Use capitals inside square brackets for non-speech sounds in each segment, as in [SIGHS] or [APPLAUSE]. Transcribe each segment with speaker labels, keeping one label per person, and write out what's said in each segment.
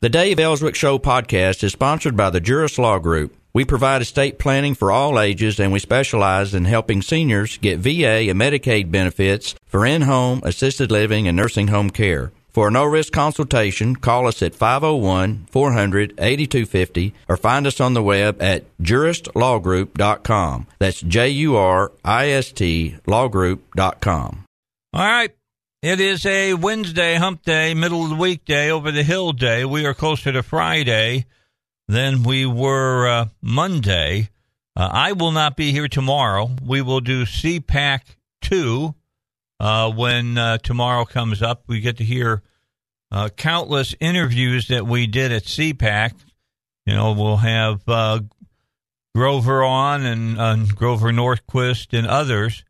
Speaker 1: The Dave Elswick Show podcast is sponsored by the Jurist Law Group. We provide estate planning for all ages and we specialize in helping seniors get VA and Medicaid benefits for in home, assisted living, and nursing home care. For a no risk consultation, call us at 501 400 8250 or find us on the web at juristlawgroup.com. That's J U R I S T lawgroup.com.
Speaker 2: All right. It is a Wednesday, hump day, middle of the weekday, over the hill day. We are closer to Friday than we were uh, Monday. Uh, I will not be here tomorrow. We will do CPAC 2 uh, when uh, tomorrow comes up. We get to hear uh, countless interviews that we did at CPAC. You know, we'll have uh, Grover on and Grover Norquist and others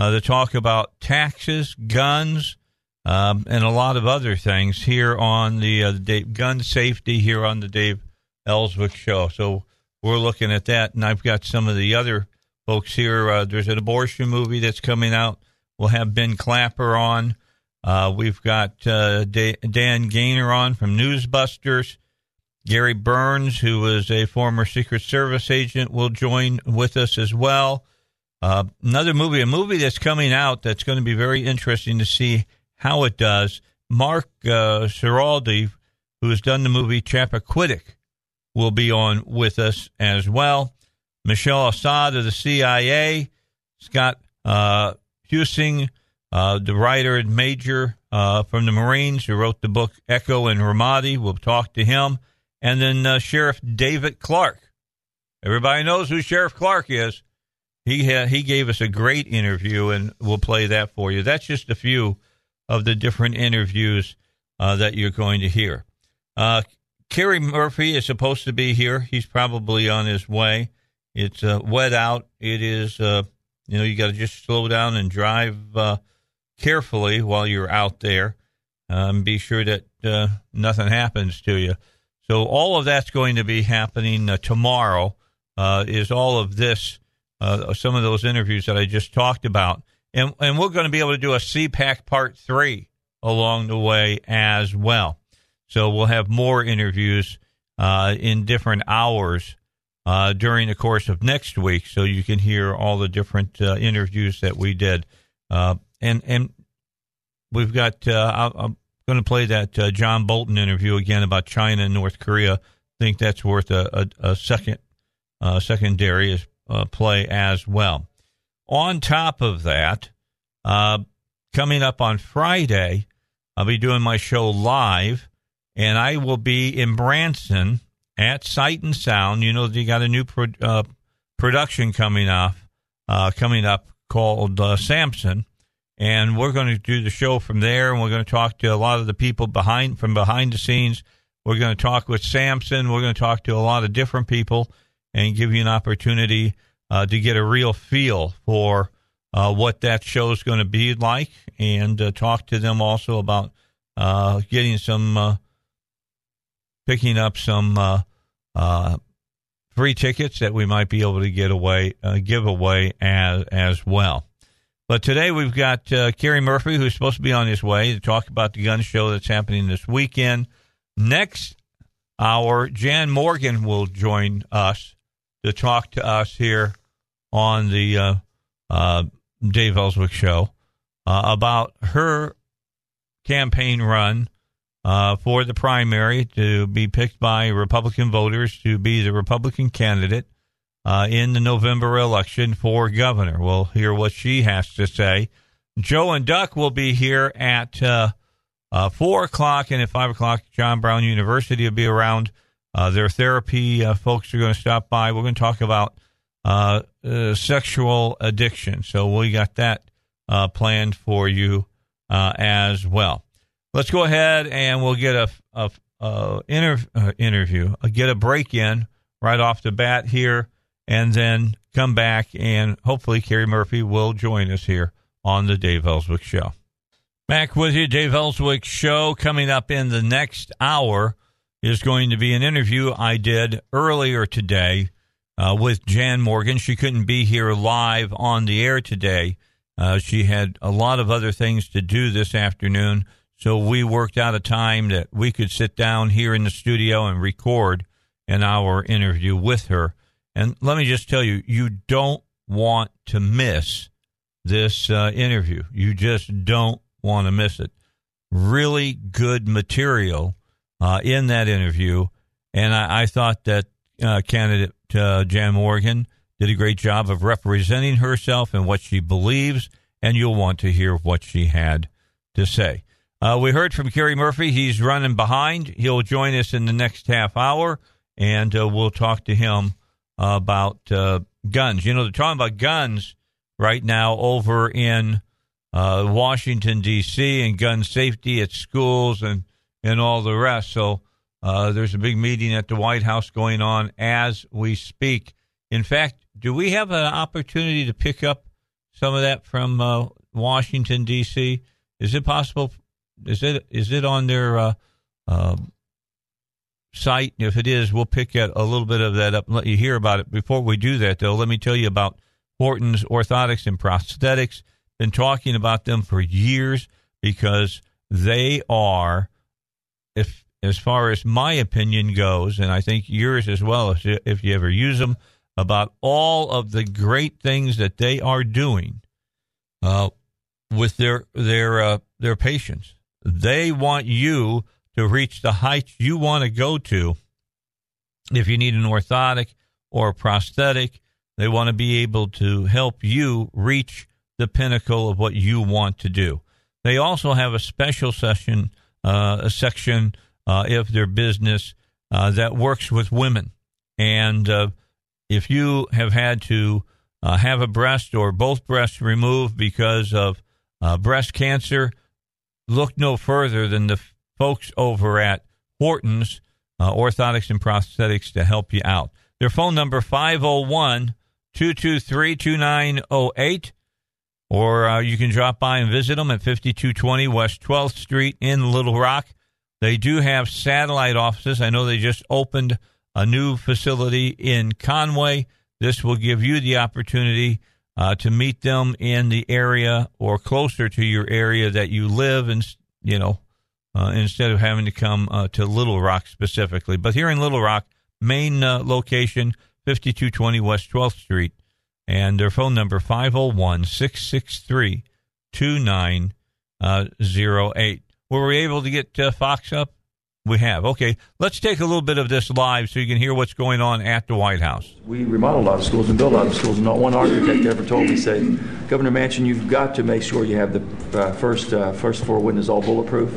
Speaker 2: uh, to talk about taxes, guns, um, and a lot of other things here on the, uh, Dave, gun safety here on the Dave Elswick show. So we're looking at that, and I've got some of the other folks here. Uh, there's an abortion movie that's coming out. We'll have Ben Clapper on. Uh, we've got uh, Dan Gainor on from Newsbusters. Gary Burns, who was a former Secret Service agent, will join with us as well. Uh, another movie, a movie that's coming out that's going to be very interesting to see how it does. Mark uh, Ciardi, who has done the movie Chappaquiddick, will be on with us as well. Michelle Assad of the CIA, Scott uh, Huesing, uh, the writer and major uh, from the Marines who wrote the book Echo in Ramadi. We'll talk to him. And then uh, Sheriff David Clarke. Everybody knows who Sheriff Clarke is. He he gave us a great interview, and we'll play that for you. That's just a few of the different interviews uh, that you're going to hear. Uh, Kerry Murphy is supposed to be here. He's probably on his way. It's uh, wet out. It is, uh, you know, you got to just slow down and drive uh, carefully while you're out there. Um, be sure that uh, nothing happens to you. So all of that's going to be happening tomorrow. is all of this uh, some of those interviews that I just talked about. And, and we're going to be able to do a CPAC part three along the way as well. So we'll have more interviews uh, in different hours uh, during the course of next week, so you can hear all the different uh, interviews that we did. Uh, and and we've got uh, I'm going to play that John Bolton interview again about China and North Korea. I think that's worth a, a, a second secondary as uh, play as well. On top of that, uh, coming up on Friday, I'll be doing my show live, and I will be in Branson at Sight and Sound. You know, they got a new pro- uh, production coming off, uh, coming up called uh, Samson, and we're going to do the show from there, and we're going to talk to a lot of the people behind from behind the scenes. We're going to talk with Samson. We're going to talk to a lot of different people and give you an opportunity uh, to get a real feel for uh, what that show is going to be like and uh, talk to them also about uh, getting some, uh, picking up some uh, free tickets that we might be able to get away, give away as, as well. But today we've got Kerry Murphy, who's supposed to be on his way to talk about the gun show that's happening this weekend. Next hour, Jan Morgan will join us to talk to us here on the uh, uh, Dave Elswick show uh, about her campaign run uh, for the primary to be picked by Republican voters to be the Republican candidate uh, in the November election for governor. We'll hear what she has to say. Joe and Duck will be here at uh, four o'clock, and at five o'clock, John Brown University will be around. Their therapy folks are going to stop by. We're going to talk about uh, uh, sexual addiction. So we got that uh, planned for you uh, as well. Let's go ahead and we'll get a, a, uh, inter- uh, interview, uh, get a break in right off the bat here, and then come back and hopefully Kerry Murphy will join us here on the Dave Elswick Show. Back with you, Dave Elswick Show. Coming up in the next hour is going to be an interview I did earlier today uh, with Jan Morgan. She couldn't be here live on the air today. Uh, she had a lot of other things to do this afternoon, so we worked out a time that we could sit down here in the studio and record an hour interview with her. And let me just tell you, you don't want to miss this uh, interview. You just don't want to miss it. Really good material uh, in that interview. And I, I thought that uh, candidate uh, Jan Morgan did a great job of representing herself and what she believes. And you'll want to hear what she had to say. Uh, we heard from Kerry Murphy. He's running behind. He'll join us in the next half hour, and uh, we'll talk to him about guns. You know, they're talking about guns right now over in uh, Washington D.C. and gun safety at schools and and all the rest. So uh, there's a big meeting at the White House going on as we speak. In fact, do we have an opportunity to pick up some of that from uh, Washington D.C.? Is it possible? Is it is it on their uh, um, site? If it is, we'll pick a little bit of that up and let you hear about it. Before we do that, though, let me tell you about Horton's Orthotics and Prosthetics. Been talking about them for years because they are, if as far as my opinion goes, and I think yours as well, if you, if you ever use them, about all of the great things that they are doing uh, with their their uh, their patients. They want you to reach the heights you want to go to. If you need an orthotic or a prosthetic, they want to be able to help you reach the pinnacle of what you want to do. They also have a special session, uh, a section uh, of their business uh, that works with women. And uh, if you have had to have a breast or both breasts removed because of breast cancer, look no further than the folks over at Horton's Orthotics and Prosthetics to help you out. Their phone number 501 223 2908. Or uh, you can drop by and visit them at 5220 West 12th Street in Little Rock. They do have satellite offices. I know they just opened a new facility in Conway. This will give you the opportunity uh, to meet them in the area or closer to your area that you live, and you know, uh, instead of having to come uh, to Little Rock specifically. But here in Little Rock, main uh, location, 5220 West 12th Street, and their phone number 501 663 2908. Were we able to get uh, Fox up? We have. Okay, let's take a little bit of this live so you can hear what's going on at the White House.
Speaker 3: We remodel a lot of schools and build a lot of schools. and Not one architect ever told me, say, Governor Manchin, you've got to make sure you have the uh, first uh, first floor windows all bulletproof.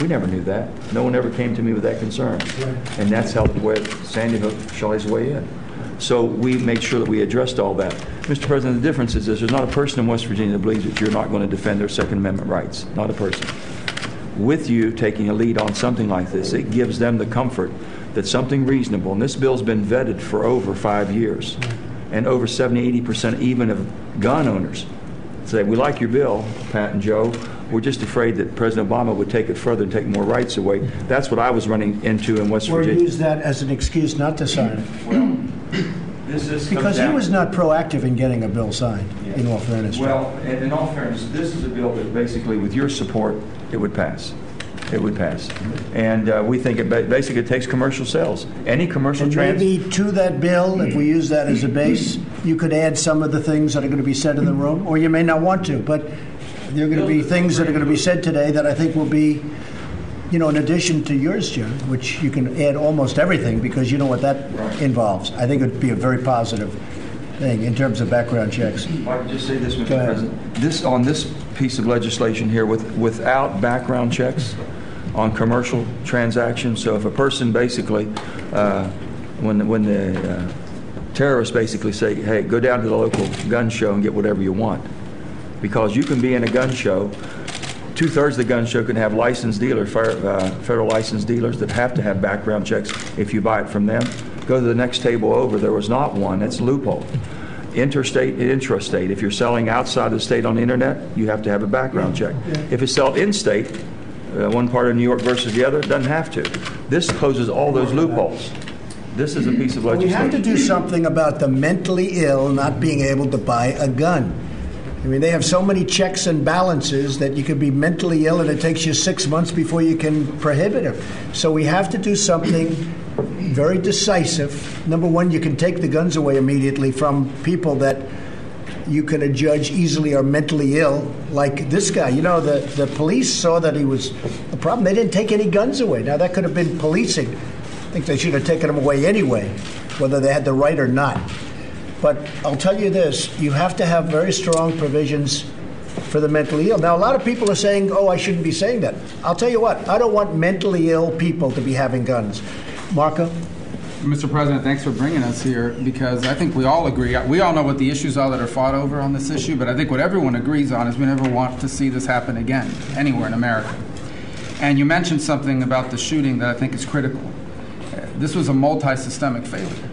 Speaker 3: We never knew that. No one ever came to me with that concern. And that's how the way Sandy Hook Shaw's way in. So we made sure that we addressed all that. Mr. President, the difference is this. There's not a person in West Virginia that believes that you're not going to defend their Second Amendment rights. Not a person. With you taking a lead on something like this, it gives them the comfort that something reasonable, and this bill's been vetted for over five years, and over 70, 80% even of gun owners say, we like your bill, Pat and Joe, we're just afraid that President Obama would take it further and take more rights away. That's what I was running into in West Virginia.
Speaker 4: Or
Speaker 3: Virginia.
Speaker 4: use that as an excuse not to sign it.
Speaker 3: Well, this is
Speaker 4: Because he was not proactive in getting a bill signed, in all fairness.
Speaker 3: Well, and in all fairness, this is a bill that basically, with your support, it would pass. It would pass. And uh, we think it ba- basically it takes commercial sales. Any commercial
Speaker 4: And
Speaker 3: trans.
Speaker 4: maybe to that bill, if we use that as a base, you could add some of the things that are going to be said in the room, or you may not want to, but there are going to be things that are going to be said today that I think will be, you know, in addition to yours, Jim, which you can add almost everything because you know what that involves. I think it would be a very positive thing in terms of background checks.
Speaker 3: If I could just say this, Mr. President. This, on this piece of legislation here, with, without background checks on commercial transactions, so if a person basically, uh, when, when the uh, terrorists basically say, hey, go down to the local gun show and get whatever you want, because you can be in a gun show two thirds of the gun show can have licensed dealers, uh, federal licensed dealers that have to have background checks if you buy it from them. Go to the next table over. There was not one. That's a loophole. Interstate and intrastate. If you're selling outside the state on the internet, you have to have a background check. If it's sold in state, uh, one part of New York versus the other, doesn't have to. This closes all those loopholes. This is a piece of legislation.
Speaker 4: We have to do something about the mentally ill not being able to buy a gun. I mean, they have so many checks and balances that you could be mentally ill and it takes you six months before you can prohibit it. So we have to do something very decisive. Number one, you can take the guns away immediately from people that you can adjudge easily are mentally ill, like this guy. You know, the, the police saw that he was a problem. They didn't take any guns away. Now, that could have been policing. I think they should have taken them away anyway, whether they had the right or not. But I'll tell you this you have to have very strong provisions for the mentally ill. Now, a lot of people are saying, oh, I shouldn't be saying that. I'll tell you what, I don't want mentally ill people to be having guns. Marco?
Speaker 5: Mr. President, thanks for bringing us here because I think we all agree. We all know what the issues are that are fought over on this issue, but I think what everyone agrees on is we never want to see this happen again anywhere in America. And you mentioned something about the shooting that I think is critical. This was a multi systemic failure.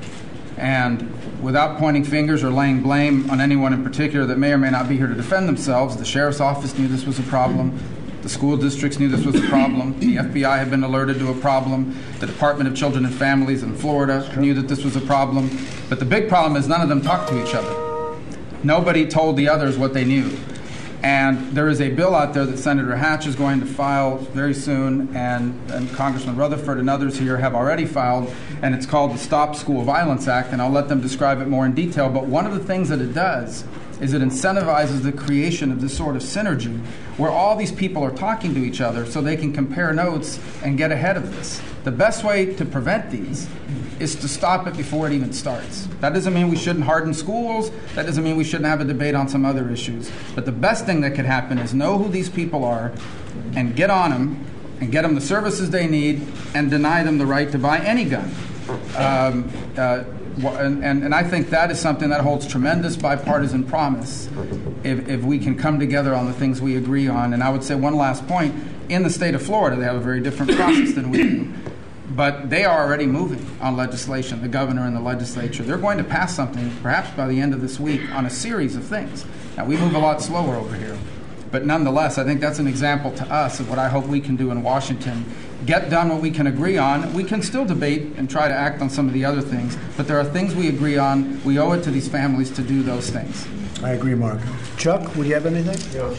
Speaker 5: And without pointing fingers or laying blame on anyone in particular that may or may not be here to defend themselves, the sheriff's office knew this was a problem. The school districts knew this was a problem. The FBI had been alerted to a problem. The Department of Children and Families in Florida knew that this was a problem. But the big problem is none of them talked to each other. Nobody told the others what they knew. And there is a bill out there that Senator Hatch is going to file very soon, and, and, Congressman Rutherford and others here have already filed, and it's called the Stop School Violence Act, and I'll let them describe it more in detail. But one of the things that it does is it incentivizes the creation of this sort of synergy where all these people are talking to each other so they can compare notes and get ahead of this. The best way to prevent these is to stop it before it even starts. That doesn't mean we shouldn't harden schools. That doesn't mean we shouldn't have a debate on some other issues. But the best thing that could happen is know who these people are and get on them and get them the services they need and deny them the right to buy any gun. Um, uh, and, and, and, I think that is something that holds tremendous bipartisan promise if, if we can come together on the things we agree on. And I would say one last point in the state of Florida, they have a very different process than we do. But they are already moving on legislation, the governor and the legislature. They're going to pass something, perhaps by the end of this week, on a series of things. Now, we move a lot slower over here. But nonetheless, I think that's an example to us of what I hope we can do in Washington. Get done what we can agree on. We can still debate and try to act on some of the other things, but there are things we agree on. We owe it to these families to do those things.
Speaker 4: I agree, Mark. Chuck, would you have anything?
Speaker 6: Yeah.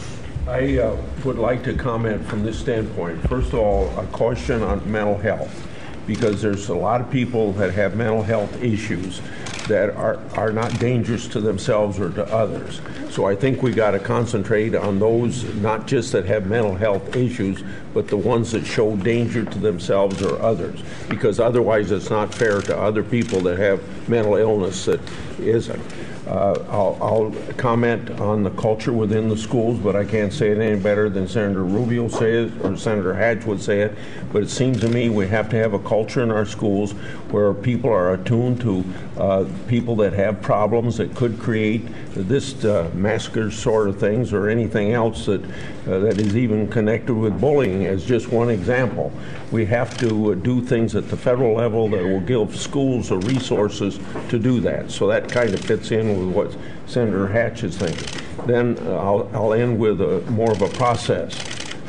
Speaker 6: I uh, would like to comment from this standpoint. First of all, a caution on mental health, because there's a lot of people that have mental health issues that are, are not dangerous to themselves or to others. So I think we got to concentrate on those, not just that have mental health issues, but the ones that show danger to themselves or others, because otherwise it's not fair to other people that have mental illness that isn't. Uh, I'll, I'll, comment on the culture within the schools, but I can't say it any better than Senator Rubio says or Senator Hatch would say it. But it seems to me we have to have a culture in our schools where people are attuned to uh, people that have problems that could create this uh, massacre sort of things or anything else that uh, that is even connected with bullying as just one example. We have to uh, do things at the federal level that will give schools the resources to do that. So that kind of fits in with what Senator Hatch is thinking. Then uh, I'll, I'll end with a, more of a process.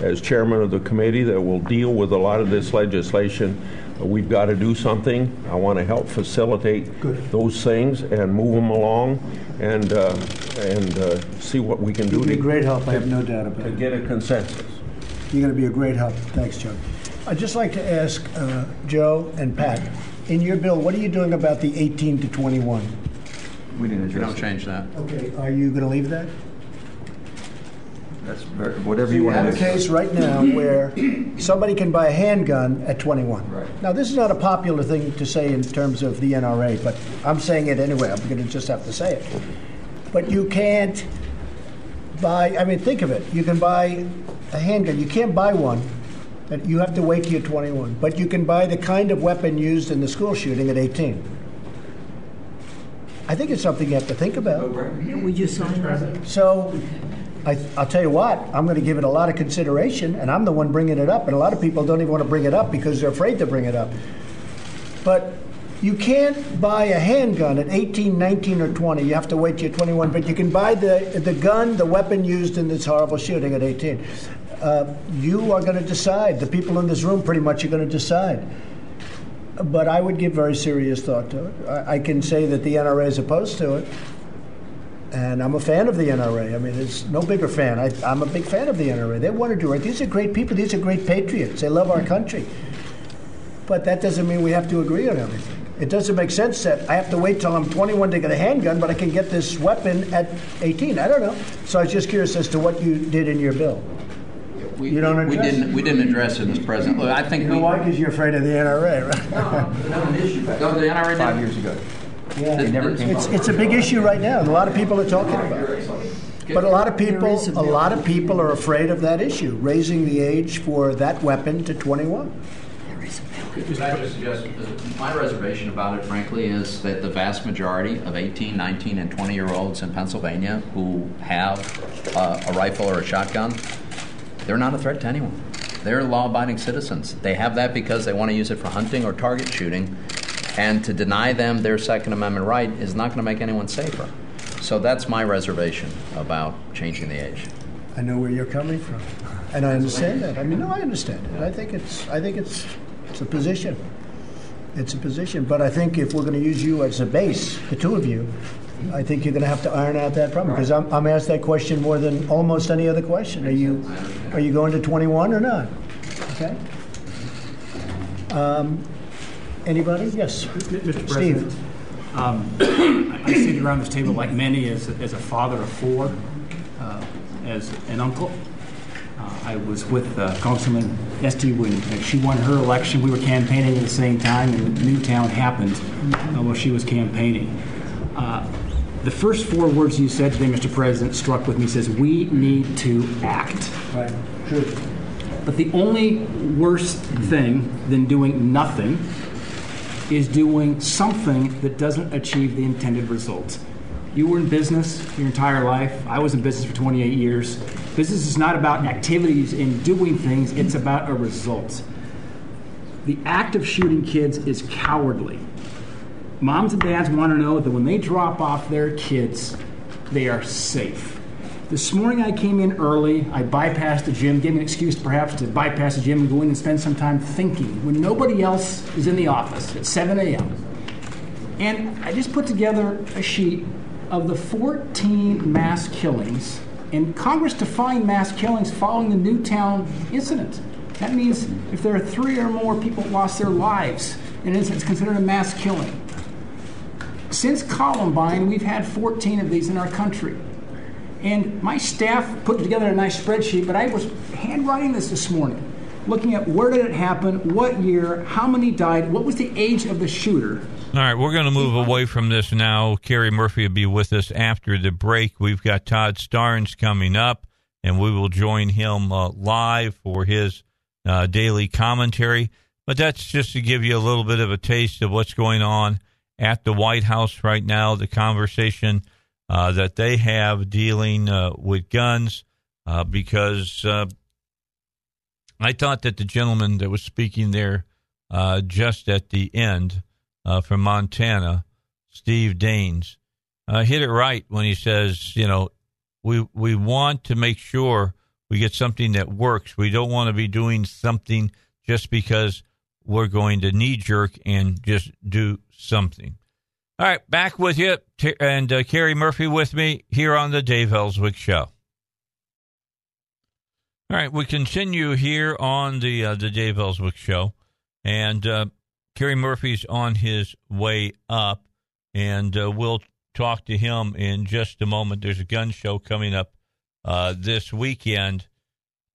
Speaker 6: As chairman of the committee that will deal with a lot of this legislation, we've got to do something. I want to help facilitate Good. those things and move them along and uh, and uh, see what we can do.
Speaker 4: You'll be a great help. I have no doubt about
Speaker 6: to
Speaker 4: it.
Speaker 6: To get a consensus.
Speaker 4: You're going to be a great help. Thanks, Joe. I'd just like to ask uh, Joe and Pat, in your bill, what are you doing about the 18 to 21?
Speaker 7: We didn't address. We don't change that.
Speaker 4: Okay. Are you going to leave that?
Speaker 3: That's very, whatever
Speaker 4: so
Speaker 3: you, want
Speaker 4: to have a case right now [CLEARS THROAT] where somebody can buy a handgun at 21.
Speaker 3: Right.
Speaker 4: Now, this is not a popular thing to say in terms of the NRA, but I'm saying it anyway. I'm going to just have to say it. But you can't buy, I mean, think of it. You can buy a handgun. You can't buy one. And you have to wait till you're 21. But you can buy the kind of weapon used in the school shooting at 18. I think it's something you have to think about.
Speaker 8: Oh, we just signed.
Speaker 4: So I, I'll tell you what, I'm going to give it a lot of consideration, and I'm the one bringing it up, and a lot of people don't even want to bring it up because they're afraid to bring it up. But you can't buy a handgun at 18, 19, or 20. You have to wait till you're 21. But you can buy the, the gun, the weapon used in this horrible shooting at 18. Uh, you are going to decide. The people in this room pretty much are going to decide. But I would give very serious thought to it. I, I can say that the NRA is opposed to it. And I'm a fan of the NRA. I mean, there's no bigger fan. I, I'm a big fan of the NRA. They want to do right. These are great people. These are great patriots. They love our country. But that doesn't mean we have to agree on everything. It doesn't make sense that I have to wait till I'm 21 to get a handgun, but I can get this weapon at 18. I don't know. So I was just curious as to what you did in your bill.
Speaker 1: We,
Speaker 4: you don't
Speaker 1: we
Speaker 4: address
Speaker 1: didn't we didn't address it as president. Look, I think
Speaker 4: You know
Speaker 1: we,
Speaker 4: why? Because you're afraid of the NRA, right?
Speaker 1: Go to the NRA
Speaker 8: Five
Speaker 1: did-
Speaker 8: years ago.
Speaker 4: Yeah.
Speaker 8: They never came
Speaker 4: It's,
Speaker 8: up.
Speaker 4: it's a big issue right now. and A lot of people are talking about it. But a lot of people,
Speaker 9: a
Speaker 4: a lot of people are afraid of that issue, raising the age for that weapon to 21.
Speaker 1: Could I just suggest, uh, my reservation about it, frankly, is that the vast majority of 18, 19, and 20 year olds in Pennsylvania who have uh, a rifle or a shotgun, they're not a threat to anyone. They're law abiding citizens. They have that because they want to use it for hunting or target shooting, and to deny them their Second Amendment right is not going to make anyone safer. So that's my reservation about changing the age.
Speaker 4: I know where you're coming from, and I understand that. I mean, no, I understand it. I think it's, I think it's, it's a position. It's a position. But I think if we're going to use you as a base, the two of you, I think you're going to have to iron out that problem because I'm, I'm asked that question more than almost any other question. Are you, are you going to 21 or not? Okay. Um, anybody? Yes.
Speaker 10: Mr.
Speaker 4: Steve.
Speaker 10: President, um, I sit around this table like many as, as a father of four, uh, as an uncle. Uh, I was with uh, Councilman Esty when she won her election. We were campaigning at the same time, and Newtown happened while she was campaigning. Uh, the first four words you said today, Mr. President, struck with me. Says we need to act.
Speaker 4: Right. True.
Speaker 10: But the only worse thing than doing nothing is doing something that doesn't achieve the intended results. You were in business your entire life. I was in business for 28 years. Business is not about activities and doing things, it's about a result. The act of shooting kids is cowardly. Moms and dads want to know that when they drop off their kids, they are safe. This morning I came in early. I bypassed the gym, gave me an excuse perhaps to bypass the gym and go in and spend some time thinking when nobody else is in the office at 7 a.m. And I just put together a sheet of the 14 mass killings, and Congress defined mass killings following the Newtown incident. That means if there are three or more people lost their lives, in an incident, it's considered a mass killing. Since Columbine, we've had 14 of these in our country. And my staff put together a nice spreadsheet, but I was handwriting this this morning, looking at where did it happen, what year, how many died, what was the age of the shooter.
Speaker 2: All right, we're going to move away from this now. Kerry Murphy will be with us after the break. We've got Todd Starnes coming up, and we will join him uh, live for his uh, daily commentary. But that's just to give you a little bit of a taste of what's going on at the White House right now, the conversation uh, that they have dealing uh, with guns, uh, because uh, I thought that the gentleman that was speaking there uh, just at the end uh, from Montana, Steve Daines, hit it right when he says, you know, we we want to make sure we get something that works. We don't want to be doing something just because we're going to knee jerk and just do something. All right, back with you, and uh, Kerry Murphy with me here on the Dave Elswick Show. All right, we continue here on the uh, the Dave Elswick Show, and uh, Kerry Murphy's on his way up, and uh, we'll talk to him in just a moment. There's a gun show coming up uh, this weekend.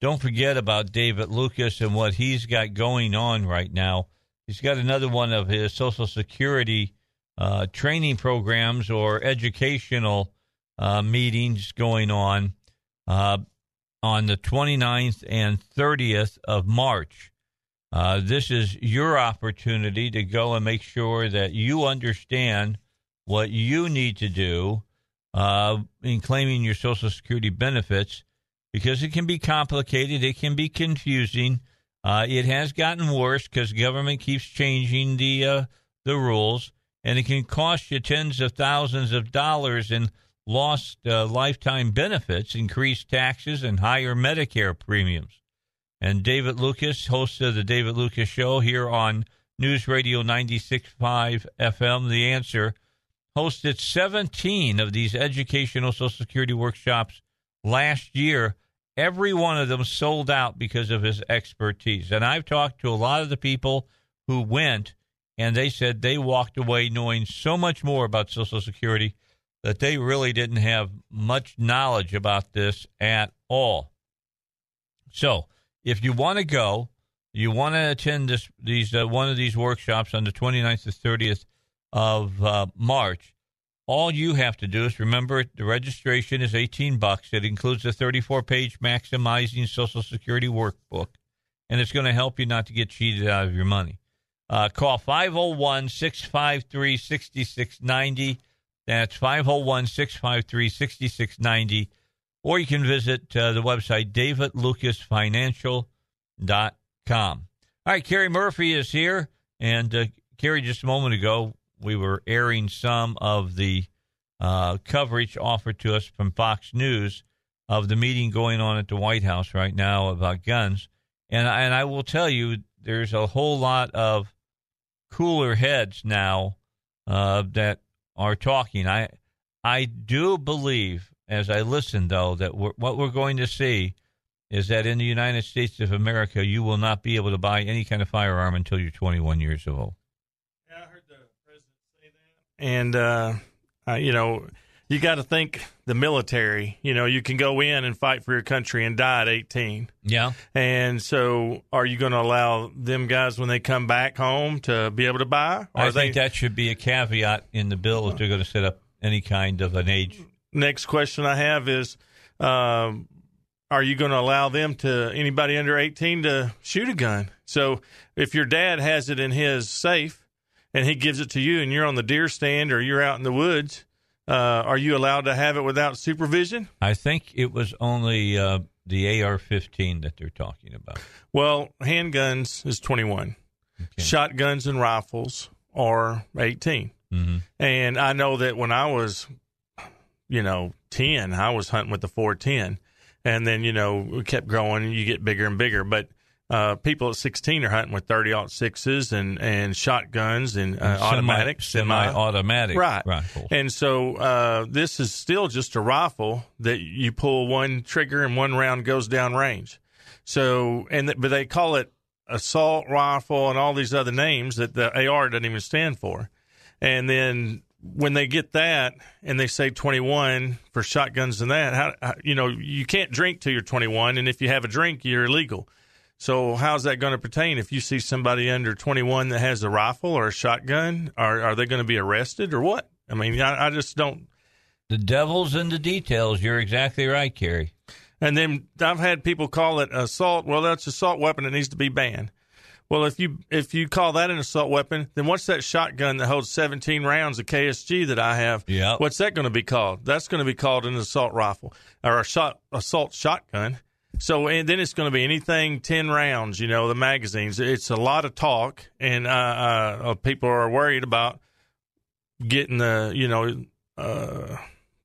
Speaker 2: Don't forget about David Lucas and what he's got going on right now. He's got another one of his Social Security uh, training programs or educational uh, meetings going on uh, on the 29th and 30th of March. Uh, this is your opportunity to go and make sure that you understand what you need to do uh, in claiming your Social Security benefits because it can be complicated, it can be confusing. Uh, it has gotten worse because government keeps changing the the rules, and it can cost you tens of thousands of dollars in lost uh, lifetime benefits, increased taxes, and higher Medicare premiums. And David Lucas, host of the David Lucas Show here on News Radio 96.5 FM, The Answer, hosted 17 of these educational Social Security workshops last year Every one of them sold out because of his expertise. And I've talked to a lot of the people who went, and they said they walked away knowing so much more about Social Security that they really didn't have much knowledge about this at all. So, if you want to go, you want to attend this these uh, one of these workshops on the 29th to 30th of uh, March, all you have to do is remember the registration is 18 bucks. It includes a 34 page maximizing Social Security workbook, and it's going to help you not to get cheated out of your money. Uh, call 501 653 6690. That's 501 653 6690. Or you can visit uh, the website davidlucasfinancial.com. All right, Kerry Murphy is here. And uh, Kerry, just a moment ago, we were airing some of the uh, coverage offered to us from Fox News of the meeting going on at the White House right now about guns. And, and I will tell you, there's a whole lot of cooler heads now uh, that are talking. I I do believe, as I listen, though, that we're, what we're going to see is that in the United States of America, you will not be able to buy any kind of firearm until you're 21 years old.
Speaker 8: Yeah, I heard the president say that, and uh, uh, you know you got to think the military. You know, you can go in and fight for your country and die at 18.
Speaker 2: Yeah.
Speaker 8: And so, are you going to allow them guys when they come back home to be able to buy?
Speaker 2: I think
Speaker 8: they,
Speaker 2: that should be a caveat in the bill if they're going to set up any kind of an age.
Speaker 8: next question I have is, um, are you going to allow them to anybody under 18 to shoot a gun? So, if your dad has it in his safe and he gives it to you, and you're on the deer stand or you're out in the woods. Uh, are you allowed to have it without supervision?
Speaker 2: I think it was only uh, the AR-15 that they're talking about.
Speaker 8: Well, handguns is 21. Shotguns and rifles are 18.
Speaker 2: Mm-hmm.
Speaker 8: And I know that when I was, you know, 10, I was hunting with the 410. And then, you know, kept growing and you get bigger and bigger. But uh, people at 16 are hunting with 30 sixes and, and shotguns and, uh,
Speaker 2: And semi-
Speaker 8: automatic,
Speaker 2: semi-automatic
Speaker 8: right?
Speaker 2: rifles.
Speaker 8: And so uh, this is still just a rifle that you pull one trigger and one round goes down range. So and th- but they call it assault rifle and all these other names that the AR doesn't even stand for. And then when they get that and they say 21 for shotguns and that, how, how you know you can't drink till you're 21, and if you have a drink, you're illegal. So how's that going to pertain if you see somebody under 21 that has a rifle or a shotgun? Are are they going to be arrested or what? I mean, I, I just don't.
Speaker 2: The devil's in the details. You're exactly right, Kerry.
Speaker 8: And then I've had people call it assault. Well, that's assault weapon. It needs to be banned. Well, if you if you call that an assault weapon, then what's that shotgun that holds 17 rounds of KSG that I have?
Speaker 2: Yeah.
Speaker 8: What's that going to be called? That's going to be called an assault rifle or a shot assault shotgun. So and then it's going to be anything 10 rounds, you know, the magazines. It's a lot of talk and uh, uh, people are worried about getting the, you know, uh,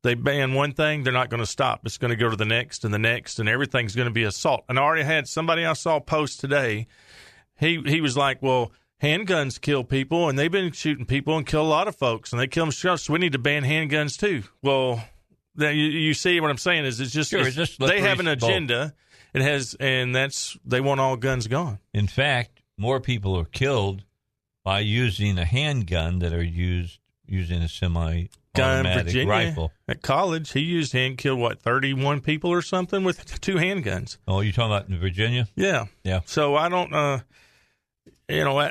Speaker 8: they ban one thing, they're not going to stop. It's going to go to the next and the next, and everything's going to be assault. And I already had somebody I saw post today. He he was like, "Well, handguns kill people, and they've been shooting people and kill a lot of folks, and they kill them. So we need to ban handguns too." Well, then you, you see what I'm saying is it's just,
Speaker 2: Sure,
Speaker 8: it's-
Speaker 2: it's just
Speaker 8: they have an agenda. It has, and that's they want all guns gone.
Speaker 2: In fact, more people are killed by using a handgun that are used using a semi
Speaker 8: Guy in
Speaker 2: automatic
Speaker 8: Virginia
Speaker 2: rifle.
Speaker 8: at college, he used hand killed what 31 people or something with [LAUGHS] two handguns.
Speaker 2: Oh, you're talking about in Virginia?
Speaker 8: Yeah.
Speaker 2: Yeah.
Speaker 8: So I don't, uh, you know, I,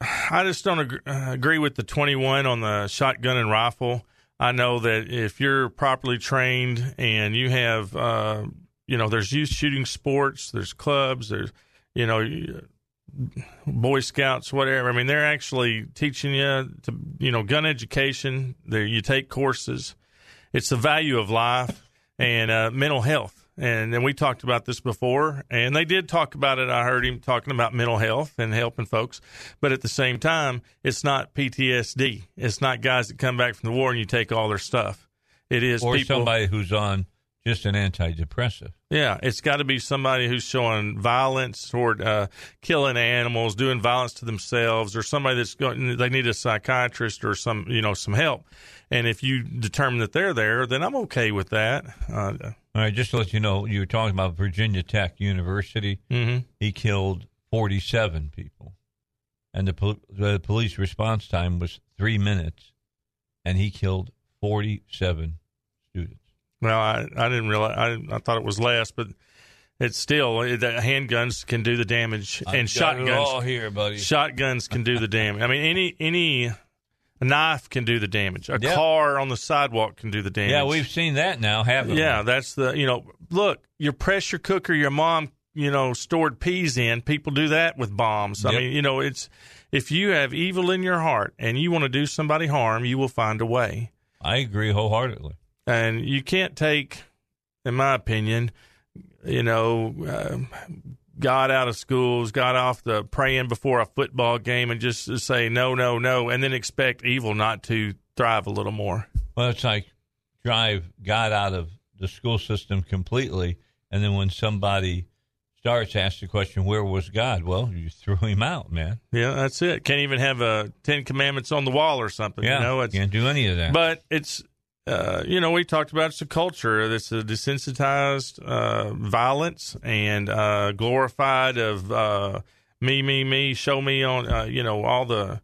Speaker 8: [SIGHS] I just don't agree, uh, agree with the 21 on the shotgun and rifle. I know that if you're properly trained and you have, uh, you know, there's youth shooting sports, there's clubs, there's, you know, Boy Scouts, whatever. I mean, they're actually teaching you to, you know, gun education. There, you take courses, it's the value of life and uh, mental health. And then we talked about this before, and they did talk about it. I heard him talking about mental health and helping folks, but at the same time, it's not PTSD. It's not guys that come back from the war and you take all their stuff. It is
Speaker 2: or
Speaker 8: people,
Speaker 2: somebody who's on just an antidepressant.
Speaker 8: Yeah, it's got to be somebody who's showing violence toward uh, killing animals, doing violence to themselves, or somebody that's going. They need a psychiatrist or some, you know, some help. And if you determine that they're there, then I'm okay with that. Uh,
Speaker 2: All right, just to let you know, you were talking about Virginia Tech University.
Speaker 8: Mm-hmm.
Speaker 2: He killed 47 people, and the, pol- the police response time was three minutes, and he killed 47 students.
Speaker 8: Well, I, I didn't realize. I, I thought it was less, but it's still the handguns can do the damage,
Speaker 2: I've
Speaker 8: and shotguns.
Speaker 2: here, buddy.
Speaker 8: Shotguns can do the damage. I mean, any any a knife can do the damage. A
Speaker 2: Yep.
Speaker 8: car on the sidewalk can do the damage.
Speaker 2: Yeah, we've seen that now, haven't we?
Speaker 8: Yeah, that's the you know. Look, your pressure cooker, your mom, you know, stored peas in. People do that with bombs. I mean, you know, it's if you have evil in your heart and you want to do somebody harm, you will find a way.
Speaker 2: I agree wholeheartedly.
Speaker 8: And you can't take, in my opinion, you know, uh, God out of schools, got off the praying before a football game, and just say no, no, no, and then expect evil not to thrive a little more.
Speaker 2: Well, it's like drive God out of the school system completely, and then when somebody starts, ask the question, "Where was God?" Well, you threw him out, man.
Speaker 8: Yeah, that's it. Can't even have a Ten Commandments on the wall or something.
Speaker 2: Yeah,
Speaker 8: you know, it's,
Speaker 2: can't do any of that.
Speaker 8: But it's, uh, you know, we talked about it's a culture that's a desensitized uh, violence and uh, glorified of uh, me, me, me. Show me on, uh, you know, all the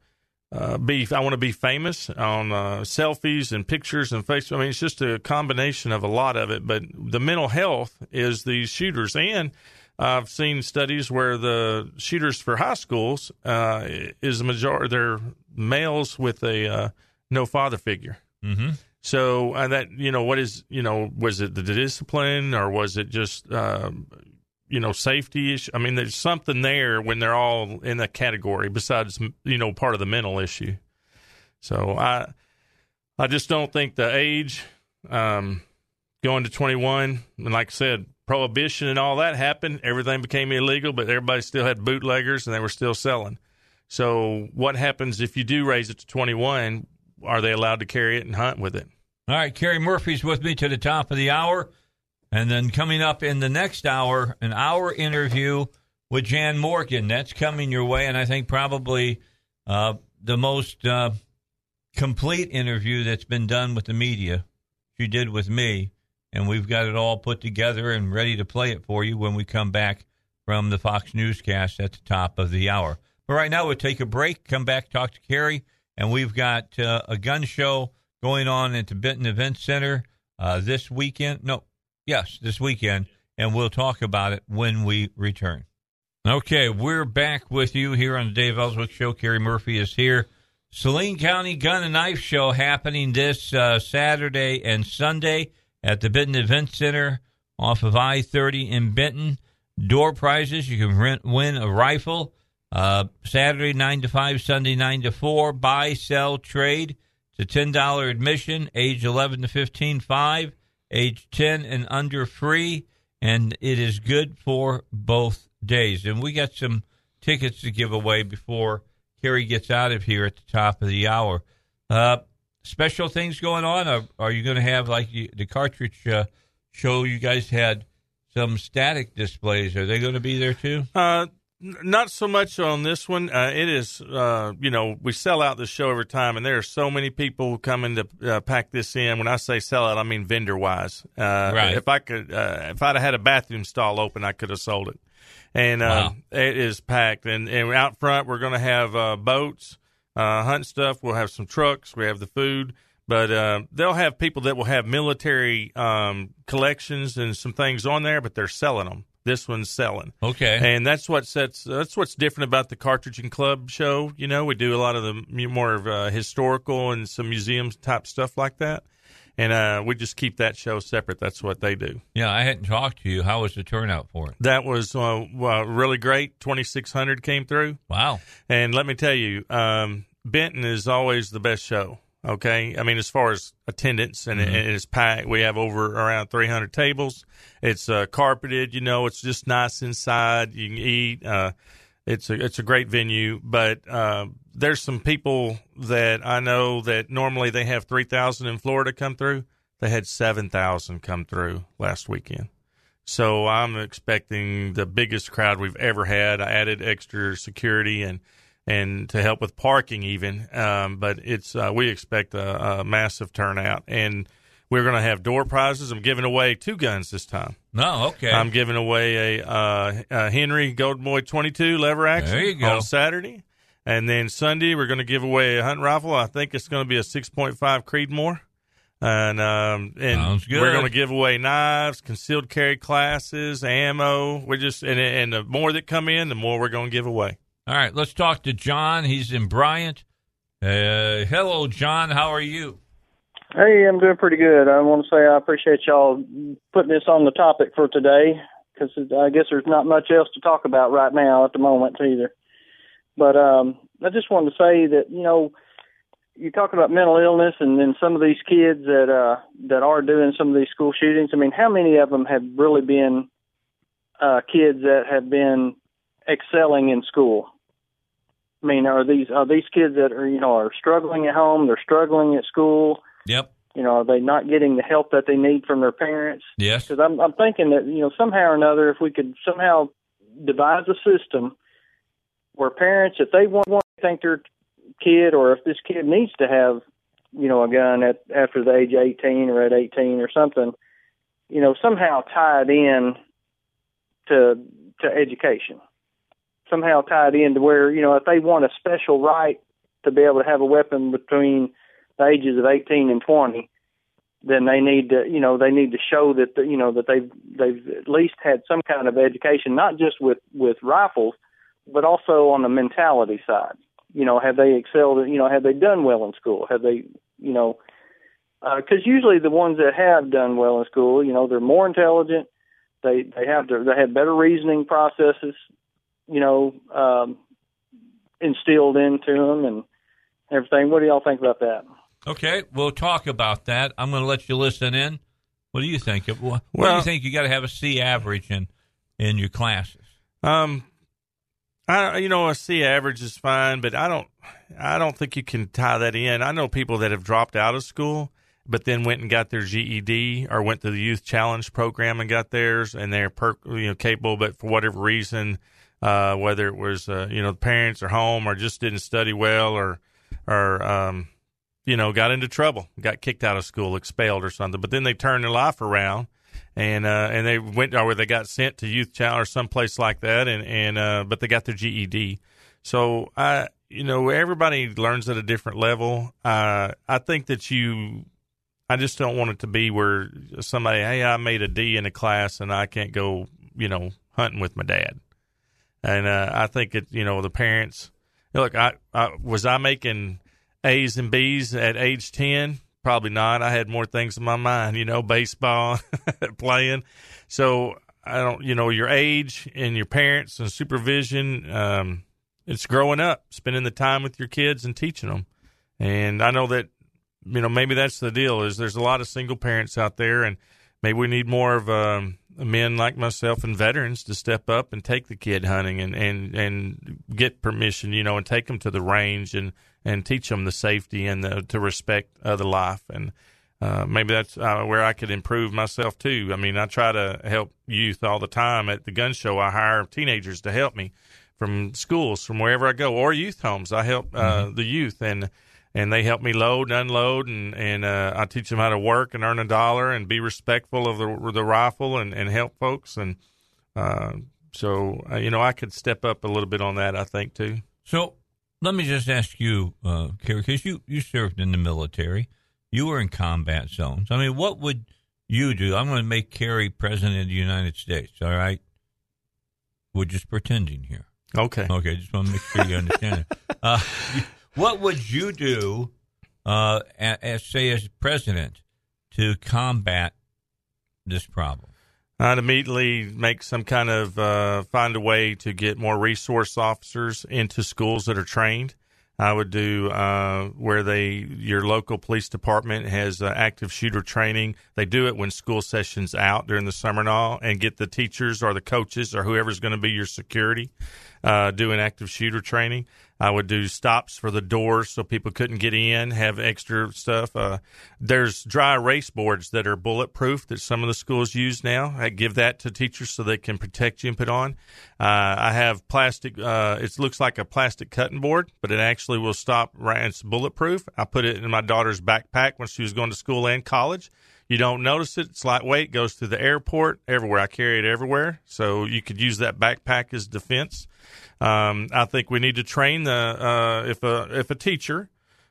Speaker 8: beef. I want to be famous on selfies and pictures and Facebook. I mean, it's just a combination of a lot of it. But the mental health is these shooters and. I've seen studies where the shooters for high schools is a majority. They're males with a no father figure.
Speaker 2: Mm-hmm.
Speaker 8: So uh, that you know, what is you know, was it the discipline or was it just um, you know safety issue? I mean, there's something there when they're all in that category. Besides, you know, part of the mental issue. So I, I just don't think the age um, going to 21, and like I said, prohibition and all that happened. Everything became illegal, but everybody still had bootleggers and they were still selling. So what happens if you do raise it to 21? Are they allowed to carry it and hunt with it?
Speaker 2: All right, Kerry Murphy's with me to the top of the hour. And then coming up in the next hour, an hour interview with Jan Morgan. That's coming your way. And I think probably uh, the most uh, complete interview that's been done with the media. She did with me. And we've got it all put together and ready to play it for you when we come back from the Fox Newscast at the top of the hour. But right now, we'll take a break, come back, talk to Kerry. And we've got uh, a gun show going on at the Benton Event Center uh, this weekend. No, yes, this weekend. And we'll talk about it when we return. Okay, we're back with you here on the Dave Elswick Show. Kerry Murphy is here. Saline County Gun and Knife Show happening this uh, Saturday and Sunday at the Benton Event Center off of I 30 in Benton. Door prizes. You can rent, win a rifle. Uh, Saturday 9 to 5, Sunday 9 to 4. Buy, sell, trade. It's a $10 admission. Age 11 to 15, 5. Age 10 and under, free. And it is good for both days. And we got some tickets to give away before Kerry gets out of here at the top of the hour. Uh, special things going on? Are, are you going to have like the, cartridge uh, show? You guys had some static displays. Are they going to be there too?
Speaker 8: Uh, not so much on this one. Uh, it is, uh, you know, we sell out the show every time, and there are so many people coming to uh, pack this in. When I say sell out, I mean vendor wise. Uh,
Speaker 2: Right.
Speaker 8: If I could, uh, if I'd have had a bathroom stall open, I could have sold it. And uh,
Speaker 2: Wow.
Speaker 8: it is packed. And, and out front, we're going to have uh, boats, uh, hunt stuff. We'll have some trucks. We have the food. But uh, they'll have people that will have military um, collections and some things on there, but they're selling them. This one's selling.
Speaker 2: Okay.
Speaker 8: And that's what sets that's what's different about the Cartridge and Club show. You know, we do a lot of the more of uh, historical and some museums type stuff like that, and uh, we just keep that show separate. That's what they do.
Speaker 2: Yeah, I hadn't talked to you. How was the turnout for it?
Speaker 8: That was uh, well, really great. Twenty six hundred came through.
Speaker 2: Wow.
Speaker 8: And let me tell you, um, Benton is always the best show. Okay, I mean as far as attendance and
Speaker 2: Mm-hmm.
Speaker 8: it, it's packed. We have over around 300 tables. It's uh, carpeted. You know, it's just nice inside. You can eat. Uh, it's a it's a great venue, but uh, there's some people that I know that normally they have 3,000 in Florida come through. They had 7,000 come through last weekend. So I'm expecting the biggest crowd we've ever had. I added extra security and and to help with parking even. Um, but it's uh, we expect a, a massive turnout, and we're going to have door prizes. I'm giving away two guns this time.
Speaker 2: No, okay.
Speaker 8: I'm giving away a, uh, a Henry Golden Boy 22 lever action
Speaker 2: There you go.
Speaker 8: on Saturday, and then Sunday we're going to give away a hunting rifle. I think it's going to be a 6.5 Creedmoor. And um and
Speaker 2: Sounds good.
Speaker 8: we're going to give away knives, concealed carry classes, ammo. We're just and and the more that come in, the more we're going to give away.
Speaker 2: All right, let's talk to John. He's in Bryant. Uh, hello, John. How are you?
Speaker 9: Hey, I'm doing pretty good. I want to say I appreciate y'all putting this on the topic for today because I guess there's not much else to talk about right now at the moment either. But um, I just wanted to say that you know you talk about mental illness and then some of these kids that uh, that are doing some of these school shootings. I mean, how many of them have really been uh, kids that have been excelling in school? I mean, are these are these kids that are you know are struggling at home? They're struggling at school.
Speaker 2: Yep.
Speaker 9: You know, are they not getting the help that they need from their parents?
Speaker 2: Yes.
Speaker 9: Because I'm I'm thinking that you know somehow or another, if we could somehow devise a system where parents, if they want, want to think their kid or if this kid needs to have, you know, a gun at after the age of 18 or at 18 or something, you know, somehow tied in to to education. Somehow tied into where you know if they want a special right to be able to have a weapon between the ages of 18 and 20, then they need to you know they need to show that the, you know that they've they've at least had some kind of education, not just with with rifles, but also on the mentality side. You know, have they excelled? You know, have they done well in school? Have they you know? Uh, because usually the ones that have done well in school, you know, they're more intelligent. They they have their, they have better reasoning processes, you know, um, instilled into them and everything. What do y'all think about that?
Speaker 2: Okay, we'll talk about that. I'm going to let you listen in. What do you think? What, what do you think? You got to have a C average in in your classes.
Speaker 8: Um, I you know a C average is fine, but I don't I don't think you can tie that in. I know people that have dropped out of school, but then went and got their GED or went to the youth challenge program and got theirs, and they're per, you know capable, but for whatever reason, uh, whether it was uh, you know the parents or home or just didn't study well or or um, you know got into trouble, got kicked out of school, expelled or something, but then they turned their life around and uh, and they went or they got sent to youth challenge or someplace like that, and and uh, but they got their GED. So I, you know, everybody learns at a different level. Uh, I think that you, I just don't want it to be where somebody, hey, I made a D in a class and I can't go, you know, hunting with my dad. And uh, I think it, you know, the parents. Look, I, I was I making A's and B's at age ten. Probably not. I had more things in my mind, you know, baseball, [LAUGHS] playing. So I don't, you know, your age and your parents and supervision. Um, it's growing up, spending the time with your kids and teaching them. And I know that, you know, maybe that's the deal. Is there's a lot of single parents out there, and maybe we need more of um, men like myself and veterans to step up and take the kid hunting and and and get permission, you know, and take them to the range and and teach them the safety and the, to respect other life and. Uh, maybe that's uh, where I could improve myself too. I mean, I try to help youth all the time at the gun show. I hire teenagers to help me from schools, from wherever I go, or youth homes. I help uh, the youth, and and they help me load and unload, and and uh, I teach them how to work and earn a dollar and be respectful of the the rifle and and help folks. And uh, so, uh, you know, I could step up a little bit on that. I think too.
Speaker 2: So let me just ask you, uh, Kerry, because you, you served in the military, you were in combat zones. I mean, what would you do? I'm going to make Kerry president of the United States. All right, we're just pretending here.
Speaker 8: Okay.
Speaker 2: Okay, just want to make sure you understand it. [LAUGHS] Uh, what would you do, uh, as, say as president, to combat this problem?
Speaker 8: I'd immediately make some kind of uh, find a way to get more resource officers into schools that are trained. I would do uh, where they your local police department has uh, active shooter training. They do it when school sessions out during the summer and all, and get the teachers or the coaches or whoever's going to be your security uh, doing active shooter training. I would do stops for the doors so people couldn't get in, have extra stuff. Uh, there's dry erase boards that are bulletproof that some of the schools use now. I give that to teachers so they can protect you and put on. Uh, I have plastic, uh, it looks like a plastic cutting board, but it actually will stop, right, it's bulletproof. I put it in my daughter's backpack when she was going to school and college. You don't notice it. It's lightweight, goes through the airport, everywhere. I carry it everywhere. So you could use that backpack as defense. Um, I think we need to train the uh, if a if a teacher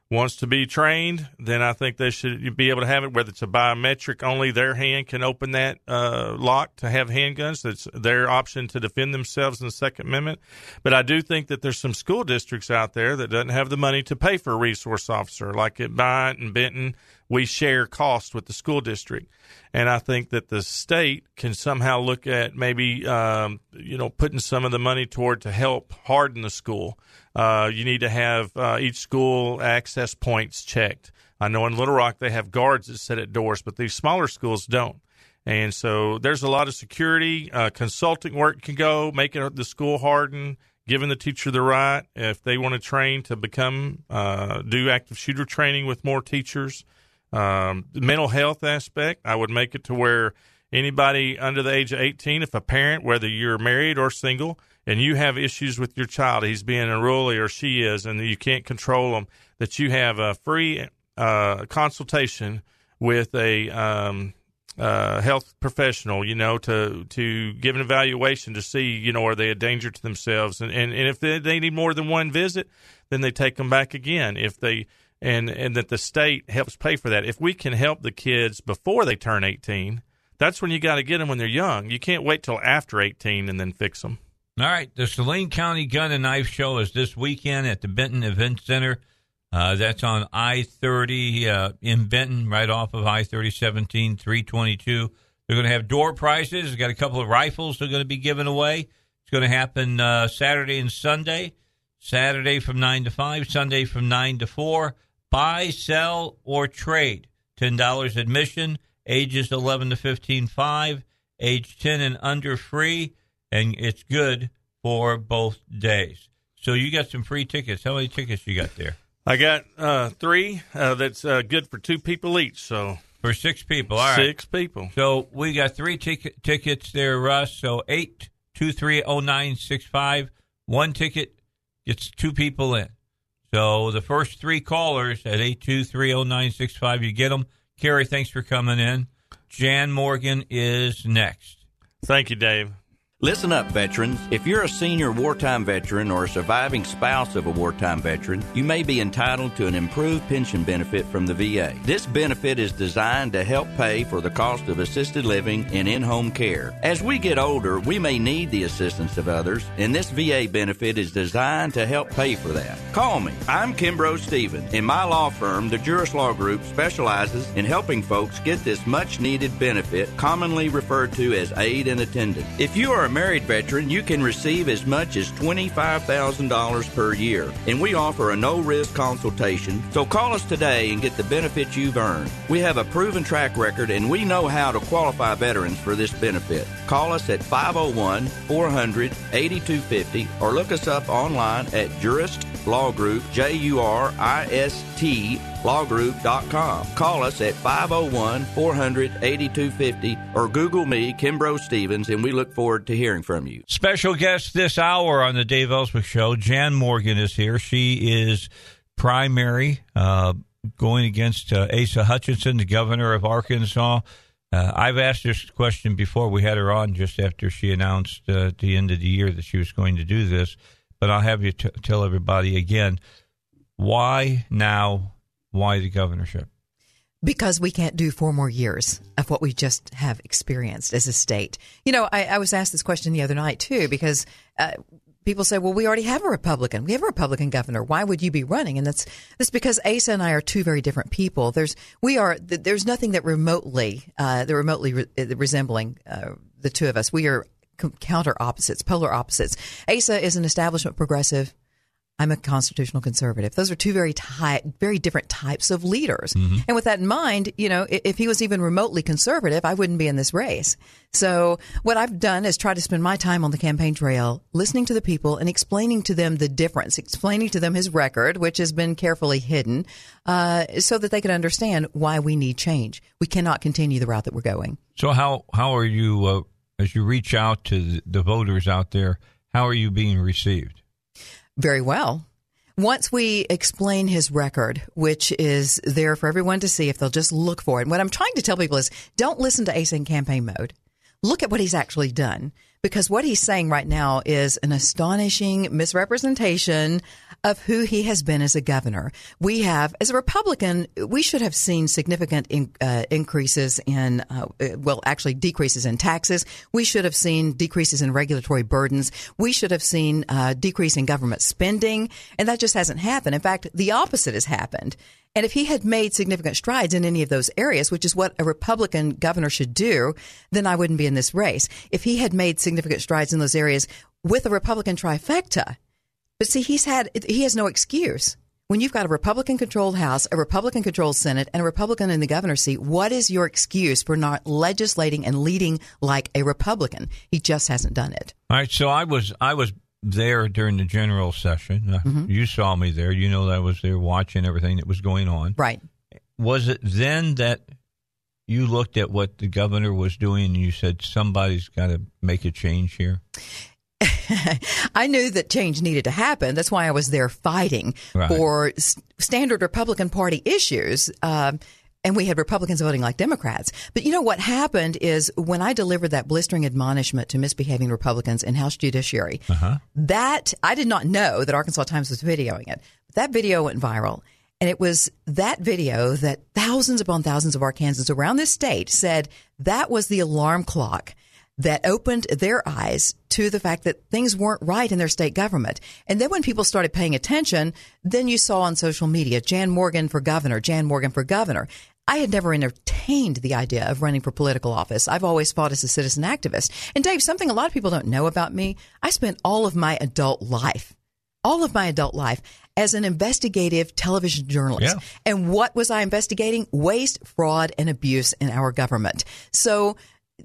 Speaker 8: wants to be trained, then I think they should be able to have it. Whether it's a biometric, only their hand can open that uh, lock to have handguns. That's their option to defend themselves in the Second Amendment. But I do think that there's some school districts out there that doesn't have the money to pay for a resource officer, like at Bryant and Benton we share costs with the school district. And I think that the state can somehow look at maybe, um, you know, putting some of the money toward to help harden the school. Uh, you need to have uh, each school access points checked. I know in Little Rock they have guards that sit at doors, but these smaller schools don't. And so there's a lot of security. Uh, consulting work can go, making the school harden, giving the teacher the right if they want to train to become, uh, do active shooter training with more teachers. Um, mental health aspect, I would make it to where anybody under the age of 18, if a parent, whether you're married or single, and you have issues with your child, he's being unruly or she is, and you can't control them, that you have a free uh, consultation with a um, uh, health professional, you know, to to give an evaluation to see, you know, are they a danger to themselves, and and, and if they, they need more than one visit, then they take them back again. If they and and that the state helps pay for that. If we can help the kids before they turn 18, that's when you got to get them when they're young. You can't wait till after 18 and then fix them.
Speaker 2: All right, the Saline County Gun and Knife Show is this weekend at the Benton Event Center. Uh, that's on I 30 uh, in Benton, right off of I 30 17, 322. They're going to have door prizes. They've got a couple of rifles they're going to be giving away. It's going to happen uh, Saturday and Sunday. Saturday from 9 to 5, Sunday from 9 to 4 buy, sell, or trade. $10 admission, ages 11 to 15, 5, age 10 and under free, and it's good for both days. So you got some free tickets. How many tickets you got there?
Speaker 8: I got uh, three. Uh, that's uh, good for two people each. So
Speaker 2: for six people, all right.
Speaker 8: Six people.
Speaker 2: So we got three tic- tickets there, Russ. So eight two three oh nine six five. One ticket gets two people in. So the first three callers at 8230965, you get them. Kerry, thanks for coming in. Jan Morgan is next.
Speaker 8: Thank you, Dave.
Speaker 1: Listen up, veterans. If you're a senior wartime veteran or a surviving spouse of a wartime veteran, you may be entitled to an improved pension benefit from the VA. This benefit is designed to help pay for the cost of assisted living and in home care. As we get older, we may need the assistance of others, and this VA benefit is designed to help pay for that. Call me. I'm Kimbrough Stevens. In my law firm, the Jurist Law Group specializes in helping folks get this much needed benefit, commonly referred to as aid and attendance. If you are a married veteran, you can receive as much as $25,000 per year, and we offer a no risk consultation. So call us today and get the benefits you've earned. We have a proven track record and we know how to qualify veterans for this benefit. Call us at 501 400 8250 or look us up online at Jurist Law Group, J U R I S T lawgroup.com. Call us at 501 400 8250 or Google me, Kimbrough Stevens, and we look forward to hearing from you.
Speaker 2: Special guest this hour on the Dave Elswick Show, Jan Morgan is here. She is primary uh, going against uh, Asa Hutchinson, the governor of Arkansas. Uh, I've asked this question before. We had her on just after she announced uh, at the end of the year that she was going to do this, but I'll have you t- tell everybody again why now why the governorship?
Speaker 11: Because we can't do four more years of what we just have experienced as a state. You know, I, I was asked this question the other night too, because uh, people say, "Well, we already have a Republican. We have a Republican governor. Why would you be running?" And that's that's because Asa and I are two very different people. There's we are there's nothing that remotely uh, that remotely re- uh, resembling uh, the two of us. We are counter opposites, polar opposites. Asa is an establishment progressive. I'm a constitutional conservative. Those are two very ty- very different types of leaders. And with that in mind, you know, i- if he was even remotely conservative, I wouldn't be in this race. So what I've done is try to spend my time on the campaign trail, listening to the people and explaining to them the difference, explaining to them his record, which has been carefully hidden, uh, so that they can understand why we need change. We cannot continue the route that we're going.
Speaker 2: So how how are you uh, as you reach out to the voters out there? How are you being received?
Speaker 11: Very well. Once we explain his record, which is there for everyone to see if they'll just look for it. And what I'm trying to tell people is don't listen to Asa in campaign mode. Look at what he's actually done because what he's saying right now is an astonishing misrepresentation of who he has been as a governor. We have, as a Republican, we should have seen significant in, uh, increases in, uh, well, actually decreases in taxes. We should have seen decreases in regulatory burdens. We should have seen uh, decrease in government spending, and that just hasn't happened. In fact, the opposite has happened. And if he had made significant strides in any of those areas, which is what a Republican governor should do, then I wouldn't be in this race. If he had made significant strides in those areas with a Republican trifecta, but see, he's had, he has no excuse. When you've got a Republican controlled House, a Republican controlled Senate, and a Republican in the governor's seat, what is your excuse for not legislating and leading like a Republican? He just hasn't done it.
Speaker 2: All right, so I was I was there during the general session. Uh,
Speaker 11: Mm-hmm.
Speaker 2: You saw me there. You know that I was there watching everything that was going on.
Speaker 11: Right.
Speaker 2: Was it then that you looked at what the governor was doing and you said somebody's got to make a change here?
Speaker 11: I knew that change needed to happen. That's why I was there fighting
Speaker 2: Right.
Speaker 11: for s- standard Republican Party issues. Um, and we had Republicans voting like Democrats. But you know what happened is when I delivered that blistering admonishment to misbehaving Republicans in House Judiciary, that I did not know that Arkansas Times was videoing it. That video went viral. And it was that video that thousands upon thousands of Arkansans around this state said that was the alarm clock that opened their eyes to the fact that things weren't right in their state government. And then when people started paying attention, then you saw on social media, Jan Morgan for governor, Jan Morgan for governor. I had never entertained the idea of running for political office. I've always fought as a citizen activist. And Dave, something a lot of people don't know about me, I spent all of my adult life all of my adult life as an investigative television journalist.
Speaker 2: Yeah.
Speaker 11: And what was I investigating? Waste, fraud, and abuse in our government. So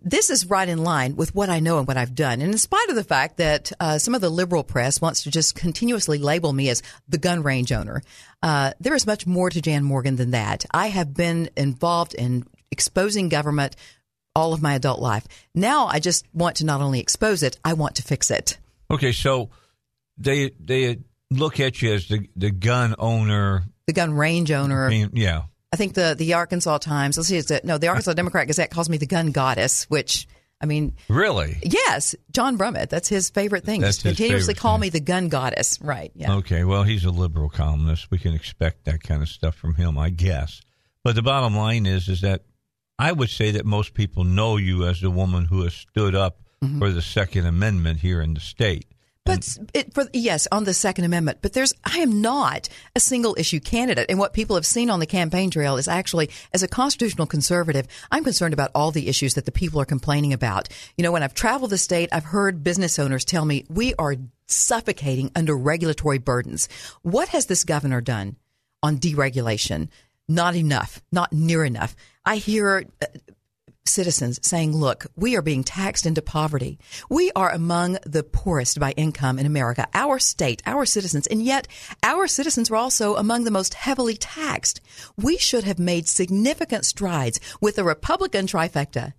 Speaker 11: this is right in line with what I know and what I've done. And in spite of the fact that uh, some of the liberal press wants to just continuously label me as the gun range owner, uh, there is much more to Jan Morgan than that. I have been involved in exposing government all of my adult life. Now I just want to not only expose it, I want to fix it.
Speaker 2: Okay, so they they look at you as the the gun owner.
Speaker 11: The gun range owner.
Speaker 2: Yeah.
Speaker 11: I think the the Arkansas Times. Let's see, it's a, no, the Arkansas Democrat Gazette calls me the gun goddess, which I mean,
Speaker 2: Really?
Speaker 11: yes, John Brummett. That's his favorite thing.
Speaker 2: That's
Speaker 11: continuously call
Speaker 2: thing.
Speaker 11: me the gun goddess. Right? Yeah.
Speaker 2: Okay, well, he's a liberal columnist. We can expect that kind of stuff from him, I guess. But the bottom line is, is that I would say that most people know you as the woman who has stood up
Speaker 11: Mm-hmm.
Speaker 2: for the Second Amendment here in the state.
Speaker 11: But it, for yes, on the Second Amendment. But there's, I am not a single issue candidate, and what people have seen on the campaign trail is actually, as a constitutional conservative, I'm concerned about all the issues that the people are complaining about. You know, when I've traveled the state, I've heard business owners tell me we are suffocating under regulatory burdens. What has this governor done on deregulation? Not enough, not near enough. I hear. Uh, Citizens saying, look, we are being taxed into poverty. We are among the poorest by income in America, our state, our citizens, and yet our citizens are also among the most heavily taxed. We should have made significant strides with the Republican trifecta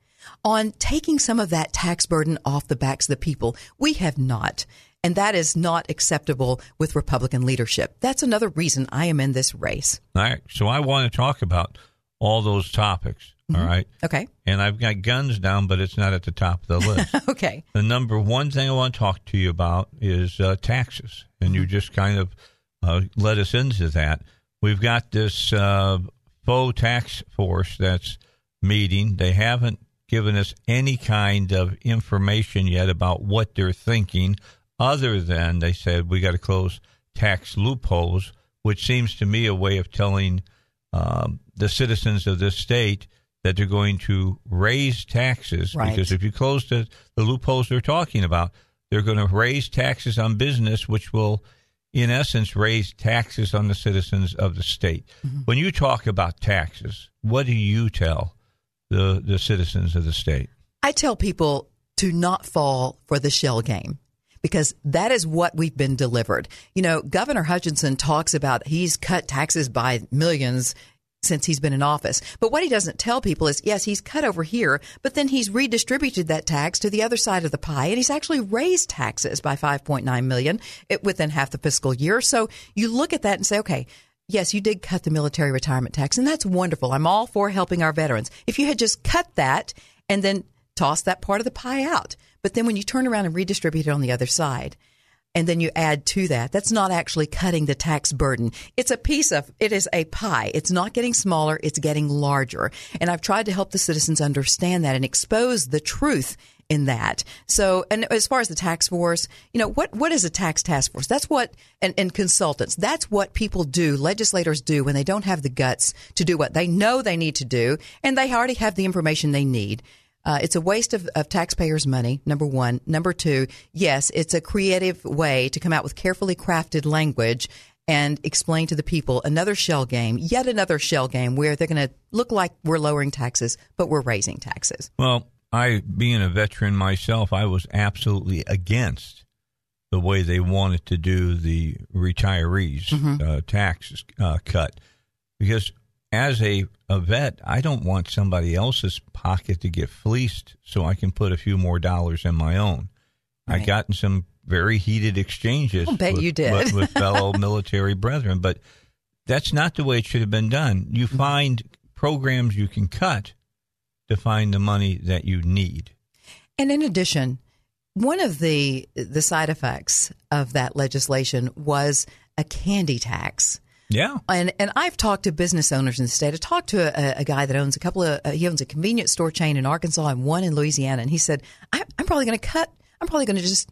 Speaker 11: on taking some of that tax burden off the backs of the people. We have not. And that is not acceptable with Republican leadership. That's another reason I am in this race.
Speaker 2: All right, so I want to talk about all those topics. All right,
Speaker 11: Okay.
Speaker 2: and I've got guns down, but it's not at the top of the [LAUGHS] list.
Speaker 11: Okay.
Speaker 2: the number one thing I want to talk to you about is uh, taxes, and you just kind of uh, led us into that. We've got this uh, faux tax force that's meeting. They haven't given us any kind of information yet about what they're thinking, other than they said we got to close tax loopholes, which seems to me a way of telling um, the citizens of this state that they're going to raise taxes
Speaker 11: Right.
Speaker 2: because if you close the, the loopholes they're talking about, they're going to raise taxes on business, which will in essence, raise taxes on the citizens of the state.
Speaker 11: Mm-hmm.
Speaker 2: When you talk about taxes, what do you tell the, the citizens of the state?
Speaker 11: I tell people to not fall for the shell game because that is what we've been delivered. You know, Governor Hutchinson talks about he's cut taxes by millions since he's been in office. But what he doesn't tell people is, yes, he's cut over here, but then he's redistributed that tax to the other side of the pie, and he's actually raised taxes by 5.9 million within half the fiscal year. So you look at that and say, okay. Yes, you did cut the military retirement tax, and that's wonderful. I'm all for helping our veterans. If you had just cut that and then tossed that part of the pie out, but then when you turn around and redistribute it on the other side, and then you add to that, that's not actually cutting the tax burden. It's a piece of, it is a pie. It's not getting smaller, it's getting larger. And I've tried to help the citizens understand that and expose the truth in that. So, and as far as the tax force, you know, what, what is a tax task force? That's what, and, and consultants, that's what people do, legislators do when they don't have the guts to do what they know they need to do, and they already have the information they need. Uh, it's a waste of, of taxpayers' money, number one. Number two, yes, it's a creative way to come out with carefully crafted language and explain to the people another shell game, yet another shell game where they're going to look like we're lowering taxes, but we're raising taxes.
Speaker 2: Well, I, being a veteran myself, I was absolutely against the way they wanted to do the retirees
Speaker 11: Mm-hmm.
Speaker 2: uh, tax uh, cut because as a, a vet, I don't want somebody else's pocket to get fleeced so I can put a few more dollars in my own. I
Speaker 11: Right.
Speaker 2: got in some very heated exchanges
Speaker 11: bet
Speaker 2: with,
Speaker 11: you did.
Speaker 2: with, with [LAUGHS] fellow military brethren, but that's not the way it should have been done. You
Speaker 11: Mm-hmm.
Speaker 2: find programs you can cut to find the money that you need.
Speaker 11: And in addition, one of the the side effects of that legislation was a candy tax.
Speaker 2: Yeah.
Speaker 11: And and I've talked to business owners in the state. I talked to a, a guy that owns a couple of uh, he owns a convenience store chain in Arkansas and one in Louisiana, and he said, I, "I'm probably going to cut. I'm probably going to just."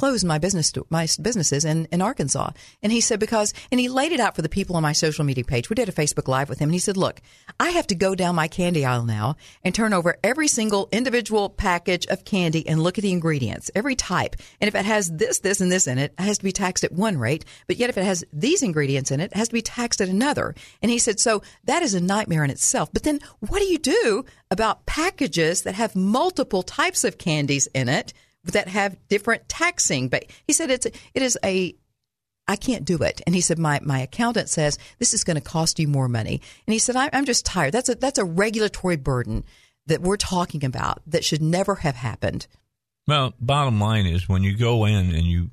Speaker 11: Close my business my businesses in, in Arkansas. And he said because and he laid it out for the people on my social media page. We did a Facebook live with him and he said, "Look, I have to go down my candy aisle now and turn over every single individual package of candy and look at the ingredients, every type. And if it has this this and this in it, it has to be taxed at one rate, but yet if it has these ingredients in it, it has to be taxed at another." And he said, "So that is a nightmare in itself. But then what do you do about packages that have multiple types of candies in it?" That have different taxing. But he said it's it is a I can't do it. And he said my my accountant says this is going to cost you more money. And he said I, I'm just tired. That's a that's a regulatory burden that we're talking about that should never have happened.
Speaker 2: Well, bottom line is when you go in and you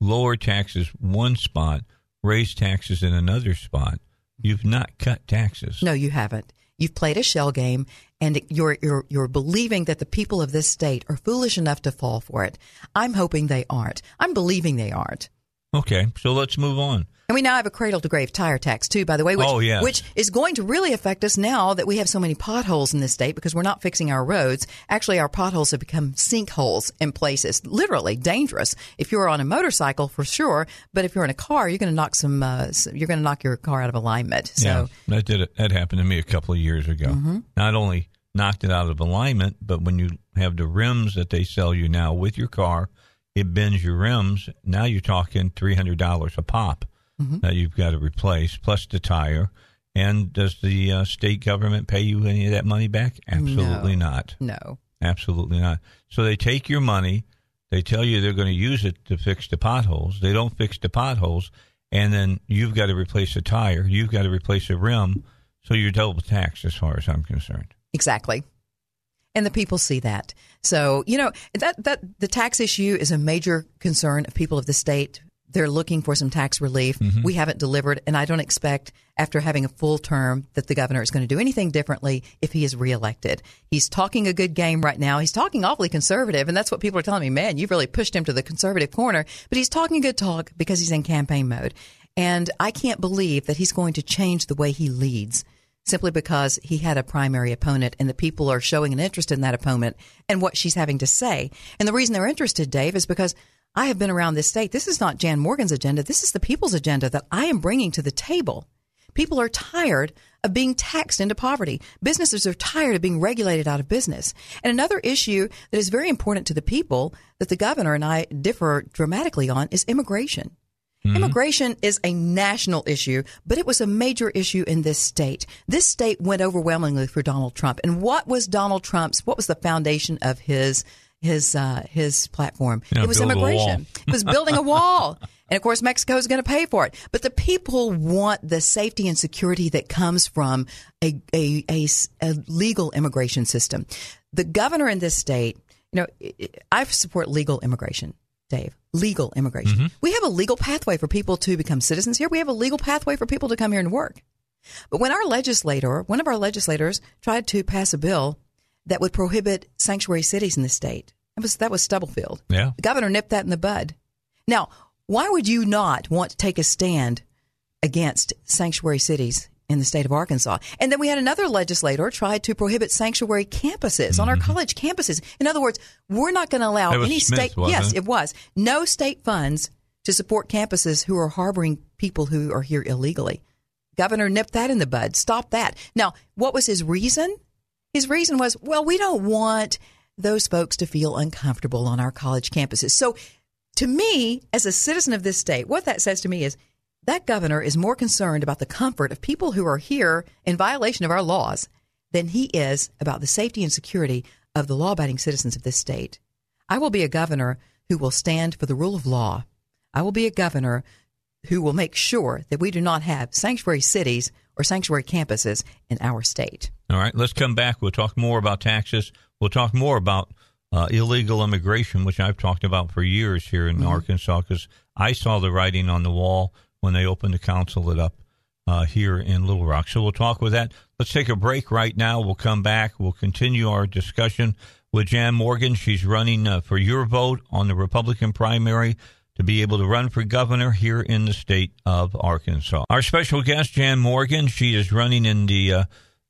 Speaker 2: lower taxes one spot, raise taxes in another spot, you've not cut taxes.
Speaker 11: No, you haven't. You've played a shell game, and you're you're you're believing that the people of this state are foolish enough to fall for it. I'm hoping they aren't. I'm believing they aren't.
Speaker 2: Okay, so let's move on.
Speaker 11: And we now have a cradle to grave tire tax too, by the way, which,
Speaker 2: Oh, yes.
Speaker 11: which is going to really affect us now that we have so many potholes in this state because we're not fixing our roads. Actually, our potholes have become sinkholes in places, literally dangerous. If you're on a motorcycle, for sure, but if you're in a car, you're going to knock some, uh, you're going to knock your car out of alignment. So
Speaker 2: yeah, that did it. That happened to me a couple of years ago.
Speaker 11: Mhm.
Speaker 2: Not only knocked it out of alignment, but when you have the rims that they sell you now with your car, it bends your rims. Now you're talking three hundred dollars a pop
Speaker 11: Mhm.
Speaker 2: that you've got to replace, plus the tire. And does the uh, state government pay you any of that money back? Absolutely
Speaker 11: No.
Speaker 2: not.
Speaker 11: no.
Speaker 2: Absolutely not. So they take your money, they tell you they're going to use it to fix the potholes. They don't fix the potholes, and then you've got to replace a tire, you've got to replace a rim. So you're double taxed as far as I'm concerned.
Speaker 11: Exactly. And the people see that. So, you know, that, that the tax issue is a major concern of people of the state. They're looking for some tax relief.
Speaker 2: Mm-hmm.
Speaker 11: We haven't delivered, and I don't expect after having a full term that the governor is going to do anything differently if he is reelected. He's talking a good game right now. He's talking awfully conservative, and that's what people are telling me, man, you've really pushed him to the conservative corner, but he's talking good talk because he's in campaign mode. And I can't believe that he's going to change the way he leads simply because he had a primary opponent and the people are showing an interest in that opponent and what she's having to say. And the reason they're interested, Dave, is because I have been around this state. This is not Jan Morgan's agenda. This is the people's agenda that I am bringing to the table. People are tired of being taxed into poverty. Businesses are tired of being regulated out of business. And another issue that is very important to the people that the governor and I differ dramatically on is immigration. Mm-hmm. Immigration is a national issue, but it was a major issue in this state. This state went overwhelmingly for Donald Trump. And what was Donald Trump's, what was the foundation of his his uh, his platform. It was immigration. It was building a wall. [LAUGHS] And of course, Mexico is going to pay for it. But the people want the safety and security that comes from a a legal immigration system. The governor in this state, you know, I support legal immigration, Dave. Legal immigration. Mm-hmm. We have a legal pathway for people to become citizens here. We have a legal pathway for people to come here and work. But when our legislator, one of our legislators, tried to pass a bill that would prohibit sanctuary cities in the state, that was that was Stubblefield.
Speaker 2: Yeah.
Speaker 11: The governor nipped that in the bud. Now, why would you not want to take a stand against sanctuary cities in the state of Arkansas? And then we had another legislator try to prohibit sanctuary campuses on our mm-hmm. college campuses. In other words, we're not going to allow any
Speaker 2: Smith,
Speaker 11: state. yes,
Speaker 2: it?
Speaker 11: it was no state funds to support campuses who are harboring people who are here illegally. Governor nipped that in the bud. Stop that. Now, what was his reason? His reason was, well, we don't want those folks to feel uncomfortable on our college campuses. So, to me, as a citizen of this state, what that says to me is that governor is more concerned about the comfort of people who are here in violation of our laws than he is about the safety and security of the law abiding citizens of this state. I will be a governor who will stand for the rule of law. I will be a governor who will make sure that we do not have sanctuary cities or sanctuary campuses in our state.
Speaker 2: All right, let's come back. We'll talk more about taxes. We'll talk more about uh, illegal immigration, which I've talked about for years here in Arkansas, because I saw the writing on the wall when they opened the consulate up uh, here in Little Rock. So we'll talk with that. Let's take a break right now. We'll come back. We'll continue our discussion with Jan Morgan. She's running uh, for your vote on the Republican primary to be able to run for governor here in the state of Arkansas. Our special guest, Jan Morgan, she is running in the uh,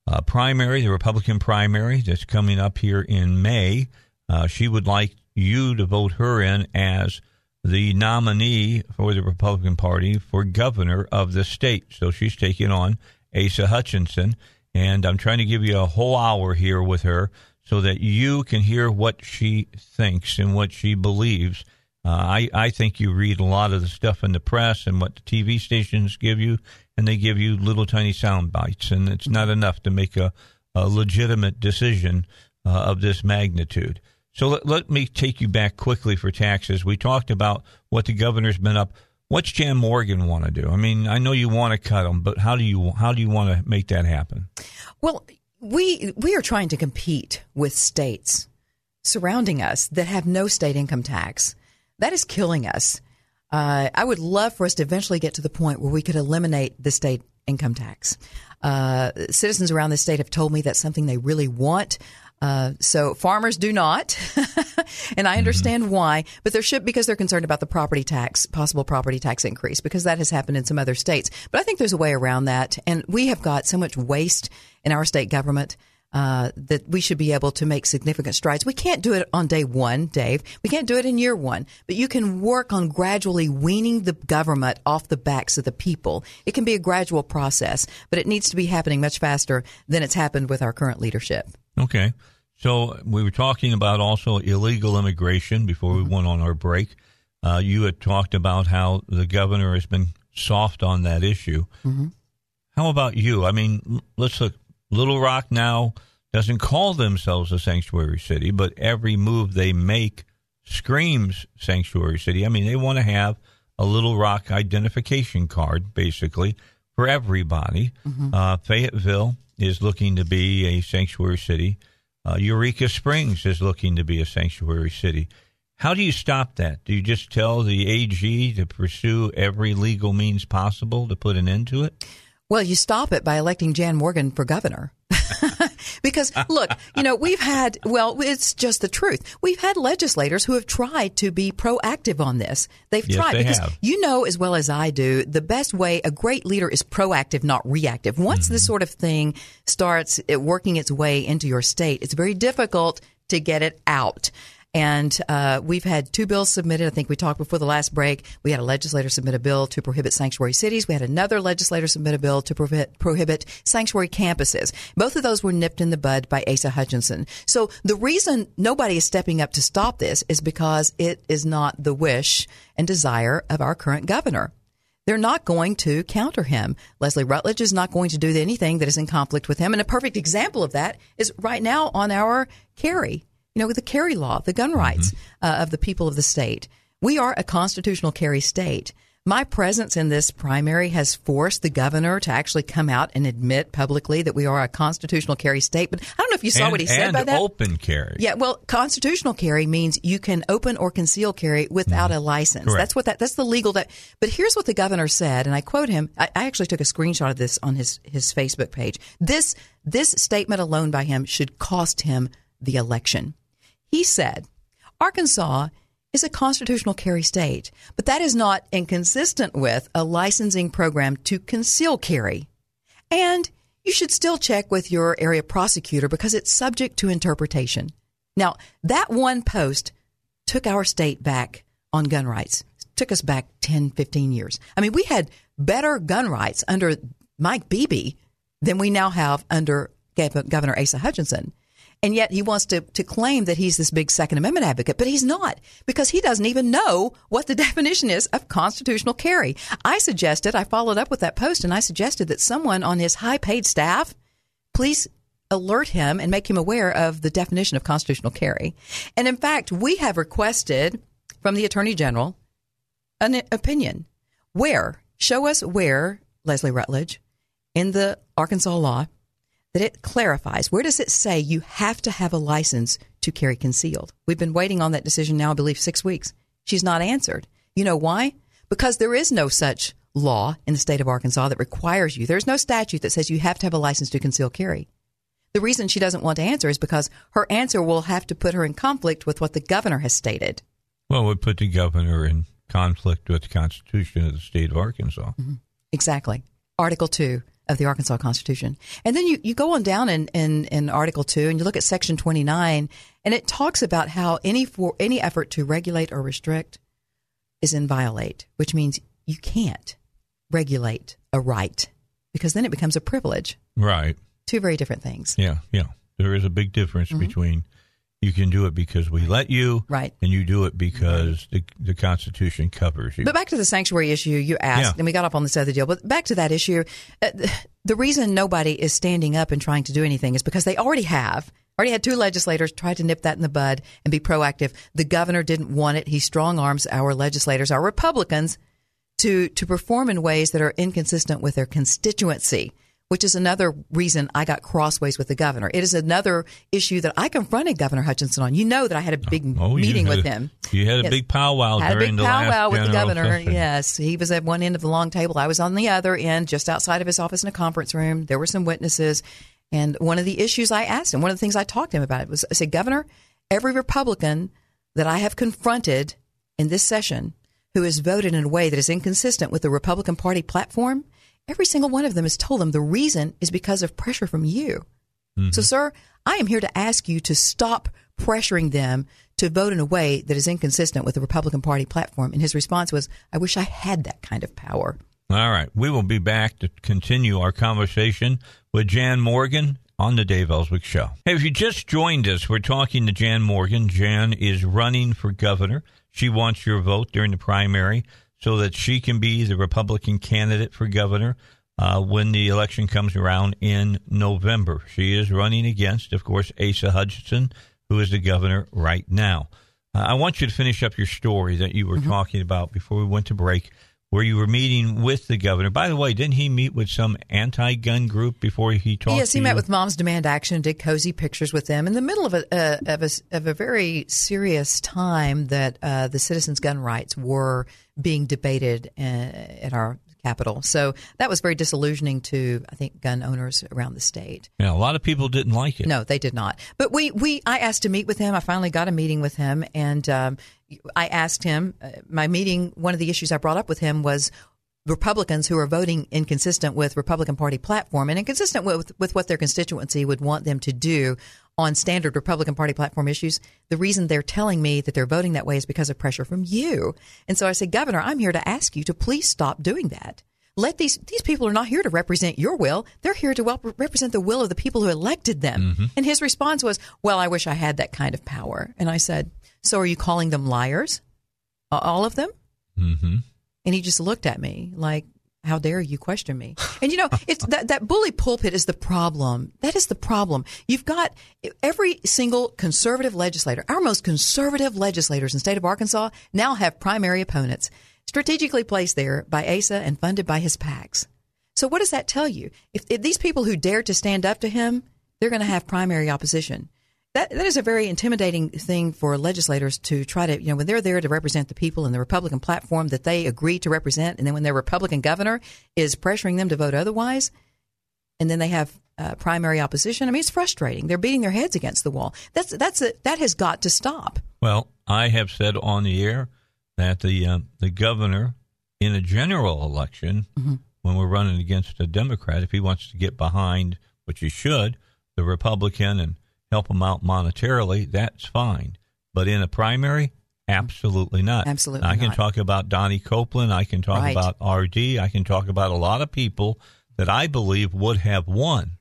Speaker 2: uh, primary, the Republican primary that's coming up here in May. Uh, she would like you to vote her in as the nominee for the Republican Party for governor of the state. So she's taking on Asa Hutchinson. And I'm trying to give you a whole hour here with her so that you can hear what she thinks and what she believes. Uh, I, I think you read a lot of the stuff in the press and what the TV stations give you, and they give you little tiny sound bites, and it's not enough to make a, a legitimate decision uh, of this magnitude. So let, let me take you back quickly for taxes. We talked about what the governor's been up. What's Jan Morgan want to do? I mean, I know you want to cut them, but how do you how do you want to make that happen?
Speaker 11: Well, we we are trying to compete with states surrounding us that have no state income tax. That is killing us. Uh, I would love for us to eventually get to the point where we could eliminate the state income tax. Uh, citizens around the state have told me that's something they really want. Uh, so farmers do not, [LAUGHS] and I understand why. But there should because they're concerned about the property tax, possible property tax increase, because that has happened in some other states. But I think there's a way around that, and we have got so much waste in our state government uh, that we should be able to make significant strides. We can't do it on day one, Dave. We can't do it in year one, but you can work on gradually weaning the government off the backs of the people. It can be a gradual process, but it needs to be happening much faster than it's happened with our current leadership.
Speaker 2: Okay. So we were talking about also illegal immigration before we went on our break. Uh, you had talked about how the governor has been soft on that issue. How about you? I mean, let's look. Little Rock now doesn't call themselves a sanctuary city, but every move they make screams sanctuary city. I mean, they want to have a Little Rock identification card, basically, for everybody. Uh, Fayetteville is looking to be a sanctuary city. Uh, Eureka Springs is looking to be a sanctuary city. How do you stop that? Do you just tell the AG to pursue every legal means possible to put an end to it?
Speaker 11: Well, you stop it by electing Jan Morgan for governor. [LAUGHS] because look, you know, we've had, well, it's just the truth. We've had legislators who have tried to be proactive on this. They've
Speaker 2: Yes,
Speaker 11: tried
Speaker 2: they
Speaker 11: because
Speaker 2: have.
Speaker 11: you know as well as I do, the best way a great leader is proactive, not reactive. Once this mm-hmm. sort of thing starts working its way into your state, it's very difficult to get it out. And uh, we've had two bills submitted. I think we talked before the last break. We had a legislator submit a bill to prohibit sanctuary cities. We had another legislator submit a bill to prohibit, prohibit sanctuary campuses. Both of those were nipped in the bud by Asa Hutchinson. So the reason nobody is stepping up to stop this is because it is not the wish and desire of our current governor. They're not going to counter him. Leslie Rutledge is not going to do anything that is in conflict with him. And a perfect example of that is right now on our carry, you know, with the carry law, the gun rights uh, of the people of the state. We are a constitutional carry state. My presence in this primary has forced the governor to actually come out and admit publicly that we are a constitutional carry state. But I don't know if you saw
Speaker 2: and,
Speaker 11: what he said by that.
Speaker 2: open carry.
Speaker 11: Yeah, well, constitutional carry means you can open or conceal carry without a license.
Speaker 2: Correct.
Speaker 11: That's what that. That's the legal. That. But here's what the governor said, and I quote him. I, I actually took a screenshot of this on his his Facebook page. This this statement alone by him should cost him the election. He said, Arkansas is a constitutional carry state, but that is not inconsistent with a licensing program to conceal carry. And you should still check with your area prosecutor because it's subject to interpretation. Now, that one post took our state back on gun rights. took us back 10, 15 years. I mean, we had better gun rights under Mike Beebe than we now have under Governor Asa Hutchinson. And yet he wants to, to claim that he's this big Second Amendment advocate, but he's not because he doesn't even know what the [LAUGHS] definition is of constitutional carry. I suggested, I followed up with that post and I suggested that someone on his high paid staff please alert him and make him aware of the definition of constitutional carry. And in fact, we have requested from the Attorney General an opinion. Where? Show us where, Leslie Rutledge, in the Arkansas law, that it clarifies. Where does it say you have to have a license to carry concealed? We've been waiting on that decision now, I believe, six weeks. She's not answered. You know why? Because there is no such law in the state of Arkansas that requires you. There's no statute that says you have to have a license to conceal carry. The reason she doesn't want to answer is because her answer will have to put her in conflict with what the governor has stated.
Speaker 2: Well, it would put the governor in conflict with the Constitution of the state of Arkansas.
Speaker 11: Mm-hmm. Exactly. Article 2 of the Arkansas Constitution. And then you, you go on down in, in, in Article 2 and you look at Section 29, and it talks about how any, for, any effort to regulate or restrict is inviolate, which means you can't regulate a right because then it becomes a privilege.
Speaker 2: Right.
Speaker 11: Two very different things.
Speaker 2: Yeah, yeah. There is a big difference
Speaker 11: Mhm.
Speaker 2: between you can do it because we let you,
Speaker 11: Right.
Speaker 2: and you do it because the, the Constitution covers you.
Speaker 11: But back to the sanctuary issue you asked,
Speaker 2: Yeah.
Speaker 11: and we got up on this other deal. But back to that issue, uh, the reason nobody is standing up and trying to do anything is because they already have. Already had two legislators try to nip that in the bud and be proactive. The governor didn't want it. He strong arms our legislators, our Republicans, to to perform in ways that are inconsistent with their constituency. Which is another reason I got crossways with the governor. It is another issue that I confronted Governor Hutchinson on. You know that I had a big
Speaker 2: Oh,
Speaker 11: meeting with
Speaker 2: a-
Speaker 11: him.
Speaker 2: you had a
Speaker 11: Yes.
Speaker 2: big powwow
Speaker 11: Had a big powwow with the governor.
Speaker 2: session.
Speaker 11: Yes, he was at one end of the long table. I was on the other end, just outside of his office in a conference room. There were some witnesses, and one of the issues I asked him, one of the things I talked to him about, was I said, Governor, every Republican that I have confronted in this session who has voted in a way that is inconsistent with the Republican Party platform, every single one of them has told them the reason is because of pressure from you. So, mm-hmm. sir, I am here to ask you to stop pressuring them to vote in a way that is inconsistent with the Republican Party platform. And his response was, I wish I had that kind of power.
Speaker 2: All right. We will be back to continue our conversation with Jan Morgan on the Dave Elswick Show. Hey, if you just joined us, we're talking to Jan Morgan. Jan is running for governor. She wants your vote during the primary so that she can be the Republican candidate for governor uh, when the election comes around in November. She is running against, of course, Asa Hutchinson, who is the governor right now. Uh, I want you to finish up your story that you were talking about before we went to break, where you were meeting with the governor. By the way, didn't he meet with some anti-gun group before he talked?
Speaker 11: yes, he met
Speaker 2: you?
Speaker 11: with Moms Demand Action and did cozy pictures with them in the middle of a, uh, of, a of a very serious time that uh, the citizens' gun rights were being debated uh, at our capital. So that was very disillusioning to, I think, gun owners around the state.
Speaker 2: Yeah, a lot of people didn't like it.
Speaker 11: No, they did not. But we, we I asked to meet with him. I finally got a meeting with him, and um, I asked him. Uh, my meeting. One of the issues I brought up with him was Republicans who are voting inconsistent with Republican Party platform and inconsistent with with what their constituency would want them to do on standard Republican Party platform issues. The reason they're telling me that they're voting that way is because of pressure from you. And so I said, Governor, I'm here to ask you to please stop doing that. Let these these people are not here to represent your will. They're here to well, represent the will of the people who elected them. And his response was, "Well, I wish I had that kind of power." And I said, "So are you calling them liars? All of them?"
Speaker 2: Mm-hmm.
Speaker 11: And he just looked at me like, how dare you question me? And you know, it's that, that bully pulpit is the problem. That is the problem. You've got every single conservative legislator, our most conservative legislators in the state of Arkansas now have primary opponents strategically placed there by Asa and funded by his PACs. So what does that tell you? If, if these people who dare to stand up to him, they're going to have primary opposition that that is a very intimidating thing for legislators to try to you know when they're there to represent the people in the Republican platform that they agree to represent, and then when their Republican governor is pressuring them to vote otherwise, and then they have uh, primary opposition. I mean, it's frustrating. They're beating their heads against the wall. That's that's a, that has got to stop.
Speaker 2: Well, I have said on the air that the uh, the governor in a general election, mm-hmm. when we're running against a Democrat, if he wants to get behind, which he should, the Republican and help them out monetarily, that's fine. But in a primary, absolutely not.
Speaker 11: Absolutely
Speaker 2: I can
Speaker 11: not.
Speaker 2: talk about Donnie Copeland. I can talk
Speaker 11: Right.
Speaker 2: about RD. I can talk about a lot of people that I believe would have won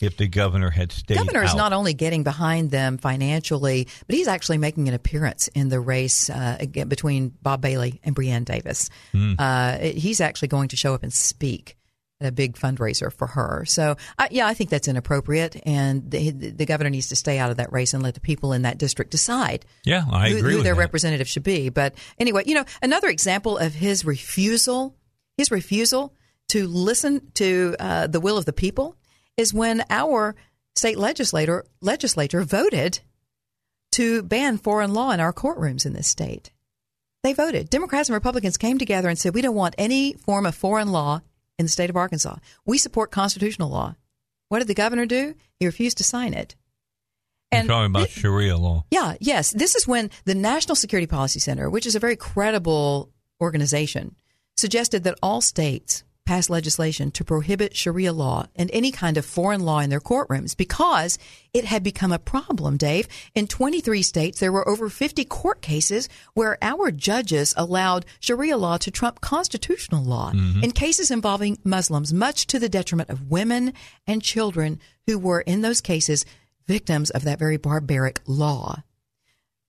Speaker 2: if the governor had stayed
Speaker 11: governor is not only getting behind them financially, but he's actually making an appearance in the race uh, between Bob Bailey and Breanne Davis.
Speaker 2: Hmm.
Speaker 11: Uh, he's actually going to show up and speak a big fundraiser for her. So, uh, yeah, I think that's inappropriate, and the, the governor needs to stay out of that race and let the people in that district decide
Speaker 2: Yeah, I
Speaker 11: who,
Speaker 2: agree
Speaker 11: who their
Speaker 2: that.
Speaker 11: representative should be. But anyway, you know, another example of his refusal, his refusal to listen to uh, the will of the people, is when our state legislator legislature voted to ban foreign law in our courtrooms in this state. They voted. Democrats and Republicans came together and said, "We don't want any form of foreign law in the state of Arkansas. We support constitutional law." What did the governor do? He refused to sign it.
Speaker 2: You're talking about Sharia law.
Speaker 11: Yeah, yes. This is when the National Security Policy Center, which is a very credible organization, suggested that all states pass legislation to prohibit Sharia law and any kind of foreign law in their courtrooms because it had become a problem, Dave. In 23 states, there were over 50 court cases where our judges allowed Sharia law to trump constitutional law mm-hmm. in cases involving Muslims, much to the detriment of women and children who were, in those cases, victims of that very barbaric law.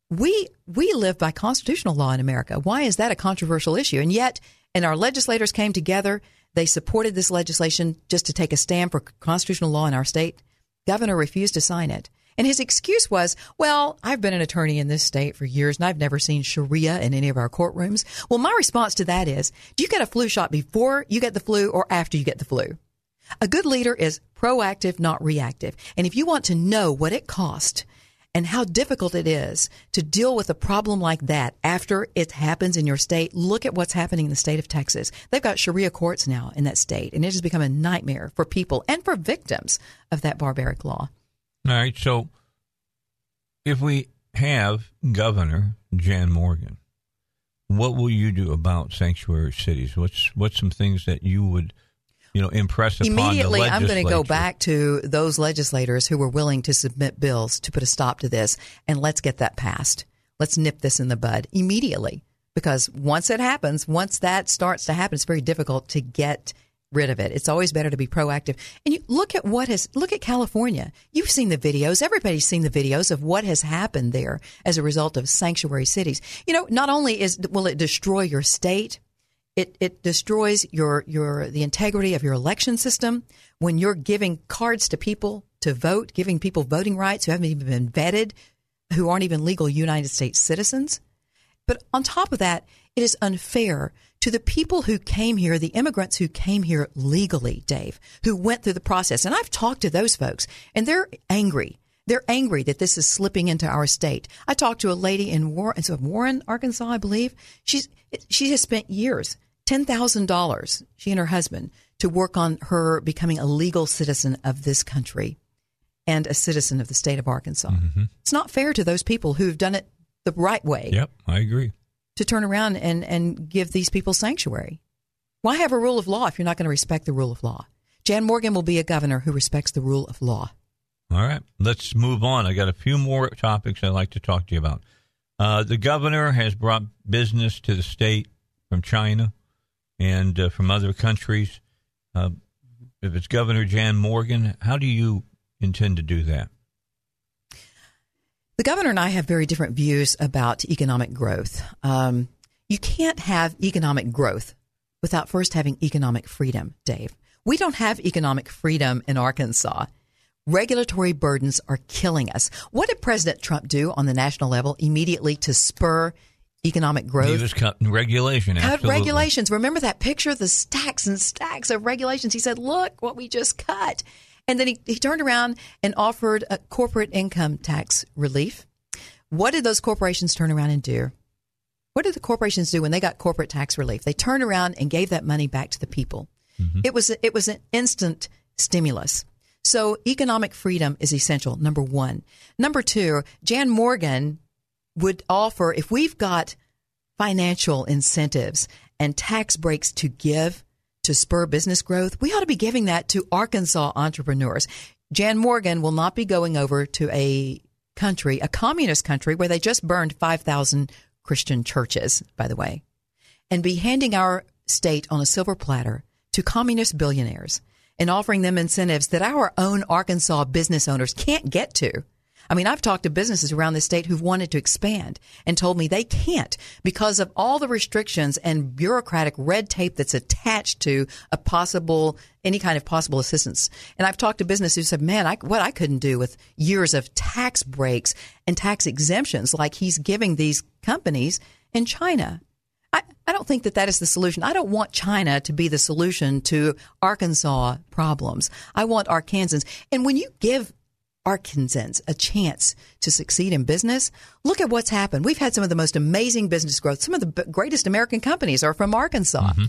Speaker 11: We we live by constitutional law in America. Why is that a controversial issue? And yet, and our legislators came together. They supported this legislation just to take a stand for constitutional law in our state. Governor refused to sign it. And his excuse was, well, I've been an attorney in this state for years and I've never seen Sharia in any of our courtrooms. Well, my response to that is, do you get a flu shot before you get the flu or after you get the flu? A good leader is proactive, not reactive. And if you want to know what it cost and how difficult it is to deal with a problem like that after it happens in your state, look at what's happening in the state of Texas. They've got Sharia courts now in that state, and it has become a nightmare for people and for victims of that barbaric law.
Speaker 2: All right. So if we have Governor Jan Morgan, what will you do about sanctuary cities? What's what's some things that you would, you know, impress upon
Speaker 11: Immediately, I'm going to go back to those legislators who were willing to submit bills to put a stop to this, and let's get that passed. Let's nip this in the bud immediately. Because once it happens, once that starts to happen, it's very difficult to get rid of it. It's always better to be proactive. And you look at what has, look at California. You've seen the videos. Everybody's seen the videos of what has happened there as a result of sanctuary cities. You know, not only is, will it destroy your state, it, it destroys your, your, the integrity of your election system when you're giving cards to people to vote, giving people voting rights who haven't even been vetted, who aren't even legal United States citizens. But on top of that, it is unfair to the people who came here, the immigrants who came here legally, Dave, who went through the process. And I've talked to those folks, and they're angry. They're angry that this is slipping into our state. I talked to a lady in Warren, Warren, Arkansas, I believe. She's she has spent years, ten thousand dollars, she and her husband, to work on her becoming a legal citizen of this country and a citizen of the state of Arkansas. Mm-hmm. It's not fair to those people who've done it the right way
Speaker 2: Yep, I agree.
Speaker 11: to turn around and, and give these people sanctuary. Why have a rule of law if you're not going to respect the rule of law? Jan Morgan will be a governor who respects the rule of law.
Speaker 2: All right, let's move on. I got a few more topics I'd like to talk to you about. Uh, the governor has brought business to the state from China and uh, from other countries. Uh, if it's Governor Jan Morgan, how do you intend to do that?
Speaker 11: The governor and I have very different views about economic growth. Um, You can't have economic growth without first having economic freedom, Dave. We don't have economic freedom in Arkansas. Regulatory burdens are killing us. What did President Trump do on the national level immediately to spur economic growth?
Speaker 2: He was cutting regulation.
Speaker 11: Cut
Speaker 2: absolutely.
Speaker 11: regulations. Remember that picture of the stacks and stacks of regulations? He said, Look what we just cut. And then he, he turned around and offered a corporate income tax relief. What did those corporations turn around and do? What did the corporations do when they got corporate tax relief? They turned around and gave that money back to the people.
Speaker 2: Mm-hmm.
Speaker 11: It was it was an instant stimulus. So economic freedom is essential. Number one. Number two, Jan Morgan would offer if we've got financial incentives and tax breaks to give to spur business growth, we ought to be giving that to Arkansas entrepreneurs. Jan Morgan will not be going over to a country, a communist country, where they just burned 5,000 Christian churches, by the way, and be handing our state on a silver platter to communist billionaires and offering them incentives that our own Arkansas business owners can't get to. I mean, I've talked to businesses around the state who've wanted to expand and told me they can't because of all the restrictions and bureaucratic red tape that's attached to a possible, any kind of possible assistance. And I've talked to businesses who said, man, I, what I couldn't do with years of tax breaks and tax exemptions like he's giving these companies in China. I, I don't think that that is the solution. I don't want China to be the solution to Arkansas problems. I want Arkansans. And when you give Arkansans a chance to succeed in business, look at what's happened. We've had some of the most amazing business growth. Some of the b- greatest American companies are from Arkansas. Mm-hmm.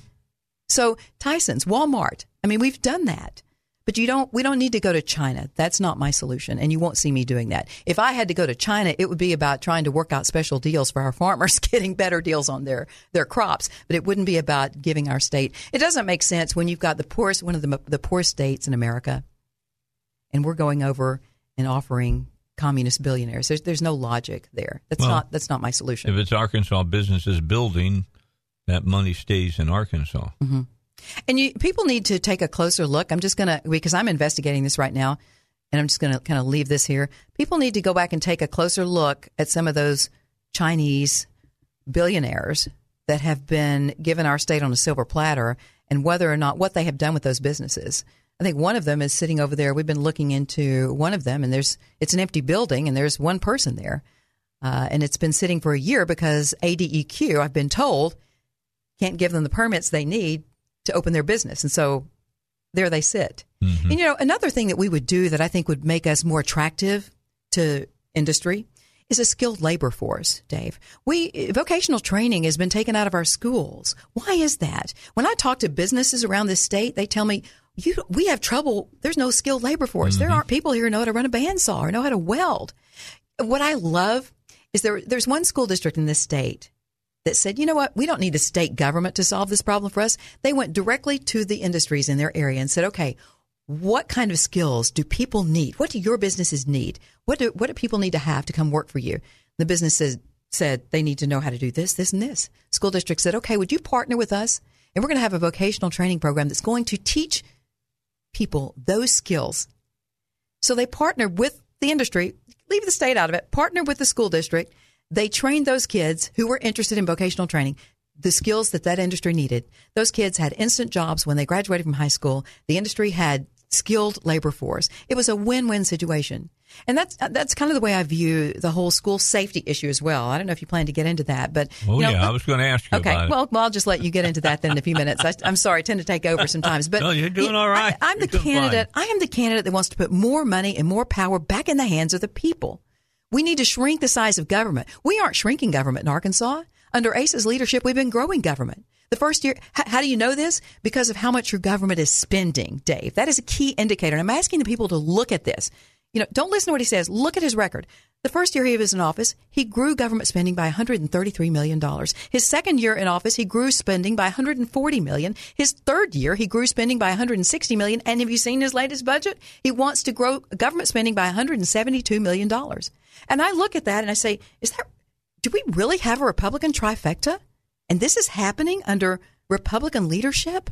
Speaker 11: So Tyson's, Walmart. I mean, we've done that. But you don't we don't need to go to China. That's not my solution and you won't see me doing that. If I had to go to China, it would be about trying to work out special deals for our farmers [LAUGHS] getting better deals on their their crops, but it wouldn't be about giving our state. It doesn't make sense when you've got the poorest one of the the poorest states in America and we're going over and offering communist billionaires. There's there's no logic there. That's
Speaker 2: Well,
Speaker 11: not that's not my solution.
Speaker 2: If it's Arkansas businesses building, that money stays in Arkansas.
Speaker 11: hmm And you, people need to take a closer look. I'm just going to, because I'm investigating this right now, and I'm just going to kind of leave this here. People need to go back and take a closer look at some of those Chinese billionaires that have been given our state on a silver platter and whether or not what they have done with those businesses. I think one of them is sitting over there. We've been looking into one of them, and there's it's an empty building, and there's one person there, uh, and it's been sitting for a year because ADEQ, I've been told, can't give them the permits they need to open their business, and so there they sit. Mm-hmm. And you know, another thing that we would do that I think would make us more attractive to industry is a skilled labor force, Dave. We vocational training has been taken out of our schools. Why is that? When I talk to businesses around this state, they tell me you we have trouble. There's no skilled labor force. There mm-hmm. aren't people here who know how to run a bandsaw or know how to weld. What I love is there. There's one school district in this state that said, you know what, we don't need a state government to solve this problem for us. They went directly to the industries in their area and said, okay, what kind of skills do people need? What do your businesses need? What do what do people need to have to come work for you? The businesses said they need to know how to do this, this, and this. School district said, okay, would you partner with us? And we're going to have a vocational training program that's going to teach people those skills. So they partnered with the industry, leave the state out of it, partnered with the school district. They trained those kids who were interested in vocational training the skills that that industry needed. Those kids had instant jobs when they graduated from high school. The industry had skilled labor force. It was a win-win situation. And that's uh, that's kind of the way I view the whole school safety issue as well. I don't know if you plan to get into that, but
Speaker 2: Oh,
Speaker 11: you know,
Speaker 2: yeah, I was going to ask you
Speaker 11: okay, well, well, I'll just let you get into that then in a few minutes. I, I'm sorry, I tend to take over sometimes, but
Speaker 2: No, you're doing
Speaker 11: you-
Speaker 2: all right.
Speaker 11: I, am the candidate. I am the candidate that wants to put more money and more power back in the hands of the people. We need to shrink the size of government. We aren't shrinking government in Arkansas. Under Asa's leadership, we've been growing government. The first year, how do you know this? Because of how much your government is spending, Dave. That is a key indicator. And I'm asking the people to look at this. You know, don't listen to what he says. Look at his record. The first year he was in office, he grew government spending by $133 million. His second year in office, he grew spending by 140 million. His third year, he grew spending by 160 million. And have you seen his latest budget? He wants to grow government spending by $172 million. And I look at that and I say, is that, do we really have a Republican trifecta? And this is happening under Republican leadership?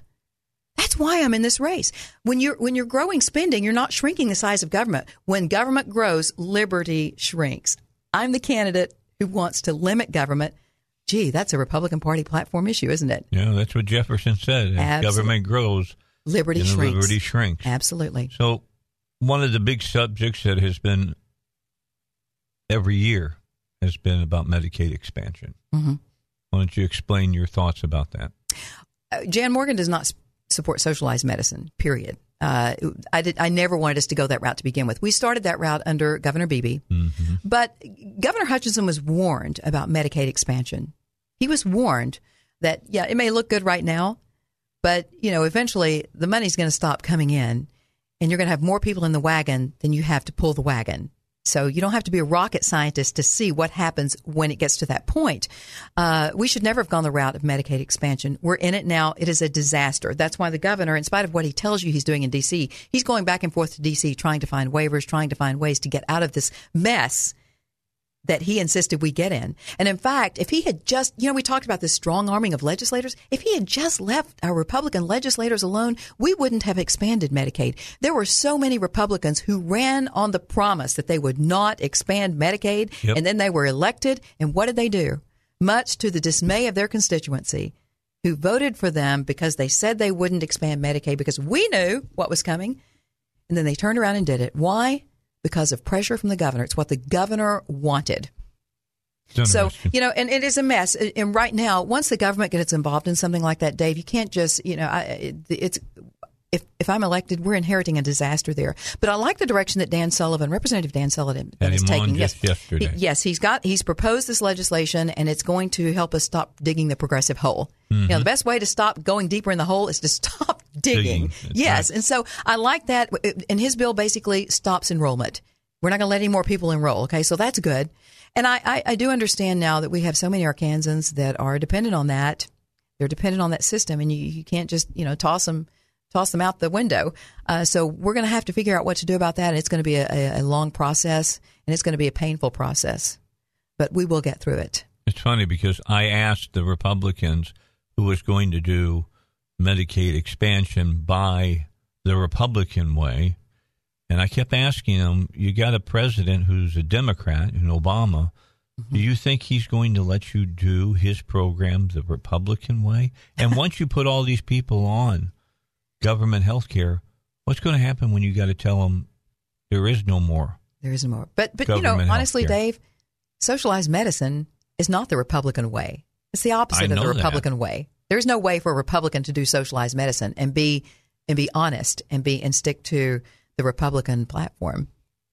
Speaker 11: That's why I'm in this race. When you're when you're growing spending, you're not shrinking the size of government. When government grows, liberty shrinks. I'm the candidate who wants to limit government. gee, that's a Republican Party platform issue, isn't it?
Speaker 2: Yeah, that's what Jefferson said. As government grows,
Speaker 11: Liberty shrinks.
Speaker 2: Liberty shrinks.
Speaker 11: Absolutely.
Speaker 2: So, one of the big subjects that has been every year has been about Medicaid expansion.
Speaker 11: Mhm.
Speaker 2: Why don't you explain your thoughts about that?
Speaker 11: Uh, Jan Morgan does not support socialized medicine. Period. Uh, I did. I never wanted us to go that route to begin with. We started that route under Governor Beebe, but Governor Hutchinson was warned about Medicaid expansion. He was warned that yeah, it may look good right now, but you know, eventually the money's going to stop coming in, and you're going to have more people in the wagon than you have to pull the wagon. So you don't have to be a rocket scientist to see what happens when it gets to that point. Uh, we should never have gone the route of Medicaid expansion. We're in it now. It is a disaster. That's why the governor, in spite of what he tells you he's doing in D.C., he's going back and forth to D.C. trying to find waivers, trying to find ways to get out of this mess that he insisted we get in. And in fact, if he had just, you know, we talked about this strong arming of legislators. If he had just left our Republican legislators alone, we wouldn't have expanded Medicaid. There were so many Republicans who ran on the promise that they would not expand Medicaid,
Speaker 12: Yep.
Speaker 11: and then they were elected. And what did they do? Much to the dismay of their constituency, who voted for them because they said they wouldn't expand Medicaid because we knew what was coming. And then they turned around and did it. Why? Because of pressure from the governor. It's what the governor wanted. So, you know, and it is a mess. And right now, once the government gets involved in something like that, Dave, you can't just, you know, I, it, it's, if, if I'm elected, we're inheriting a disaster there. But I like the direction that Dan Sullivan, Representative Dan Sullivan,
Speaker 2: Had
Speaker 11: is taking.
Speaker 2: yesterday.
Speaker 11: He- yes, he's got he's proposed this legislation, and it's going to help us stop digging the progressive hole. You know,
Speaker 2: Mhm.
Speaker 11: the best way to stop going deeper in the hole is to [LAUGHS] stop digging.
Speaker 2: Digging,
Speaker 11: Yes,
Speaker 2: right.
Speaker 11: and so I like that. And his bill basically stops enrollment. We're not going to let any more people enroll. Okay, so that's good. And I, I, I do understand now that we have so many Arkansans that are dependent on that. They're dependent on that system, and you, you can't just you know toss them toss them out the window. Uh, so we're going to have to figure out what to do about that. And it's going to be a, a, a long process, and it's going to be a painful process, but we will get through it.
Speaker 2: It's funny because I asked the Republicans who was going to do Medicaid expansion by the Republican way. And I kept asking them, you got a president who's a Democrat, in Obama. Do you think he's going to let you do his program the Republican way? And [LAUGHS] once you put all these people on government health care, what's going to happen when you got to tell them there is no more?
Speaker 11: There is no more. But but you know, honestly,
Speaker 2: healthcare.
Speaker 11: Dave, socialized medicine is not the Republican way. It's the opposite of the
Speaker 2: know that.
Speaker 11: Republican way. There's no way for a Republican to do socialized medicine and be and be honest and be and stick to the Republican platform.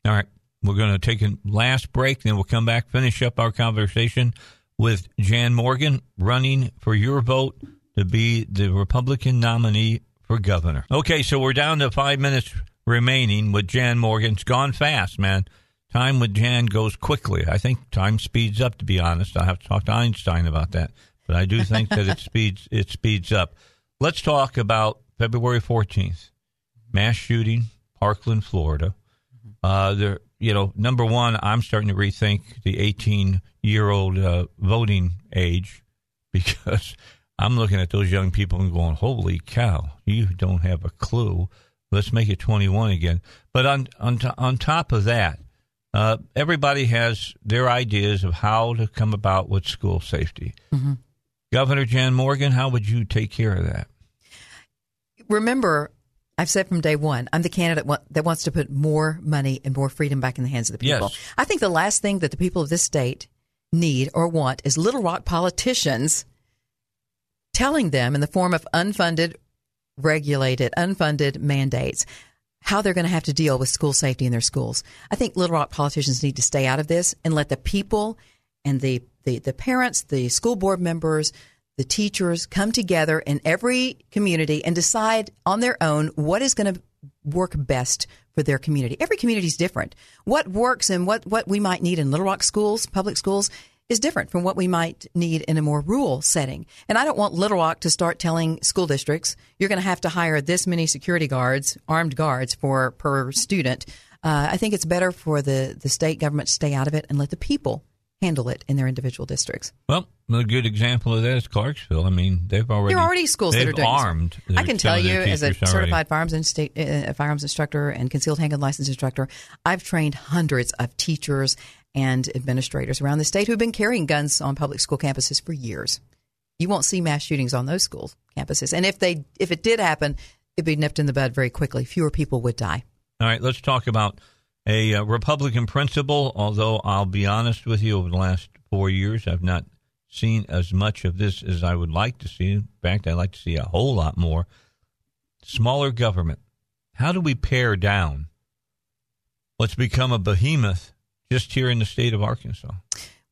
Speaker 2: All right. We're going to take a last break, then we'll come back, finish up our conversation with Jan Morgan running for your vote to be the Republican nominee for governor. Okay, so we're down to five minutes remaining with Jan Morgan. It's gone fast, man. Time with Jan goes quickly. I think time speeds up, to be honest. I have to talk to Einstein about that. But I do think that it [LAUGHS] speeds it speeds up. Let's talk about February 14th. Mass shooting, Parkland, Florida. Uh, there, you know, number one, I'm starting to rethink the 18 year old uh, voting age [LAUGHS] because I'm looking at those young people and going, "Holy cow, you don't have a clue." Let's make it 21 again. But on on to, on top of that, uh, everybody has their ideas of how to come about with school safety. Governor Jan Morgan, how would you take care of that?
Speaker 11: Remember, I've said from day one, I'm the candidate that wants to put more money and more freedom back in the hands of the people.
Speaker 2: Yes.
Speaker 11: I think the last thing that the people of this state need or want is Little Rock politicians telling them in the form of unfunded, regulated, unfunded mandates how they're going to have to deal with school safety in their schools. I think Little Rock politicians need to stay out of this and let the people and the, the, the parents, the school board members, the teachers come together in every community and decide on their own what is going to work best for their community. Every community is different. What works and what, what we might need in Little Rock schools, public schools, is different from what we might need in a more rural setting. And I don't want Little Rock to start telling school districts, you're going to have to hire this many security guards, armed guards for per student. Uh, I think it's better for the, the state government to stay out of it and let the people handle it in their individual districts.
Speaker 2: Well, a good example of that is Clarksville. I mean, they've already
Speaker 11: There are already schools that are doing.
Speaker 2: armed.
Speaker 11: I can tell you, as a certified firearms and state, uh, firearms instructor and concealed handgun license instructor, I've trained hundreds of teachers and administrators around the state who've been carrying guns on public school campuses for years. You won't see mass shootings on those school campuses, and if they if it did happen, it'd be nipped in the bud very quickly. Fewer people would die.
Speaker 2: All right, let's talk about a uh, Republican principle. Although I'll be honest with you, over the last four years, I've not seen as much of this as I would like to see. In fact, I'd like to see a whole lot more. Smaller government. How do we pare down what's become a behemoth just here in the state of Arkansas?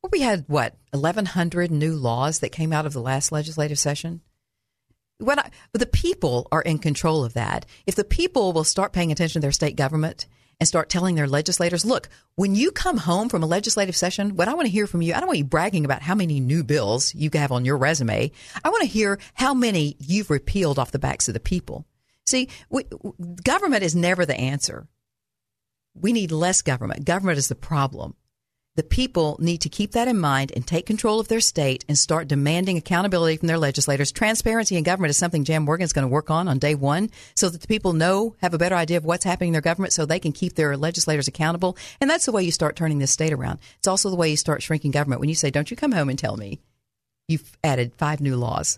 Speaker 11: Well, we had what eleven hundred new laws that came out of the last legislative session. What I, the people are in control of that. If the people will start paying attention to their state government and start telling their legislators, look, when you come home from a legislative session, what I want to hear from you, I don't want you bragging about how many new bills you have on your resume. I want to hear how many you've repealed off the backs of the people. See, we, government is never the answer. We need less government. Government is the problem. The people need to keep that in mind and take control of their state and start demanding accountability from their legislators. Transparency in government is something Jan Morgan is going to work on on day one so that the people know, have a better idea of what's happening in their government so they can keep their legislators accountable. And that's the way you start turning this state around. It's also the way you start shrinking government. When you say, don't you come home and tell me you've added five new laws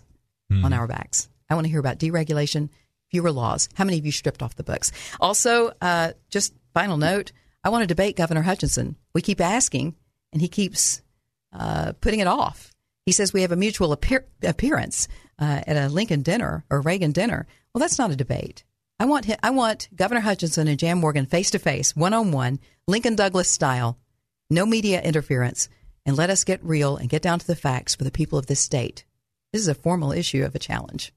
Speaker 11: on our backs. I want to hear about deregulation, fewer laws. How many of you stripped off the books? Also, uh, just final note, I want to debate Governor Hutchinson. We keep asking, and he keeps uh, putting it off. He says we have a mutual appear- appearance uh, at a Lincoln dinner or Reagan dinner. Well, that's not a debate. I want I want Governor Hutchinson and Jan Morgan face to face, one on one, Lincoln Douglas style, no media interference, and let us get real and get down to the facts for the people of this state. This is a formal issue of a challenge.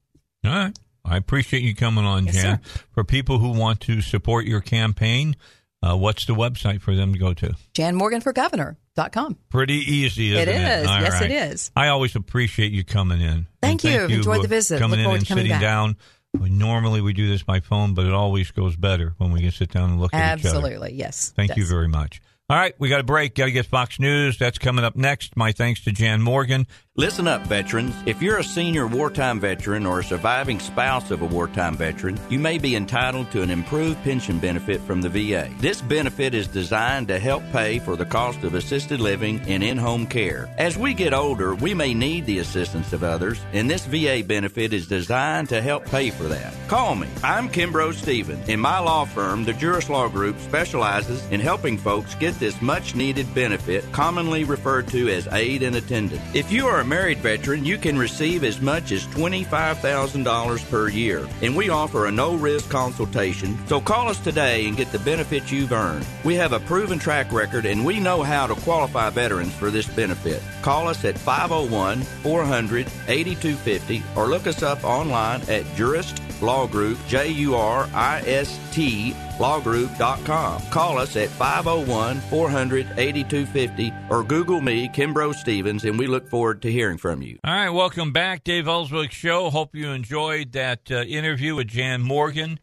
Speaker 2: All right. I appreciate you coming on,
Speaker 11: Yes,
Speaker 2: Jan. For people who want to support your campaign, uh, what's the website for them to go to?
Speaker 11: JanMorganForGovernor.com.
Speaker 2: Pretty easy, isn't
Speaker 11: It
Speaker 2: it?
Speaker 11: is. Yes,
Speaker 2: right.
Speaker 11: it is.
Speaker 2: I always appreciate you coming in.
Speaker 11: Thank
Speaker 2: And
Speaker 11: you. Enjoyed the visit.
Speaker 2: Coming
Speaker 11: Look
Speaker 2: in and
Speaker 11: coming
Speaker 2: sitting
Speaker 11: back.
Speaker 2: down. We- Normally we do this by phone, but it always goes better when we can sit down and look at each other.
Speaker 11: Absolutely. Yes.
Speaker 2: Thank you very much. All right, we got a break. Got to get Fox News. That's coming up next. My thanks to Jan Morgan.
Speaker 1: Listen up, veterans. If you're a senior wartime veteran or a surviving spouse of a wartime veteran, you may be entitled to an improved pension benefit from the VA. This benefit is designed to help pay for the cost of assisted living and in home care. As we get older, we may need the assistance of others, and this VA benefit is designed to help pay for that. Call me. I'm Kimbrough Stevens. In my law firm, the Juris Law Group specializes in helping folks get this much needed benefit, commonly referred to as aid and attendance. If you are a married veteran, you can receive as much as $25,000 per year, and we offer a no risk consultation. So call us today and get the benefits you've earned. We have a proven track record and we know how to qualify veterans for this benefit. Call us at 501 400 8250 or look us up online at Jurist Law Group, J U R I S lawgroup.com. Call us at 501 400 8250 or Google me, Kimbrough Stevens, and we look forward to hearing from you.
Speaker 2: All right, welcome back, Dave Elswick Show. Hope you enjoyed that uh, interview with Jan Morgan.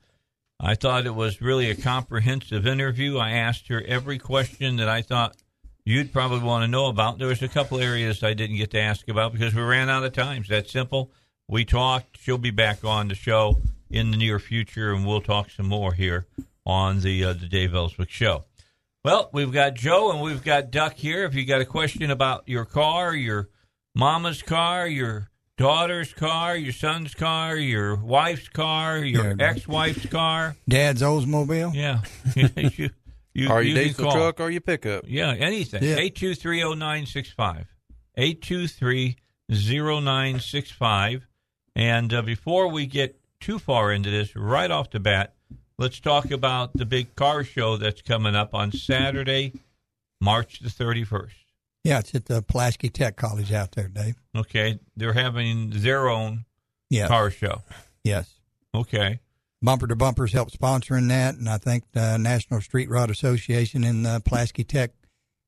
Speaker 2: I thought it was really a comprehensive interview. I asked her every question that I thought you'd probably want to know about. There was a couple areas I didn't get to ask about because we ran out of time. It's that simple. We talked. She'll be back on the show in the near future, and we'll talk some more here on the uh, the Dave Elswick Show. Well, we've got Joe and we've got Duck here. If you got a question about your car, your mama's car, your daughter's car, your son's car, your wife's car, your
Speaker 12: Yeah.
Speaker 2: ex-wife's car,
Speaker 12: Dad's Oldsmobile.
Speaker 2: yeah, [LAUGHS] [LAUGHS] you, you,
Speaker 13: Or
Speaker 2: you
Speaker 13: your
Speaker 2: can
Speaker 13: diesel
Speaker 2: call.
Speaker 13: truck or your pickup.
Speaker 2: Yeah, anything.
Speaker 12: Yeah.
Speaker 2: Eight two three zero nine six five. Eight two three zero nine six five. And uh, before we get too far into this, right off the bat, let's talk about the big car show that's coming up on Saturday, March the thirty first.
Speaker 12: Yeah, it's at the Pulaski Tech College out there, Dave.
Speaker 2: Okay, they're having their own
Speaker 12: Yes.
Speaker 2: car show.
Speaker 12: Yes.
Speaker 2: Okay.
Speaker 12: Bumper to Bumpers helped sponsoring that, and I think the National Street Rod Association and the Pulaski Tech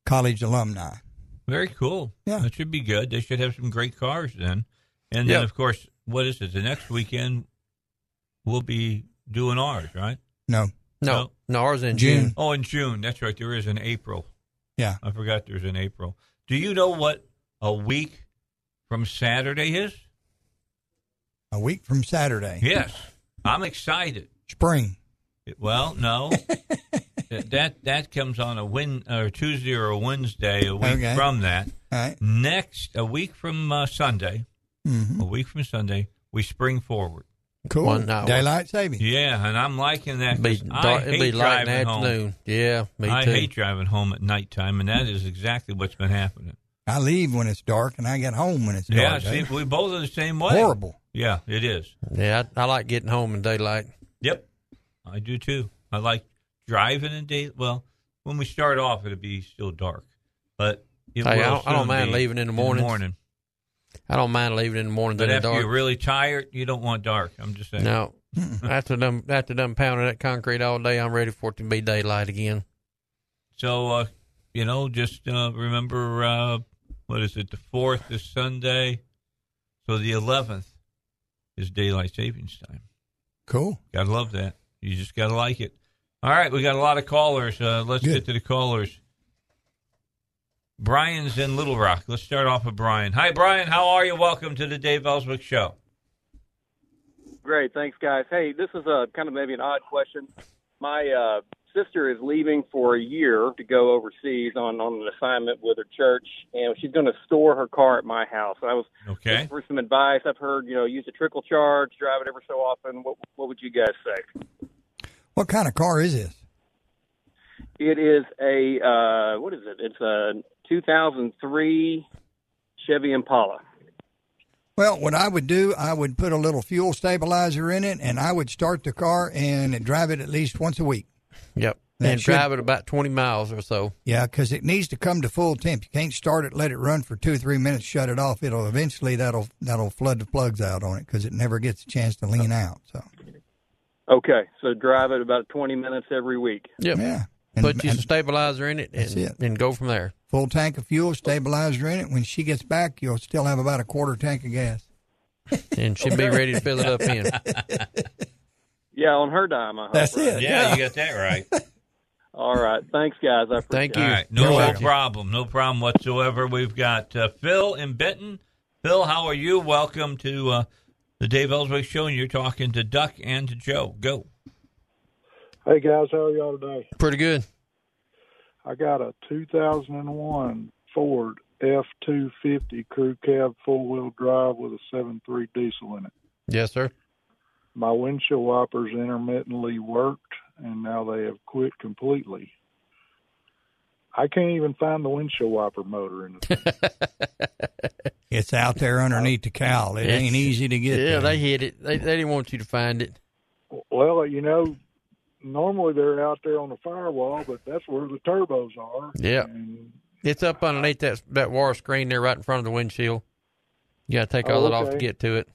Speaker 12: College alumni.
Speaker 2: Very cool.
Speaker 12: Yeah.
Speaker 2: That should be good. They should have some great cars then. And then,
Speaker 13: Yeah.
Speaker 2: of course, what is it? The next weekend, we'll be doing ours, right?
Speaker 12: No.
Speaker 13: No, no, ours in
Speaker 12: June.
Speaker 13: June.
Speaker 2: Oh, in June. That's right. There is in April.
Speaker 12: Yeah.
Speaker 2: I forgot there's in April. Do you know what a week from Saturday is?
Speaker 12: A week from Saturday.
Speaker 2: Yes, I'm excited.
Speaker 12: Spring.
Speaker 2: Well, no, [LAUGHS] that that comes on a win or Tuesday or a Wednesday. A week
Speaker 12: Okay.
Speaker 2: from that.
Speaker 12: All right.
Speaker 2: Next, a week from uh, Sunday.
Speaker 12: Mhm.
Speaker 2: A week from Sunday, we spring forward.
Speaker 12: Cool.
Speaker 13: One hour.
Speaker 12: Daylight saving.
Speaker 2: Yeah, and I'm liking that.
Speaker 13: Be
Speaker 2: I
Speaker 13: dark,
Speaker 2: hate
Speaker 13: it'd be light in the
Speaker 2: driving home.
Speaker 13: afternoon. Yeah, me
Speaker 2: I
Speaker 13: too.
Speaker 2: hate driving home at nighttime, and that is exactly what's been happening.
Speaker 12: I leave when it's dark and I get home when it's
Speaker 2: Yeah,
Speaker 12: dark.
Speaker 2: Yeah, see,
Speaker 12: eh?
Speaker 2: we both are the same way.
Speaker 12: Horrible.
Speaker 2: Yeah, it is.
Speaker 13: Yeah, I, I like getting home in daylight.
Speaker 2: Yep, I do too. I like driving in day. Well, when we start off, it'll be still dark, but it
Speaker 13: Hey, I don't, I don't mind
Speaker 2: be
Speaker 13: leaving in the morning.
Speaker 2: morning.
Speaker 13: I don't mind leaving in the morning
Speaker 2: But
Speaker 13: than in
Speaker 2: after
Speaker 13: the dark.
Speaker 2: you're really tired, you don't want dark. I'm just saying.
Speaker 13: No, [LAUGHS] after them after them pounding that concrete all day, I'm ready for it to be daylight again.
Speaker 2: So, uh, you know, just uh, remember uh, what is it? The fourth is Sunday, so the eleventh is daylight savings time.
Speaker 12: Cool.
Speaker 2: Gotta love that. You just gotta like it. All right, we got a lot of callers. Uh, let's get to the callers. Brian's in Little Rock. Let's start off with Brian. Hi, Brian. How are you? Welcome to the Dave Elswick Show.
Speaker 14: Great, thanks, guys. Hey, this is a kind of maybe an odd question. My uh, sister is leaving for a year to go overseas on on an assignment with her church, and she's going to store her car at my house. And I was
Speaker 2: Okay.
Speaker 14: looking for some advice. I've heard you know use a trickle charge, drive it ever so often. What what would you guys say?
Speaker 12: What kind of car is this?
Speaker 14: It is a uh, what is it? It's a 2003 Chevy Impala.
Speaker 12: Well, what I would do, I would put a little fuel stabilizer in it, and I would start the car and drive it at least once a week.
Speaker 13: Yep,
Speaker 12: That
Speaker 13: and
Speaker 12: should-
Speaker 13: drive it about twenty miles or so.
Speaker 12: Yeah, because it needs to come to full temp. You can't start it, let it run for two three minutes, shut it off. It'll eventually that'll that'll flood the plugs out on it because it never gets a chance to lean out. So
Speaker 14: Okay, so drive it about 20 minutes every week.
Speaker 13: Yep.
Speaker 12: Yeah.
Speaker 13: Put your stabilizer in it
Speaker 12: That's
Speaker 13: and,
Speaker 12: it.
Speaker 13: and go from there.
Speaker 12: full tank of fuel, stabilizer in it. When she gets back, you'll still have about a quarter tank of gas. [LAUGHS]
Speaker 13: And she'll be [LAUGHS] ready to fill it up in. [LAUGHS]
Speaker 14: Yeah, on her dime. I hope,
Speaker 12: That's
Speaker 14: right?
Speaker 12: it.
Speaker 2: Yeah, you got that right.
Speaker 14: All right, thanks, guys. I appreciate
Speaker 2: All
Speaker 14: it.
Speaker 2: right, no problem, no problem whatsoever. We've got uh, Phil in Benton. Phil, how are you? Welcome to uh, the Dave Elswick Show, and you're talking to Duck and to Joe. Go.
Speaker 15: Hey guys, how are y'all today?
Speaker 13: Pretty good.
Speaker 15: I got a 2001 Ford F250 crew cab four wheel drive with a 7.3 diesel in it.
Speaker 13: Yes, sir.
Speaker 15: My windshield wipers intermittently worked and now they have quit completely. I can't even find the windshield wiper motor in it. [LAUGHS]
Speaker 12: It's out there underneath the cowl. It ain't easy to get.
Speaker 13: Yeah,
Speaker 12: there.
Speaker 13: they hit it. They, they didn't want you to find it.
Speaker 15: well, you know, normally they're out there on the firewall, but that's where the turbos are.
Speaker 13: Yeah. It's up underneath that that wire screen there right in front of the windshield. You got to take all
Speaker 15: Oh,
Speaker 13: that off to get to it.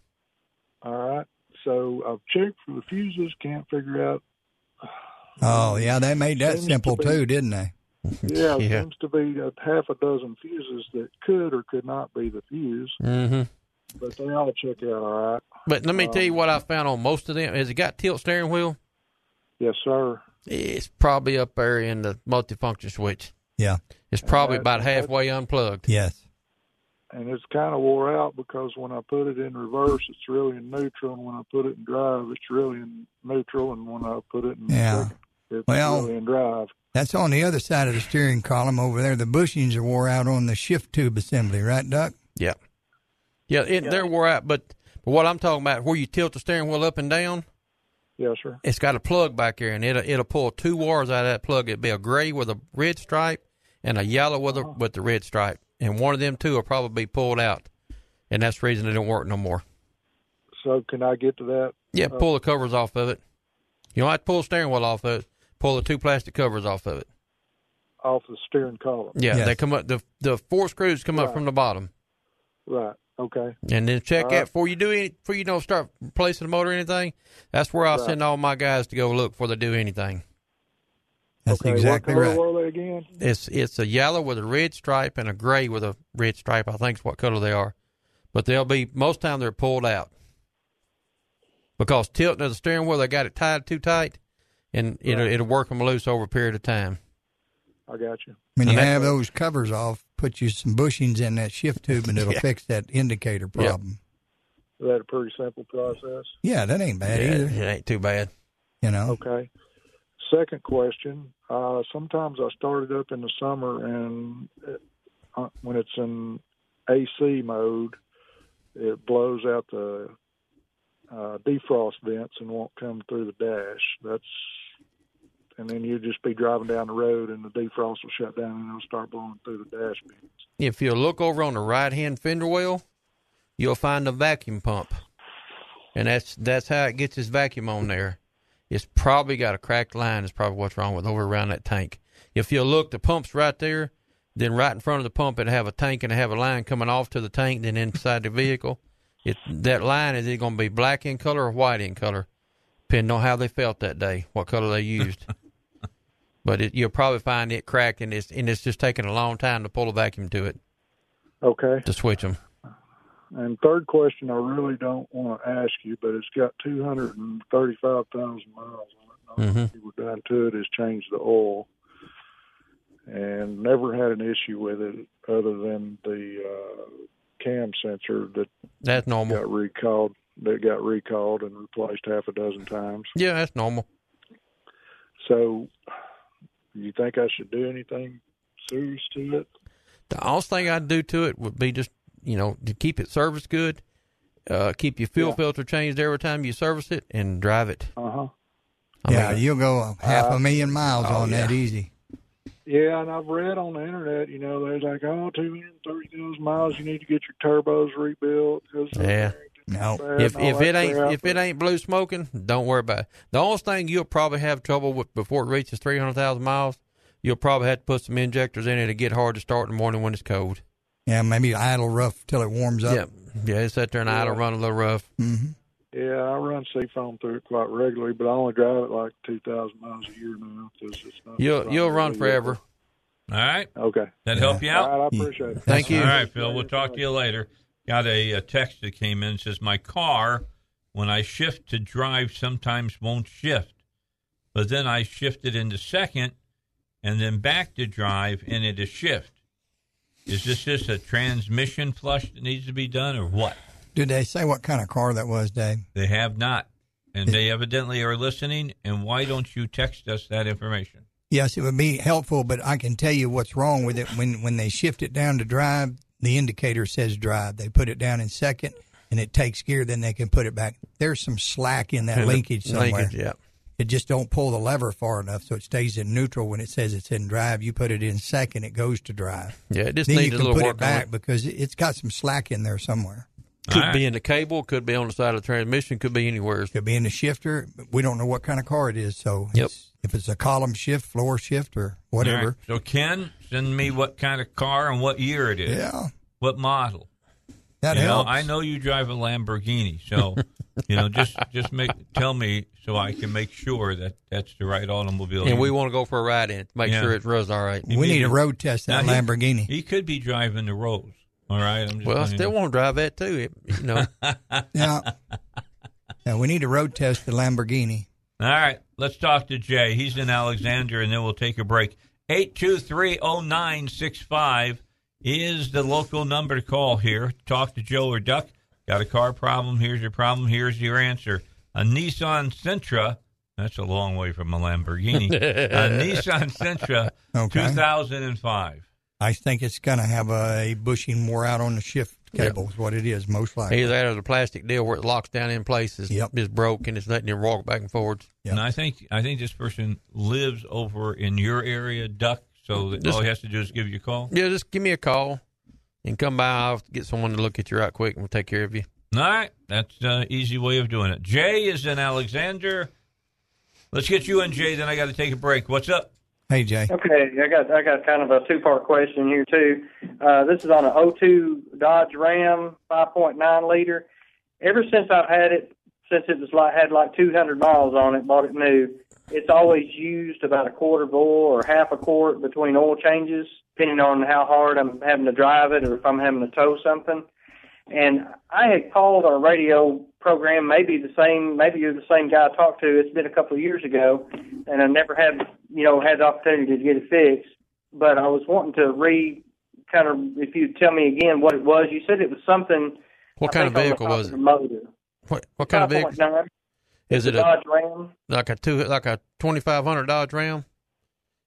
Speaker 15: All right. So I've checked for the fuses, can't figure out
Speaker 12: Oh yeah, they made that
Speaker 15: Seems to
Speaker 12: simple
Speaker 15: be-
Speaker 12: too, didn't they? [LAUGHS]
Speaker 15: Yeah, it
Speaker 13: Yeah.
Speaker 15: seems to be a half a dozen fuses that could or could not be the fuse,
Speaker 13: Mm-hmm.
Speaker 15: but they all check out all right.
Speaker 13: But let me
Speaker 15: Um,
Speaker 13: tell you what I found on most of them. Has it got tilt steering wheel?
Speaker 15: Yes, sir.
Speaker 13: It's probably up there in the multifunction switch.
Speaker 12: Yeah.
Speaker 13: It's probably about halfway unplugged.
Speaker 12: Yes.
Speaker 15: And it's kind of wore out because when I put it in reverse, it's really in neutral, and when I put it in drive, it's really in neutral, and when I put it in
Speaker 12: Yeah.
Speaker 15: second, it's
Speaker 12: Well-
Speaker 15: really in drive.
Speaker 12: That's on the other side of the steering column over there. The bushings are wore out on the shift tube assembly, right, Duck?
Speaker 13: Yeah. Yeah, it, they're wore out, but, but what I'm talking about, where you tilt the steering wheel up and down,
Speaker 15: Yes, sir.
Speaker 13: it's got a plug back there, and it'll it'll pull two wires out of that plug. It'll be a gray with a red stripe and a yellow with a with the red stripe, and one of them two will probably be pulled out, and that's the reason they don't work no more.
Speaker 15: So can I get to that?
Speaker 13: Yeah,
Speaker 15: Uh,
Speaker 13: pull the covers off of it. You don't have to pull the steering wheel off of it. Pull the two plastic covers off of it.
Speaker 15: off the steering column.
Speaker 13: Yeah, they come up. The the four screws come up from the bottom,
Speaker 15: Right. Okay.
Speaker 13: and then check
Speaker 15: All
Speaker 13: that
Speaker 15: right.
Speaker 13: before you do any before you don't start replacing the motor or anything. That's where I will
Speaker 15: Right.
Speaker 13: send all my guys to go look before they do anything.
Speaker 12: That's
Speaker 15: okay.
Speaker 12: exactly
Speaker 15: what color
Speaker 12: right.
Speaker 15: were they again?
Speaker 13: It's it's a yellow with a red stripe and a gray with a red stripe. I think is what color they are, but they'll be most time they're pulled out because tilting of the steering wheel they got it tied too tight, and it'll it'll work them loose over a period of time.
Speaker 15: I got you.
Speaker 12: When you have those covers off, put you some bushings in that shift tube, and it'll [LAUGHS]
Speaker 13: Yeah.
Speaker 12: fix that indicator problem.
Speaker 15: Is that a pretty simple process?
Speaker 12: Yeah, that ain't bad
Speaker 13: Yeah,
Speaker 12: either.
Speaker 13: it ain't too bad.
Speaker 12: You know.
Speaker 15: Okay. Second question. Uh, sometimes I start it up in the summer, and it, uh, when it's in AC mode, it blows out the uh, defrost vents and won't come through the dash. That's and then you'll just be driving down the road, and the defrost will shut down, and it'll start blowing through the dash vents.
Speaker 13: If you look over on the right hand fender well, you'll find the vacuum pump, and that's that's how it gets its vacuum on there. It's probably got a cracked line. Is probably what's wrong with over around that tank. If you look, the pump's right there. Then right in front of the pump, it have a tank and it have a line coming off to the tank. Then inside the vehicle, it that line is either going to be black in color or white in color, depending on how they felt that day, what color they used. [LAUGHS] but it, you'll probably find it cracked, and it's and it's just taking a long time to pull a vacuum to it
Speaker 15: Okay.
Speaker 13: to switch them.
Speaker 15: And third question, I really don't want to ask you, but it's got 235,000 miles on it.
Speaker 13: Mm-hmm.
Speaker 15: Were done to it is changed the oil, and never had an issue with it other than the uh, cam sensor that
Speaker 13: That's normal.
Speaker 15: got recalled. That got recalled and replaced half a dozen times.
Speaker 13: Yeah, that's normal.
Speaker 15: So, you think I should do anything serious to it?
Speaker 13: The only thing I'd do to it would be just, you know, to keep it serviced good, uh, keep your fuel filter changed every time you service it, and drive it.
Speaker 15: Uh huh.
Speaker 12: yeah, you'll go half
Speaker 15: Uh,
Speaker 12: a million miles
Speaker 15: oh,
Speaker 12: on that easy.
Speaker 15: Yeah, and I've read on the internet, you know, there's like, oh, 230,000 miles, you need to get your turbos rebuilt. 'cause
Speaker 13: Yeah.
Speaker 12: No.
Speaker 15: bad
Speaker 13: If
Speaker 15: and
Speaker 13: if it ain't if it ain't blue smoking, don't worry about it. The only thing you'll probably have trouble with before it reaches three hundred thousand miles, you'll probably have to put some injectors in it to get hard to start in the morning when it's cold.
Speaker 12: Yeah, maybe idle rough till it warms up.
Speaker 13: Yeah, yeah, it's sat there and idle, run a little rough.
Speaker 12: Mm-hmm.
Speaker 15: Yeah, I run seafoam through it quite regularly, but I only drive it like 2,000 miles a year now. 'cause it's not
Speaker 13: You'll you'll run forever.
Speaker 2: All right.
Speaker 15: Okay.
Speaker 2: That help you out?
Speaker 15: All right, I appreciate it.
Speaker 13: Thank you.
Speaker 2: All right, Phil. We'll talk to you later. Got a, a text that came in. Says my car, when I shift to drive, sometimes won't shift, but then I shift it into second, and then back to drive, and it is shift. Is this just a transmission flush that needs to be done, or what?
Speaker 12: Did they say what kind of car that was, Dave?
Speaker 2: They have not, and they evidently are listening. And why don't you text us that information?
Speaker 12: Yes, it would be helpful, but I can tell you what's wrong with it. When when they shift it down to drive, the indicator says drive. They put it down in second, and it takes gear. Then they can put it back. There's some slack in that
Speaker 13: Yeah,
Speaker 12: linkage somewhere.
Speaker 13: linkage, yeah.
Speaker 12: It just don't pull the lever far enough, so it stays in neutral. When it says it's in drive, you put it in second, it goes to drive.
Speaker 13: Yeah, it just
Speaker 12: then
Speaker 13: needs
Speaker 12: you
Speaker 13: a
Speaker 12: can
Speaker 13: little
Speaker 12: put
Speaker 13: work
Speaker 12: it
Speaker 13: on
Speaker 12: back
Speaker 13: it.
Speaker 12: because it- it's got some slack in there somewhere.
Speaker 13: Could be in the cable, could be on the side of the transmission, could be anywhere.
Speaker 12: Could be in the shifter. We don't know what kind of car it is, so
Speaker 13: Yep.
Speaker 12: it's- if it's a column shift, floor shift, or whatever.
Speaker 2: All right. So Ken, send me what kind of car and what year it is.
Speaker 12: Yeah.
Speaker 2: What model?
Speaker 12: That
Speaker 2: you know,
Speaker 12: helps.
Speaker 2: I know you drive a Lamborghini, so you know, just [LAUGHS] just make tell me so I can make sure that that's the right automobile.
Speaker 13: And we want to go for a ride in it to make
Speaker 2: Yeah.
Speaker 13: sure it runs all right.
Speaker 12: We need a road test that
Speaker 2: Now,
Speaker 12: Lamborghini.
Speaker 2: He, could be driving the Rose. All right, I'm just
Speaker 13: Well, I
Speaker 2: letting you
Speaker 13: still want to drive that too. It, you know, [LAUGHS]
Speaker 12: yeah. Yeah, we need to road test the Lamborghini.
Speaker 2: All right, let's talk to Jay. He's in Alexander, and then we'll take a break. 8230965 is the local number to call here. Talk to Joe or Duck. Got a car problem? Here's your problem. Here's your answer. A Nissan Sentra. That's a long way from a Lamborghini. a [LAUGHS] Nissan Sentra,
Speaker 12: Okay.
Speaker 2: 2005.
Speaker 12: I think it's going to have a bushing wore out on the shift cable, is what it is, most likely.
Speaker 13: either that or the plastic deal where it locks down in place is, is broke and it's letting you walk back and forwards.
Speaker 2: And I think I think this person lives over in your area, Duck. So that
Speaker 13: Just-
Speaker 2: all he has to do is give you a call.
Speaker 13: Yeah, just give me a call and come by. I'll get someone to look at you right quick and we'll take care of you.
Speaker 2: All right, that's an easy way of doing it. Jay is in Alexander. Let's get you in, Jay. Then I got to take a break. What's up?
Speaker 12: Hey, Jay.
Speaker 9: Okay, I got I got kind of a two part question here too. Uh, this is on an 02 Dodge Ram 5.9 liter. Ever since I've had it, since it was like had like 200 miles on it, bought it new. It's always used about a quarter of oil or half a quart between oil changes, depending on how hard I'm having to drive it or if I'm having to tow something. And I had called our radio program, maybe the same, maybe you're the same guy I talked to. It's been a couple of years ago, and I never had, you know, had the opportunity to get it fixed. but I was wanting to re kind of if you tell me again what it was. You said it was something.
Speaker 13: What
Speaker 9: I
Speaker 13: kind of
Speaker 9: think on the
Speaker 13: vehicle was it?
Speaker 9: Motor.
Speaker 13: What what kind of vehicle?
Speaker 9: 5.9.
Speaker 13: Is it
Speaker 9: a
Speaker 13: a
Speaker 9: Dodge Ram?
Speaker 13: like a two like a twenty five hundred Dodge Ram?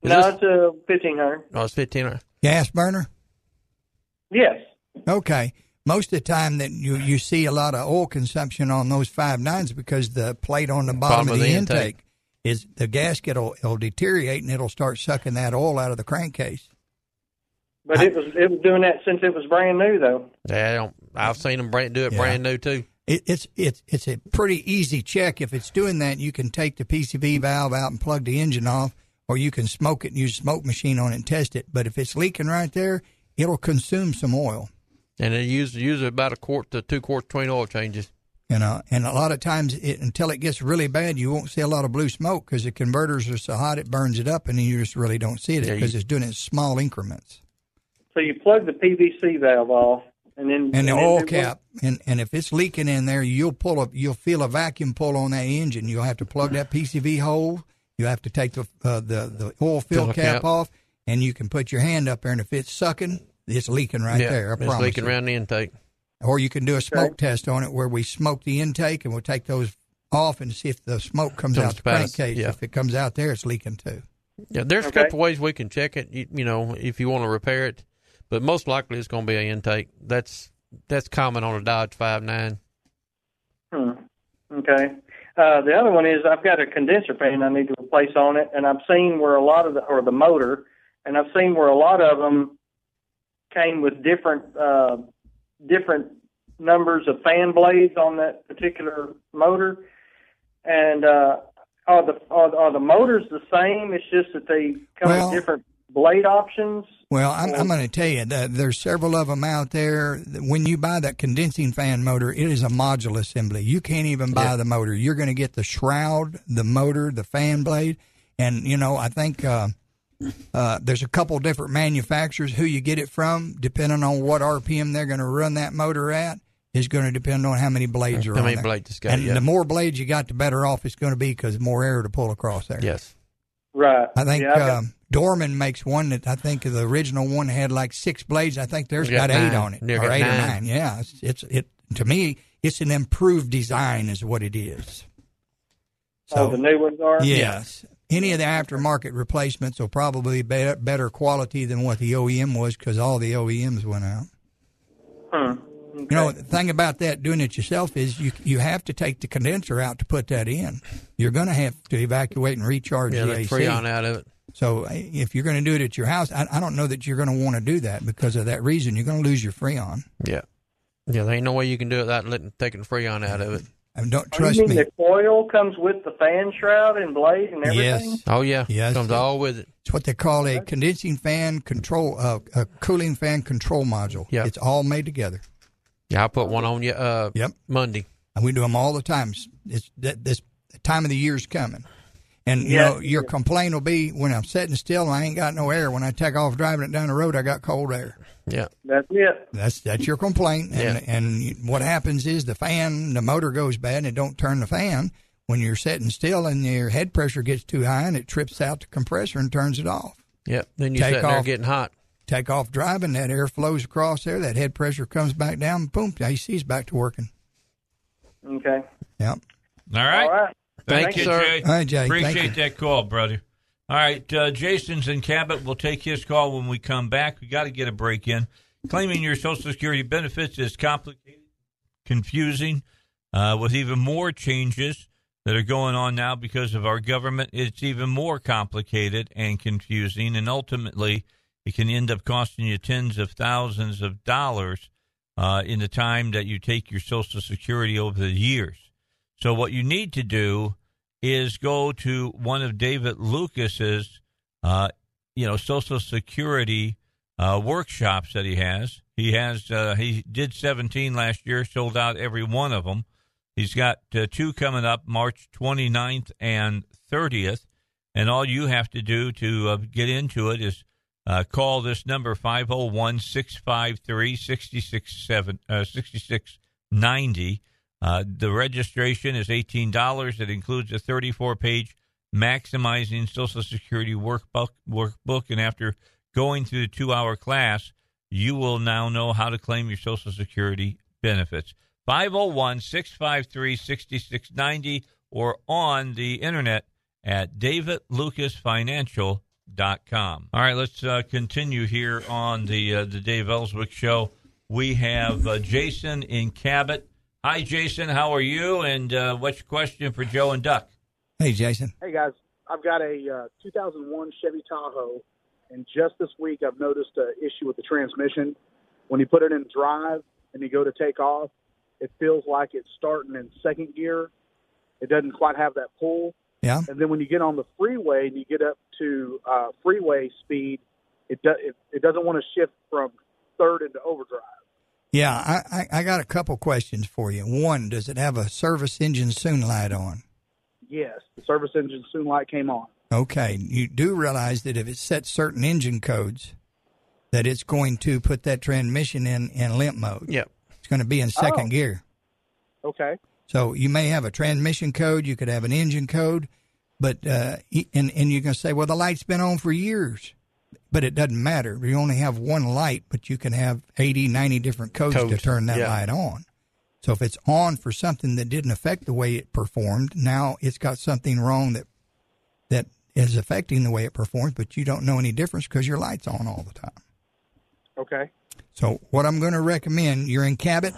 Speaker 13: Is
Speaker 9: no,
Speaker 13: this-
Speaker 9: it's a fifteen hundred.
Speaker 13: Oh, it's fifteen hundred.
Speaker 12: Gas burner?
Speaker 9: Yes.
Speaker 12: Okay. Most of the time that you, you see a lot of oil consumption on those five nines because the plate on the bottom, of the, intake. is the gasket will, will deteriorate and it'll start sucking that oil out of the crankcase.
Speaker 9: But it was it was doing that since it was brand new though.
Speaker 13: Yeah, I don't, I've seen them brand, do it
Speaker 12: Yeah.
Speaker 13: brand new too.
Speaker 12: It, it's it's it's a pretty easy check. If it's doing that, you can take the PCV valve out and plug the engine off, or you can smoke it and use a smoke machine on it and test it. But if it's leaking right there, it'll consume some oil.
Speaker 13: And it usually usually about a quart to two quarts between oil changes.
Speaker 12: You know, and a lot of times, it, until it gets really bad, you won't see a lot of blue smoke because the converters are so hot it burns it up, and then you just really don't see it because
Speaker 13: you-
Speaker 12: it's doing it in small increments.
Speaker 9: So you plug the PVC valve off, and then
Speaker 12: And the
Speaker 9: then
Speaker 12: oil
Speaker 9: do what?
Speaker 12: cap, and, and if it's leaking in there, you'll pull a, you'll feel a vacuum pull on that engine. You'll have to plug that PCV hole. You have to take the uh, the the oil fill
Speaker 13: Fill
Speaker 12: cap,
Speaker 13: cap.
Speaker 12: off, and you can put your hand up there, and if it's sucking, it's leaking right
Speaker 13: yeah,
Speaker 12: there. I
Speaker 13: it's
Speaker 12: promise
Speaker 13: leaking
Speaker 12: you.
Speaker 13: around the intake.
Speaker 12: Or you can do a smoke test on it where we smoke the intake and we'll take those off and see if the smoke comes
Speaker 13: Comes
Speaker 12: out the
Speaker 13: past,
Speaker 12: crankcase.
Speaker 13: yeah.
Speaker 12: If it comes out there, it's leaking too.
Speaker 13: Yeah, there's
Speaker 9: Okay.
Speaker 13: a couple ways we can check it. You, you know, if you want to repair it, but most likely it's going to be an intake. That's that's common on a Dodge five nine.
Speaker 9: Hmm. Okay. Uh, the other one is I've got a condenser fan I need to replace on it, and I've seen where a lot of the or the motor, and I've seen where a lot of them came with different uh, different numbers of fan blades on that particular motor, and uh, are the are, are the motors the same? It's just that they come
Speaker 12: Well-
Speaker 9: with different blade options.
Speaker 12: Well, I'm, I'm going to tell you that there's several of them out there. When you buy that condensing fan motor, it is a module assembly. You can't even buy
Speaker 13: Yeah.
Speaker 12: the motor. You're going to get the shroud, the motor, the fan blade, and you know I think uh, uh, there's a couple different manufacturers who you get it from, depending on what RPM they're going to run that motor at. Is going to depend on how many blades are
Speaker 13: How
Speaker 12: on
Speaker 13: many
Speaker 12: there.
Speaker 13: blades it's got,
Speaker 12: and
Speaker 13: yeah.
Speaker 12: the more blades you got, the better off it's going to be because more air to pull across there.
Speaker 13: Yes.
Speaker 9: Right.
Speaker 12: I think
Speaker 9: Yeah, I've
Speaker 12: um, Dorman makes one that I think the original one had like six blades. I think theirs
Speaker 13: They got
Speaker 12: got, eight
Speaker 13: nine.
Speaker 12: on it,
Speaker 13: They
Speaker 12: or
Speaker 13: got
Speaker 12: eight or
Speaker 13: nine.
Speaker 12: nine. Yeah, it's, it's it to me. It's an improved design, is what it is.
Speaker 9: oh, the new ones are.
Speaker 12: Yes. Any of the aftermarket replacements will probably be better, better quality than what the OEM was because all the OEMs went out.
Speaker 9: Hmm.
Speaker 12: You know, the thing about that doing it yourself is you you have to take the condenser out to put that in. You're going to have to evacuate and recharge
Speaker 13: Yeah,
Speaker 12: the
Speaker 13: the
Speaker 12: AC.
Speaker 13: freon out of it.
Speaker 12: So uh, if you're going to do it at your house, I, I don't know that you're going to want to do that because of that reason. You're going to lose your freon.
Speaker 13: Yeah. Yeah, there ain't no way you can do it without letting, taking freon out of it.
Speaker 12: And don't
Speaker 9: Oh,
Speaker 12: trust
Speaker 9: you mean
Speaker 12: me.
Speaker 9: the coil comes with the fan shroud and blade and everything?
Speaker 12: Yes.
Speaker 13: Oh yeah,
Speaker 12: Yes.
Speaker 13: comes all with it.
Speaker 12: It's what they call a condensing fan control, uh, a cooling fan control module.
Speaker 13: Yeah.
Speaker 12: It's all made together.
Speaker 13: Yeah, I put one on you. Uh,
Speaker 12: Yep.
Speaker 13: Monday.
Speaker 12: And we do them all the time. It's that this time of the year's coming. And you
Speaker 9: Yeah.
Speaker 12: know, your complaint will be when I'm sitting still and I ain't got no air. When I take off driving it down the road, I got cold air.
Speaker 13: Yeah.
Speaker 9: That's it.
Speaker 12: That's that's your complaint. And
Speaker 13: Yeah.
Speaker 12: and what happens is the fan, the motor goes bad and it don't turn the fan when you're sitting still and your head pressure gets too high and it trips out the compressor and turns it off.
Speaker 13: Yep. Then you
Speaker 12: Take
Speaker 13: sitting there
Speaker 12: off.
Speaker 13: getting hot.
Speaker 12: Take off driving, that air flows across there, that head pressure comes back down, boom, the AC's back to working.
Speaker 9: Okay.
Speaker 12: Yep.
Speaker 2: All right.
Speaker 9: All right.
Speaker 13: Thank
Speaker 2: Thank
Speaker 13: you,
Speaker 2: you,
Speaker 13: sir.
Speaker 2: Jay.
Speaker 12: All right, Jay. Thank
Speaker 2: Appreciate
Speaker 12: you.
Speaker 2: that call, brother. All right, uh, Jason's in Cabot. We'll take his call when we come back. We got to get a break in. Claiming your Social Security benefits is complicated, confusing, uh, with even more changes that are going on now because of our government. It's even more complicated and confusing, and ultimately, it can end up costing you tens of thousands of dollars uh, in the time that you take your Social Security over the years. So, what you need to do is go to one of David Lucas's, uh, you know, Social Security uh, workshops that he has. He has uh, he did 17 last year, sold out every one of them. He's got uh, two coming up March 29th and 30th, and all you have to do to uh, get into it is uh, call this number 501 653 6690. Uh, the registration is $18. It includes a 34 page maximizing Social Security workbook, workbook. And after going through the two hour class, you will now know how to claim your Social Security benefits. 501 653 6690 or on the internet at davidlucasfinancial.com. All right, let's uh, continue here on the uh, the Dave Elswick show. We have uh, Jason in Cabot. Hi, Jason. How are you? And uh, what's your question for Joe and Duck?
Speaker 12: Hey, Jason.
Speaker 16: Hey guys, I've got a uh, 2001 Chevy Tahoe, and just this week I've noticed an issue with the transmission. When you put it in drive and you go to take off, it feels like it's starting in second gear. It doesn't quite have that pull.
Speaker 12: Yeah.
Speaker 16: And then when you get on the freeway and you get up to uh, freeway speed, it, do, it it doesn't want to shift from third into overdrive.
Speaker 12: Yeah, I, I, I got a couple questions for you. One, does it have a service engine soon light on?
Speaker 16: Yes, the service engine soon light came on.
Speaker 12: Okay, you do realize that if it sets certain engine codes, that it's going to put that transmission in, in limp mode.
Speaker 13: Yep.
Speaker 12: It's going to be in second
Speaker 16: Oh.
Speaker 12: gear.
Speaker 16: Okay.
Speaker 12: So you may have a transmission code, you could have an engine code, but uh, and and you're going to say, well, the light's been on for years, but it doesn't matter. You only have one light, but you can have 80, 90 different codes, to turn that
Speaker 13: yeah.
Speaker 12: light on. So if it's on for something that didn't affect the way it performed, now it's got something wrong that that is affecting the way it performs, but you don't know any difference because your light's on all the time.
Speaker 16: Okay.
Speaker 12: So what I'm going to recommend, you're in Cabot.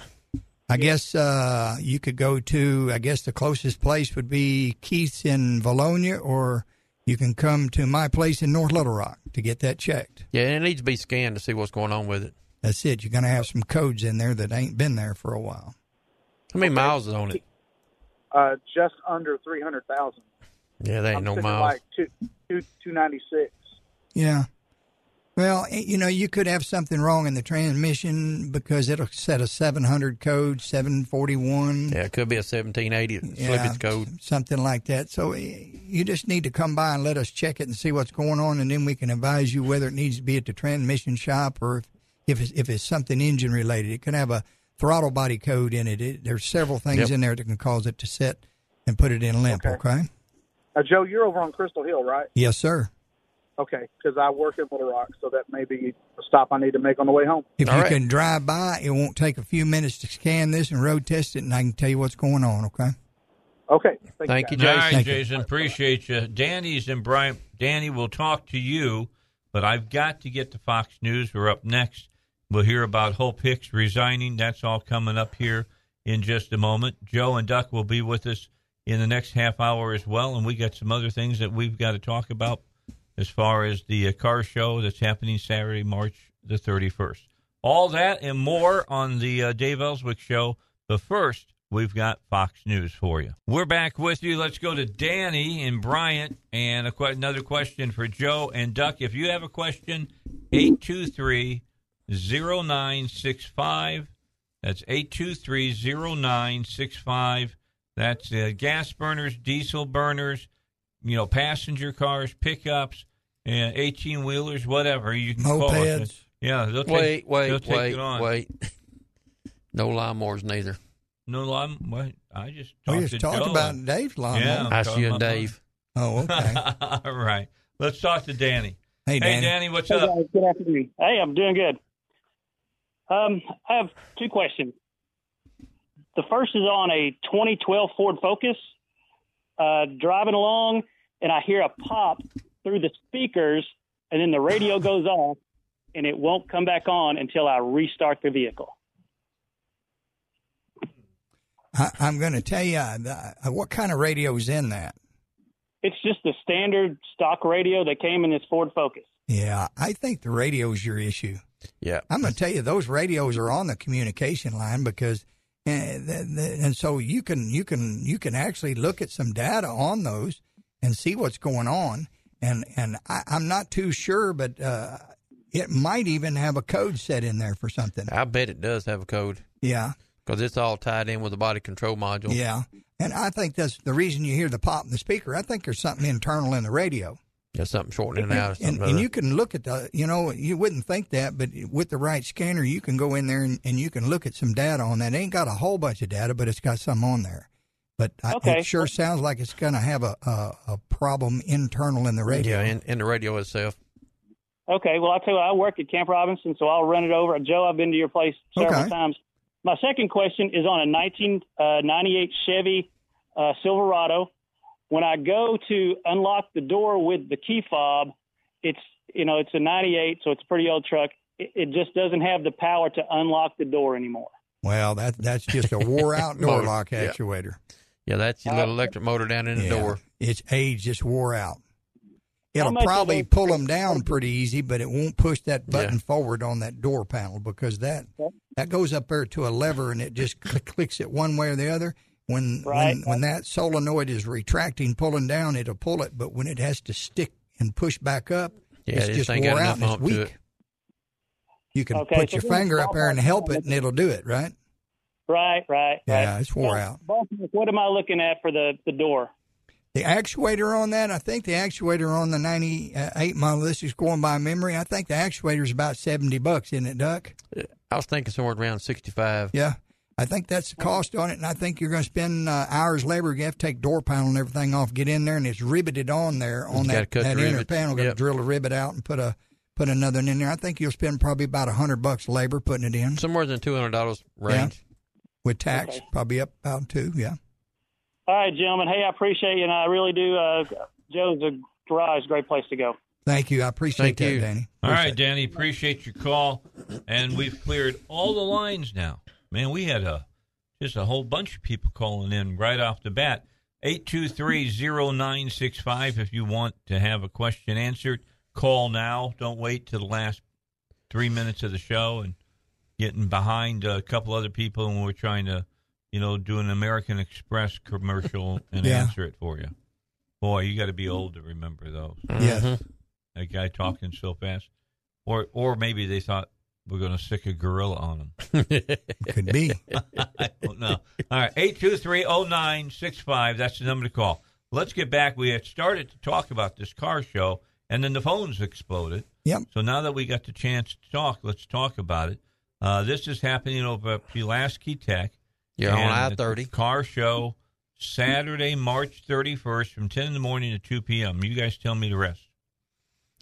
Speaker 12: I guess uh, you could go to. I guess the closest place would be Keith's in Vilonia, or you can come to my place in North Little Rock to get that checked.
Speaker 13: Yeah, and it needs to be scanned to see what's going on with it.
Speaker 12: That's it. You're going to have some codes in there that ain't been there for a while.
Speaker 13: How many miles is on it?
Speaker 16: Uh, just under three hundred thousand.
Speaker 13: Yeah, that ain't
Speaker 16: I'm
Speaker 13: no
Speaker 16: sitting at
Speaker 13: miles.
Speaker 16: Like two two two ninety six.
Speaker 12: Yeah. Well, you know, you could have something wrong in the transmission because it'll set a 700 code, 741.
Speaker 13: Yeah, it could be a 1780
Speaker 12: Yeah,
Speaker 13: code.
Speaker 12: something like that. So you just need to come by and let us check it and see what's going on, and then we can advise you whether it needs to be at the transmission shop or if if it's, if it's something engine related. It can have a throttle body code in it. it there's several things
Speaker 16: Yep.
Speaker 12: in there that can cause it to set and put it in limp. Okay.
Speaker 16: Now, uh, Joe, you're over on Crystal Hill, right?
Speaker 12: Yes, sir.
Speaker 16: Okay, because I work in Little Rock, so that may be a stop I need to make on the way home.
Speaker 12: If you can drive by, it won't take a few minutes to scan this and road test it, and I can tell you what's going on. Okay.
Speaker 16: Okay.
Speaker 13: Thank you,
Speaker 2: All
Speaker 13: Jason.
Speaker 2: right,
Speaker 12: Thank you.
Speaker 2: Jason. Appreciate you. Danny's in Bryant. Danny will talk to you, but I've got to get to Fox News. We're up next. We'll hear about Hope Hicks resigning. That's all coming up here in just a moment. Joe and Duck will be with us in the next half hour as well, and we got some other things that we've got to talk about as far as the uh, car show that's happening Saturday, March the 31st. All that and more on the uh, Dave Elswick show. But first, we've got Fox News for you. We're back with you. Let's go to Danny and Bryant and a another question for Joe and Duck. If you have a question, 823 0965. That's 823 0965. That's uh, gas burners, diesel burners, you know, passenger cars, pickups, and 18 wheelers, whatever. You can call
Speaker 12: it.
Speaker 2: Yeah, they'll take,
Speaker 13: Wait, wait,
Speaker 2: they'll take
Speaker 13: wait,
Speaker 2: it on.
Speaker 13: wait. [LAUGHS] No lawnmowers neither.
Speaker 2: No, lawn. What? I just
Speaker 12: We
Speaker 2: talked
Speaker 12: just
Speaker 2: to
Speaker 12: talked
Speaker 2: Joe.
Speaker 12: about Dave's lawnmower.
Speaker 2: Yeah,
Speaker 13: That's
Speaker 2: talking
Speaker 13: you and
Speaker 2: about mine.
Speaker 13: Dave.
Speaker 12: Oh, okay. [LAUGHS]
Speaker 2: All right. Let's talk to Danny.
Speaker 12: Hey,
Speaker 2: Danny. what's
Speaker 17: Hey,
Speaker 2: up?
Speaker 17: guys, good afternoon. Hey, I'm doing good. Um, I have two questions. The first is on a 2012 Ford Focus. Uh, driving along, and I hear a pop through the speakers, and then the radio goes off, and it won't come back on until I restart the vehicle.
Speaker 12: I, I'm going to tell you uh, uh, what kind of radio is in that.
Speaker 17: It's just the standard stock radio that came in this Ford Focus.
Speaker 12: Yeah, I think the radio is your issue.
Speaker 13: Yeah,
Speaker 12: I'm going to tell you those radios are on the communication line because, th- and so you can you can you can actually look at some data on those and see what's going on. And and I, I'm not too sure, but uh, it might even have a code set in there for something.
Speaker 13: I bet it does have a code.
Speaker 12: Yeah.
Speaker 13: Because it's all tied in with the body control module.
Speaker 12: Yeah, and I think that's the reason you hear the pop in the speaker. I think there's something internal in the radio.
Speaker 13: Yeah, something shortening it out or
Speaker 12: And,
Speaker 13: something.
Speaker 12: and
Speaker 13: other.
Speaker 12: you can look at the, you know, you wouldn't think that, but with the right scanner, you can go in there and, and you can look at some data on that. It ain't got a whole bunch of data, but it's got some on there. But I,
Speaker 17: Okay.
Speaker 12: it sure sounds like it's going to have a, a, a problem internal in the radio.
Speaker 13: Yeah, in, in the radio itself.
Speaker 17: Okay, well, I'll tell you what, I work at Camp Robinson, so I'll run it over. Joe, I've been to your place several
Speaker 12: Okay.
Speaker 17: times. My second question is on a 1998 Chevy uh, Silverado. When I go to unlock the door with the key fob, it's you know it's a 98, so it's a pretty old truck. It, it just doesn't have the power to unlock the door anymore.
Speaker 12: Well, that that's just a wore out door [LAUGHS]
Speaker 13: Motor,
Speaker 12: lock
Speaker 13: yeah.
Speaker 12: actuator.
Speaker 13: Yeah, that's your little uh, electric motor down in the
Speaker 12: Yeah.
Speaker 13: door.
Speaker 12: Its age just wore out. It'll probably
Speaker 17: of
Speaker 12: pull them down pretty easy, but it won't push that button forward on that door panel because that that goes up there to a lever and it just click, clicks it one way or the other. When
Speaker 17: Right.
Speaker 12: when when that solenoid is retracting, pulling down, it'll pull it. But when it has to stick and push back up,
Speaker 13: Yeah,
Speaker 12: it's just
Speaker 13: ain't
Speaker 12: wore out and it's weak.
Speaker 13: it.
Speaker 12: You can
Speaker 17: Okay,
Speaker 12: put
Speaker 17: so
Speaker 12: your finger up there and help it, and it'll do it. Right?
Speaker 17: Right, right.
Speaker 12: Yeah,
Speaker 17: right.
Speaker 12: it's wore
Speaker 17: So,
Speaker 12: out.
Speaker 17: What am I looking at for the the door?
Speaker 12: The actuator on that, I think the actuator on the 98 model, this is going by memory, I think the actuator is about 70 bucks, isn't it, Duck?
Speaker 13: I was thinking somewhere around 65.
Speaker 12: Yeah. I think that's the cost on it, and I think you're going to spend uh, hours labor. You have to take door panel and everything off, get in there, and it's riveted on there on
Speaker 13: You
Speaker 12: that,
Speaker 13: cut
Speaker 12: that
Speaker 13: the
Speaker 12: inner
Speaker 13: rivets.
Speaker 12: panel. Got to drill a rivet out and put a put another one in there. I think you'll spend probably about a hundred bucks labor putting it in.
Speaker 13: Somewhere in the $200
Speaker 12: Yeah.
Speaker 13: range.
Speaker 12: With tax, probably up about two. Yeah.
Speaker 17: All right, gentlemen. Hey, I appreciate you, and I really do. Uh, Joe's a garage, great place to go.
Speaker 12: Thank you. I appreciate
Speaker 2: Thank
Speaker 12: that,
Speaker 2: you.
Speaker 12: Danny.
Speaker 2: All right, Danny, appreciate your call, and we've cleared all the lines now. Man, we had a just a whole bunch of people calling in right off the bat. 823-0965 if you want to have a question answered. Call now. Don't wait till the last three minutes of the show and getting behind a couple other people when we're trying to, you know, do an American Express commercial [LAUGHS] and
Speaker 12: Yeah.
Speaker 2: answer it for you. Boy, you got to be old to remember those.
Speaker 12: Yes.
Speaker 2: That guy talking so fast, or or maybe they thought we're going to stick a gorilla on him. [LAUGHS]
Speaker 12: Could be.
Speaker 2: I don't know. All right, eight two three zero nine six five. That's the number to call. Let's get back. We had started to talk about this car show, and then the phones exploded.
Speaker 12: Yep.
Speaker 2: So now that we got the chance to talk, let's talk about it. Uh, this is happening over at Pulaski Tech.
Speaker 13: Yeah, on I-30.
Speaker 2: Car show Saturday, March 31st from 10 in the morning to 2 p.m. You guys tell me the rest.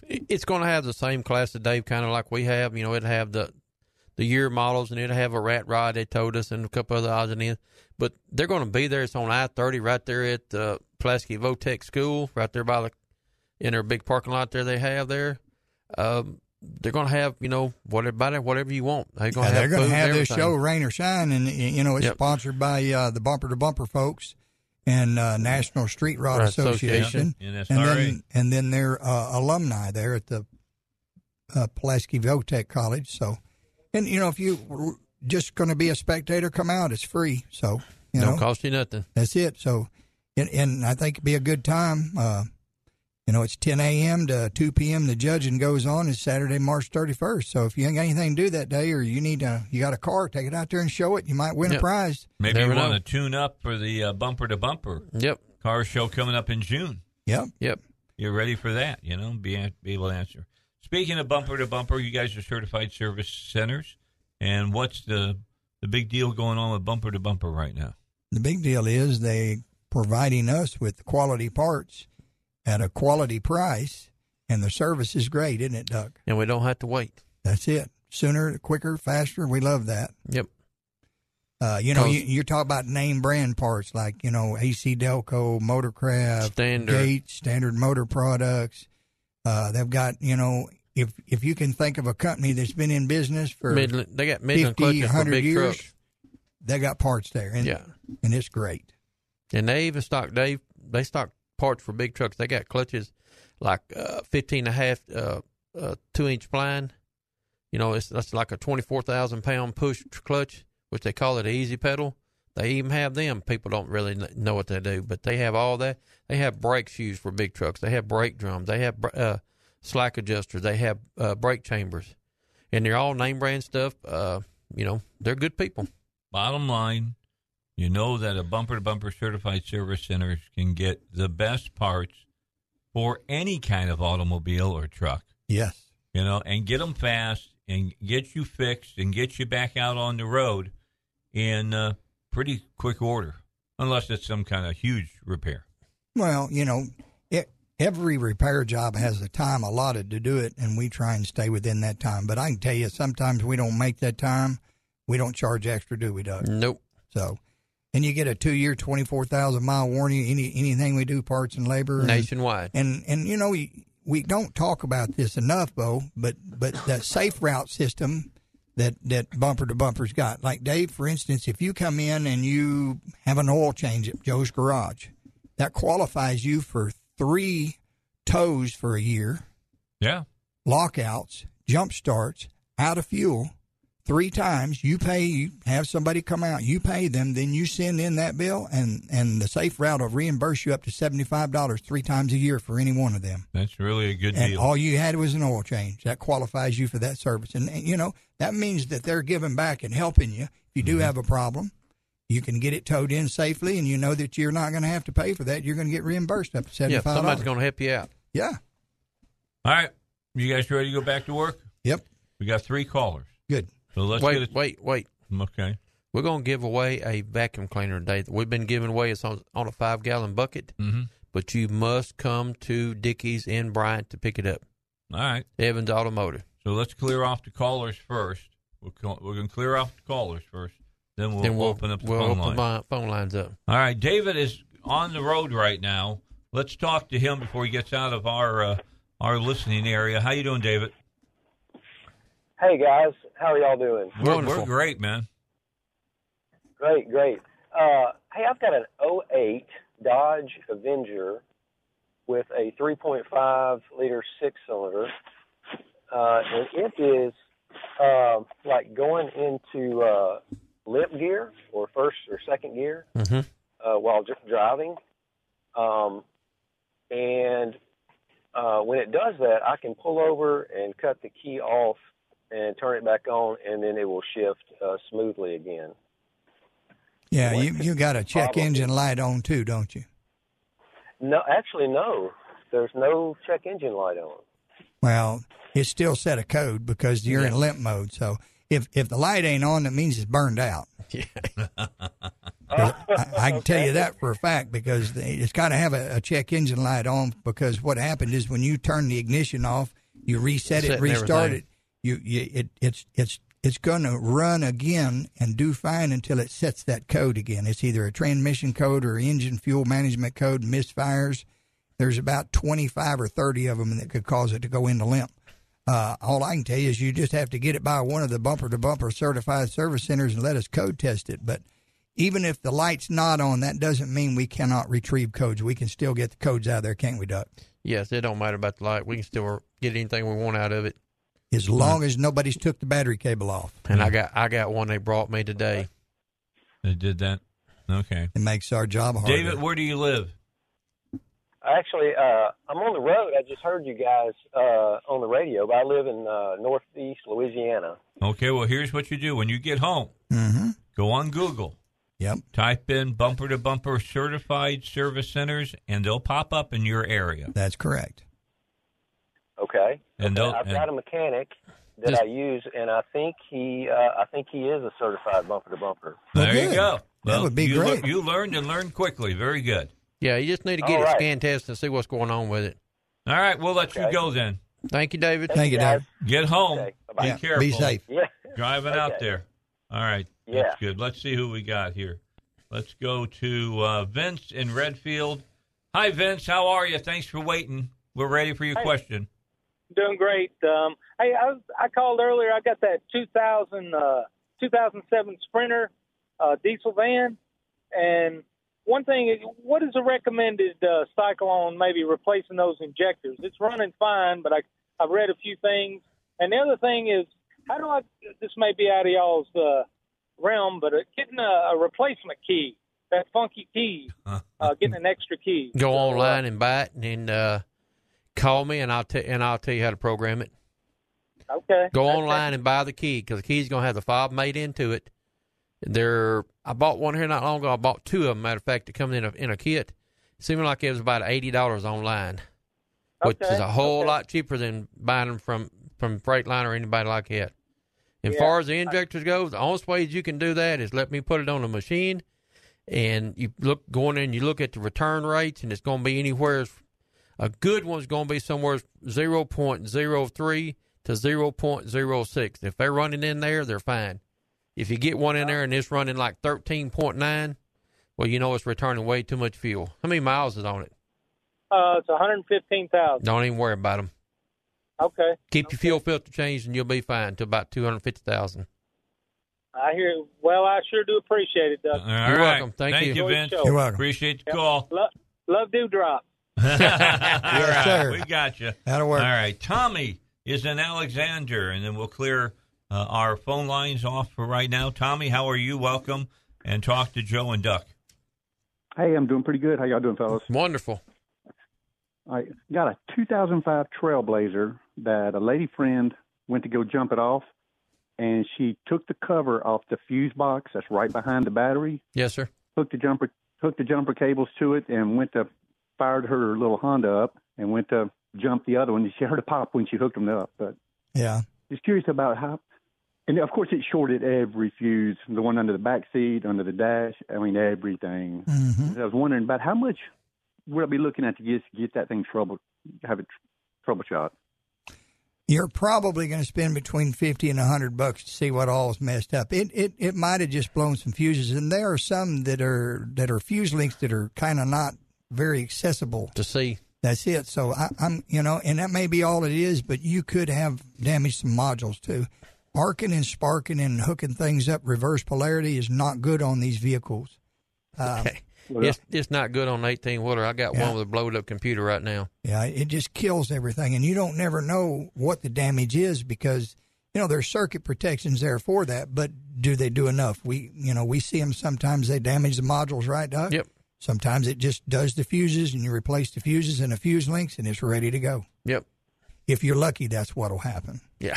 Speaker 13: It's going to have the same class of Dave, kind of like we have. You know, it'll have the the year models, and it'll have a rat rod. They told us, and a couple other odds and ends. But they're going to be there. It's on I thirty, right there at uh, Pulaski Votech School, right there by the in their big parking lot there. They have there. Um, they're going to have you know whatever whatever you want. They're going
Speaker 12: Yeah,
Speaker 13: to
Speaker 12: they're
Speaker 13: have
Speaker 12: going to have this show, rain or shine, and you know it's
Speaker 13: Yep.
Speaker 12: sponsored by uh, the Bumper to Bumper folks and uh, National Street Rod Association,
Speaker 2: Association.
Speaker 12: and then and then they're uh, alumni there at the uh, Pulaski Votech College. So, and you know if you were just going to be a spectator, come out. It's free. So you
Speaker 13: Don't
Speaker 12: know
Speaker 13: cost you nothing.
Speaker 12: that's it. So, and, and I think it'd be a good time. Uh, you know, it's 10 a.m. to 2 p.m. The judging goes on. It's Saturday, March 31st. So if you ain't got anything to do that day, or you need to, you got a car, take it out there and show it. You might win a prize.
Speaker 2: Maybe
Speaker 13: Never
Speaker 2: you want to tune up for the uh, bumper to bumper
Speaker 13: Yep.
Speaker 2: car show coming up in June.
Speaker 12: Yep.
Speaker 13: Yep.
Speaker 2: You're ready for that, you know, be, be able to answer. Speaking of bumper to bumper, you guys are certified service centers. And what's the the big deal going on with bumper to bumper right now?
Speaker 12: The big deal is they providing us with quality parts at a quality price, and the service is great, isn't it, Doug?
Speaker 13: And we don't have to wait.
Speaker 12: That's it. Sooner, quicker, faster. We love that.
Speaker 13: Yep.
Speaker 12: Uh, you know, you, you talk about name brand parts like you know AC Delco, Motorcraft,
Speaker 13: Standard.
Speaker 12: Gates, Standard Motor Products. Uh, they've got you know if if you can think of a company that's been in business for
Speaker 13: Midland, they got Midland
Speaker 12: 50,
Speaker 13: clutches for
Speaker 12: 100
Speaker 13: big
Speaker 12: years,
Speaker 13: trucks.
Speaker 12: they got parts there, and
Speaker 13: Yeah.
Speaker 12: and it's great.
Speaker 13: And they even stock Dave. They stock parts for big trucks. They got clutches like uh, 15 and a half, uh, uh, two inch spline. You know, it's that's like a 24,000 pound push clutch, which they call it an easy pedal. They even have them. People don't really know what they do, but they have all that. They have brake shoes for big trucks. They have brake drums. They have uh, slack adjusters. They have uh, brake chambers, and they're all name brand stuff. Uh, you know, they're good people.
Speaker 2: Bottom line, you know that a bumper to bumper certified service center can get the best parts for any kind of automobile or truck.
Speaker 12: Yes.
Speaker 2: You know, and get them fast and get you fixed and get you back out on the road in uh, pretty quick order, unless it's some kind of huge repair.
Speaker 12: Well, you know, it, every repair job has a time allotted to do it, and we try and stay within that time. But I can tell you, sometimes we don't make that time. We don't charge extra, do we, Doug?
Speaker 13: Nope.
Speaker 12: So, and you get a two-year, twenty-four thousand mile warranty. Any anything we do, parts and labor, and-
Speaker 13: Nationwide.
Speaker 12: And and you know we we don't talk about this enough, Bo. But but that safe route system that that bumper to bumper's got, like Dave, for instance, if you come in and you have an oil change at Joe's garage, that qualifies you for three tows for a year,
Speaker 2: Yeah.
Speaker 12: lockouts, jump starts, out of fuel, three times. You pay, you have somebody come out, you pay them, then you send in that bill, and and the safe route will reimburse you up to seventy five dollars three times a year for any one of them.
Speaker 2: That's really a good
Speaker 12: and
Speaker 2: deal.
Speaker 12: all you had was an oil change that qualifies you for that service, and and, you know that means that they're giving back and helping you. If you
Speaker 2: Mm-hmm.
Speaker 12: do have a problem. You can get it towed in safely, and you know that you're not going to have to pay for that. You're going to get reimbursed up to
Speaker 13: Yeah,
Speaker 12: seventy five
Speaker 13: somebody's
Speaker 12: dollars.
Speaker 13: going to help you out.
Speaker 12: Yeah.
Speaker 2: All right. You guys ready to go back to work?
Speaker 12: Yep.
Speaker 2: We got three callers.
Speaker 12: Good.
Speaker 2: So let's
Speaker 13: wait,
Speaker 2: get it.
Speaker 13: wait, wait.
Speaker 2: Okay.
Speaker 13: We're going to give away a vacuum cleaner today. We've been giving away it's on, on a five gallon bucket,
Speaker 2: Mhm.
Speaker 13: but you must come to Dickey's in Bryant to pick it up.
Speaker 2: All right.
Speaker 13: Evans Automotive.
Speaker 2: So let's clear off the callers first. We'll call, we're going to clear off the callers first. Then we'll,
Speaker 13: then we'll
Speaker 2: open up the
Speaker 13: we'll
Speaker 2: phone
Speaker 13: open
Speaker 2: line.
Speaker 13: my phone lines up.
Speaker 2: All right. David is on the road right now. Let's talk to him before he gets out of our uh, our listening area. How you doing, David?
Speaker 18: Hey guys, how are y'all doing?
Speaker 2: We're, we're great, man.
Speaker 18: Great, great. Uh, hey, I've got an 08 Dodge Avenger with a 3.5 liter six cylinder, uh, and it is uh, like going into uh, limp gear or first or second gear
Speaker 13: Mm-hmm.
Speaker 18: uh, while just driving. Um, and uh, when it does that, I can pull over and cut the key off and turn it back on, and then it will shift uh, smoothly again.
Speaker 12: Yeah, you you got a check
Speaker 18: Probably.
Speaker 12: engine light on too, don't you?
Speaker 18: No, actually, no. There's no check engine light on.
Speaker 12: Well, it's still set a code because you're in limp mode. So if if the light ain't on, that means it's burned out. [LAUGHS] [LAUGHS] I, I can tell you that for a fact because they- it's got to have a, a check engine light on because what happened is when you turn the ignition off, you reset it,
Speaker 13: Setting
Speaker 12: restart
Speaker 13: everything.
Speaker 12: it. You, you it it's it's it's going to run again and do fine until it sets that code again. It's either a transmission code or engine fuel management code misfires. There's about 25 or 30 of them that could cause it to go into limp. Uh, all I can tell you is you just have to get it by one of the bumper to bumper certified service centers and let us code test it. But even if the light's not on, that doesn't mean we cannot retrieve codes. We can still get the codes out of there, can't we, Duck?
Speaker 13: Yes, it don't matter about the light. We can still get anything we want out of it.
Speaker 12: As long as nobody's took the battery cable off.
Speaker 13: And I got I got one they brought me today.
Speaker 2: They did that. Okay.
Speaker 12: It makes our job harder.
Speaker 2: David, where do you live?
Speaker 18: Actually, uh, I'm on the road. I just heard you guys uh, on the radio, but I live in uh, northeast Louisiana.
Speaker 2: Okay. Well, here's what you do when you get home.
Speaker 12: Mm-hmm.
Speaker 2: Go on Google.
Speaker 12: Yep.
Speaker 2: Type in bumper to bumper certified service centers, and they'll pop up in your area.
Speaker 12: That's correct.
Speaker 18: Okay.
Speaker 2: And
Speaker 18: okay.
Speaker 2: they'll-
Speaker 18: I've
Speaker 2: and-
Speaker 18: got a mechanic that I use, and I think he, uh, I think he is a certified bumper to bumper.
Speaker 2: There you go.
Speaker 12: That would be
Speaker 2: you
Speaker 12: great.
Speaker 2: you learned and learned quickly. Very good.
Speaker 13: Yeah, you just need to get
Speaker 18: All
Speaker 13: it
Speaker 18: right.
Speaker 13: scan tested and see what's going on with it.
Speaker 2: All right, we'll let you go then.
Speaker 13: Thank you, David.
Speaker 12: Thank you, David.
Speaker 2: Get home.
Speaker 18: Okay.
Speaker 2: Be
Speaker 12: Yeah,
Speaker 2: careful.
Speaker 12: be safe.
Speaker 18: Yeah.
Speaker 2: Driving out there. All right.
Speaker 18: Yeah.
Speaker 2: That's good. Let's see who we got here. Let's go to uh, Vince in Redfield. Hi, Vince. How are you? Thanks for waiting. We're ready for your
Speaker 19: Hey.
Speaker 2: question.
Speaker 19: Doing great. Um, hey, I was, I called earlier. I got that 2000 uh, 2007 Sprinter uh, diesel van, and one thing, what is the recommended uh, cycle on maybe replacing those injectors? It's running fine, but I I've read a few things, and the other thing is, how do I? This may be out of y'all's uh, realm, but uh, getting a, a replacement key, that funky key, [LAUGHS] uh, getting an extra key.
Speaker 13: Go
Speaker 19: So, uh,
Speaker 13: online and buy it, and uh, call me, and I'll t- and I'll tell you how to program it.
Speaker 19: Okay.
Speaker 13: Go
Speaker 19: Okay.
Speaker 13: online and buy the key because the key's gonna have the fob made into it. They're I bought one here not long ago. I bought two of them. Matter of fact, they come in a in a kit. It seemed like it was about eighty dollars online, which is a whole
Speaker 19: okay.
Speaker 13: lot cheaper than buying them from from Freightliner or anybody like that. As
Speaker 19: Yeah.
Speaker 13: far as the injectors go, the only ways you can do that is let me put it on a machine, and you look going in. You look at the return rates, and it's going to be anywhere A good one's going to be somewhere 0.03 to 0.06. If they're running in there, they're fine. If you get one in there and it's running like 13.9, well, you know it's returning way too much fuel. How many miles is on it?
Speaker 19: Uh, it's 115,000.
Speaker 13: Don't even worry about them.
Speaker 19: Okay.
Speaker 13: Keep your fuel filter changed and you'll be fine to about 250,000.
Speaker 19: I hear. Well, I sure do appreciate it, Doug.
Speaker 2: All
Speaker 13: You're
Speaker 2: right.
Speaker 13: welcome. Thank
Speaker 2: Thank
Speaker 13: you.
Speaker 2: you Vince.
Speaker 12: You're welcome.
Speaker 2: Appreciate the call.
Speaker 19: Love, love Dewdrop.
Speaker 2: All right,
Speaker 12: sir.
Speaker 2: we got you.
Speaker 12: That'll work.
Speaker 2: All right, Tommy is in Alexander, and then we'll clear uh, our phone lines off for right now. Tommy, how are you? Welcome, and talk to Joe and Duck.
Speaker 20: Hey, I'm doing pretty good. How y'all doing, fellas?
Speaker 13: Wonderful.
Speaker 20: I got a 2005 Trailblazer that a lady friend went to go jump it off, and she took the cover off the fuse box that's right behind the battery,
Speaker 13: Yes, sir.
Speaker 20: hooked the jumper hooked the jumper cables to it, and went to fired her little Honda up and went to jump the other one. She [LAUGHS] heard a pop when she hooked them up, but
Speaker 12: Yeah.
Speaker 20: just curious about how. And of course, it shorted every fuse, the one under the back seat, under the dash. I mean, everything.
Speaker 12: Mhm.
Speaker 20: I was wondering about how much would I be looking at to get get that thing trouble, have it tr- troubleshot.
Speaker 12: You're probably going to spend between fifty and a hundred bucks to see what all is messed up. It it it might have just blown some fuses, and there are some that are that are fuse links that are kind of not very accessible
Speaker 13: to see.
Speaker 12: That's it. So I, I'm you know, and that may be all it is, but you could have damaged some modules too. Arcing and sparking and hooking things up reverse polarity is not good on these vehicles. Um,
Speaker 13: It's it's not good on 18 wheeler. I got
Speaker 12: Yeah.
Speaker 13: one with a blowed up computer right now.
Speaker 12: Yeah, it just kills everything, and you don't never know what the damage is because you know there's circuit protections there for that. But do they do enough? We you know we see them sometimes they damage the modules, right, Doc?
Speaker 13: Yep.
Speaker 12: Sometimes it just does the fuses, and you replace the fuses and the fuse links, and it's ready to go.
Speaker 13: Yep.
Speaker 12: If you're lucky, that's what'll happen.
Speaker 13: Yeah.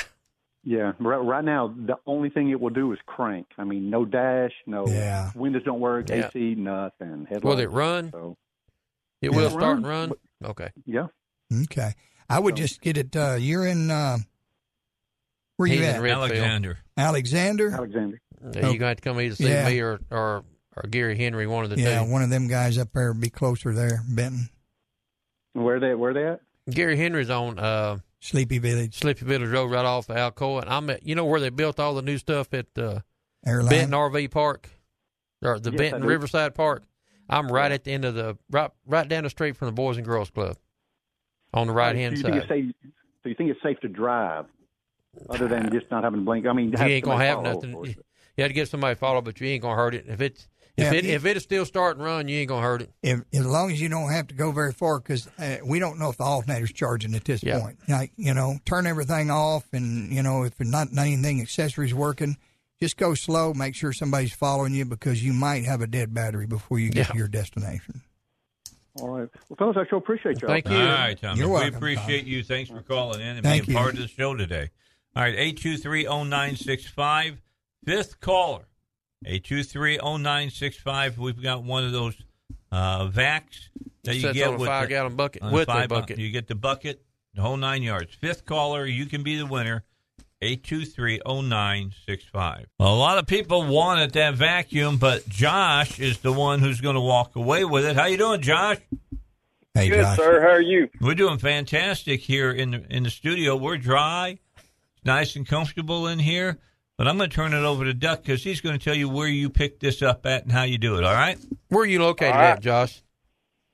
Speaker 20: Yeah, right, right now the only thing it will do is crank. I mean, no dash, no
Speaker 12: Yeah.
Speaker 20: windows don't work,
Speaker 13: Yeah.
Speaker 20: AC, nothing. Headlights,
Speaker 13: Will it run?
Speaker 20: So,
Speaker 13: It
Speaker 20: Yeah.
Speaker 13: will
Speaker 20: It
Speaker 13: start and
Speaker 20: runs,
Speaker 13: run. Okay.
Speaker 20: yeah.
Speaker 12: Okay, I would just get it. Uh, you're in. Uh, where you
Speaker 13: He's in
Speaker 12: at?
Speaker 2: Alexander.
Speaker 12: Alexander.
Speaker 20: Alexander.
Speaker 13: Yeah, you're going to have to come either see
Speaker 12: Yeah.
Speaker 13: me or, or or Gary Henry, one of the
Speaker 12: Yeah,
Speaker 13: two.
Speaker 12: one of them guys up there would be closer there, Benton.
Speaker 20: Where they where they at?
Speaker 13: Gary Henry's on uh,
Speaker 12: Sleepy Village.
Speaker 13: Sleepy Village Road, right off of Alcoa. And I'm at, you know where they built all the new stuff at uh,
Speaker 12: Airline.
Speaker 13: Benton RV Park, or the
Speaker 20: Yes,
Speaker 13: Benton. Riverside Park. I'm right at the end of the right right down the street from the Boys and Girls Club, on the right hand
Speaker 20: so
Speaker 13: side.
Speaker 20: Safe, so you think it's safe to drive, other than [SIGHS] just not having to blink? I mean,
Speaker 13: You
Speaker 20: have
Speaker 13: ain't gonna have nothing. You had to get somebody to follow, but you ain't gonna hurt it. If it's if
Speaker 12: Yeah,
Speaker 13: it
Speaker 12: it-
Speaker 13: if it'll still start and run, you ain't gonna hurt it.
Speaker 12: if, as long as you don't have to go very far, because uh, we don't know if the alternator's charging at this
Speaker 13: Yeah.
Speaker 12: point. Like you know, turn everything off, and you know if not anything accessories working, just go slow. Make sure somebody's following you because you might have a dead battery before you get
Speaker 13: Yeah.
Speaker 12: to your destination.
Speaker 20: All right, well, fellas, I sure appreciate y'all.
Speaker 13: Thank you.
Speaker 2: All right, Tommy.
Speaker 12: You're welcome,
Speaker 2: we
Speaker 12: welcome,
Speaker 2: appreciate you. Thanks for calling in and
Speaker 12: Thank
Speaker 2: being
Speaker 12: you.
Speaker 2: part of the show today. All right, 8230965. Fifth caller. 8230965. We've got one of those uh, vacs that you get
Speaker 13: on a
Speaker 2: with
Speaker 13: five
Speaker 2: the-
Speaker 13: gallon bucket
Speaker 2: on
Speaker 13: with a
Speaker 2: five-
Speaker 13: bucket.
Speaker 2: You get the bucket, the whole nine yards. Fifth caller, you can be the winner. 8230965. A lot of people wanted that vacuum, but Josh is the one who's going to walk away with it. How you doing, Josh?
Speaker 12: Hey,
Speaker 19: Good,
Speaker 12: Josh.
Speaker 19: sir. How are you?
Speaker 2: We're doing fantastic here in the in the studio. We're dry, nice and comfortable in here. But I'm going to turn it over to Duck because he's going to tell you where you picked this up at and how you do it. All right?
Speaker 13: Where are you located
Speaker 19: All right.
Speaker 13: at, Josh?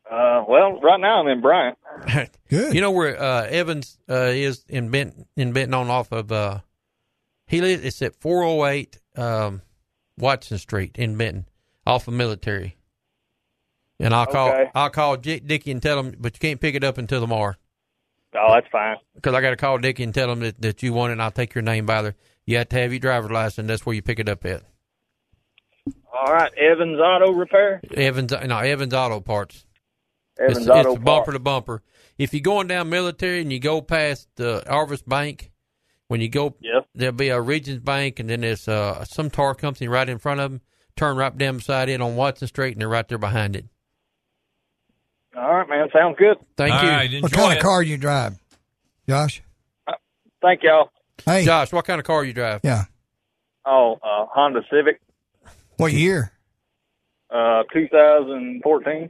Speaker 19: Uh, well, right now I'm in Bryant. [LAUGHS]
Speaker 12: Good.
Speaker 13: You know where uh, Evans uh, is in Benton, in Benton on off of uh, he lives. It's at 408 um, Watson Street in Benton, off of Military. And I'll call
Speaker 19: Okay.
Speaker 13: I'll call J- Dickie and tell him, but you can't pick it up until tomorrow
Speaker 19: Oh, that's fine.
Speaker 13: because I got to call Dickie and tell him that, that you want it. and I'll take your name by there. You have to have your driver's license. That's where you pick it up at.
Speaker 19: All right, Evans Auto Repair.
Speaker 13: Evans, no Evans Auto Parts.
Speaker 19: Evans
Speaker 13: it's,
Speaker 19: Auto
Speaker 13: it's bumper to bumper. If you're going down military and you go past the Arvest Bank, when you go,
Speaker 19: Yep.
Speaker 13: there'll be a Regions Bank, and then there's uh, some tar company right in front of them. Turn right down beside it on Watson Street, and they're right there behind it.
Speaker 19: All right, man. Sounds good.
Speaker 13: Thank
Speaker 2: All
Speaker 13: you.
Speaker 2: right,
Speaker 12: What kind
Speaker 2: it.
Speaker 12: of car you drive, Josh?
Speaker 19: Thank y'all.
Speaker 12: Hey,
Speaker 13: Josh, what kind of car you drive?
Speaker 12: yeah.
Speaker 19: Oh, uh, Honda Civic,
Speaker 12: What year?
Speaker 19: uh, 2014.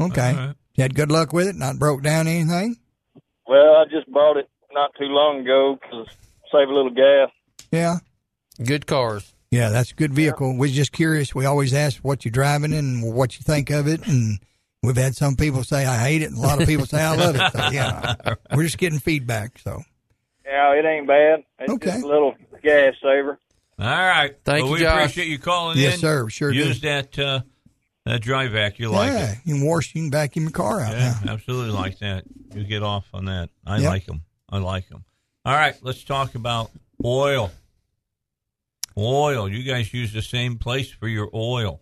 Speaker 12: Okay.
Speaker 2: All right.
Speaker 12: You had good luck with it? Not broke down anything?
Speaker 21: Well, I just bought it not too long ago because save a little gas.
Speaker 12: Yeah.
Speaker 13: Good cars.
Speaker 12: Yeah, that's a good vehicle. We're just curious. We always ask what you're driving and what you think of it, and we've had some people say I hate it, and a lot of people say I love it. So yeah, [LAUGHS] we're just getting feedback. So
Speaker 21: Yeah, it ain't bad. It's
Speaker 12: Okay.
Speaker 21: just a little gas saver.
Speaker 2: All right.
Speaker 13: Thank
Speaker 2: well,
Speaker 13: you,
Speaker 2: we
Speaker 13: Josh.
Speaker 2: appreciate you calling
Speaker 12: Yes,
Speaker 2: in.
Speaker 12: Yes, sir. Sure do.
Speaker 2: Use that uh, that dry vac. You like
Speaker 12: yeah,
Speaker 2: it.
Speaker 12: you can wash, you can vacuum your car out
Speaker 2: Yeah,
Speaker 12: now.
Speaker 2: absolutely like that. You get off on that. I
Speaker 12: Yep.
Speaker 2: like them. I like them. All right, let's talk about oil. Oil. You guys use the same place for your oil.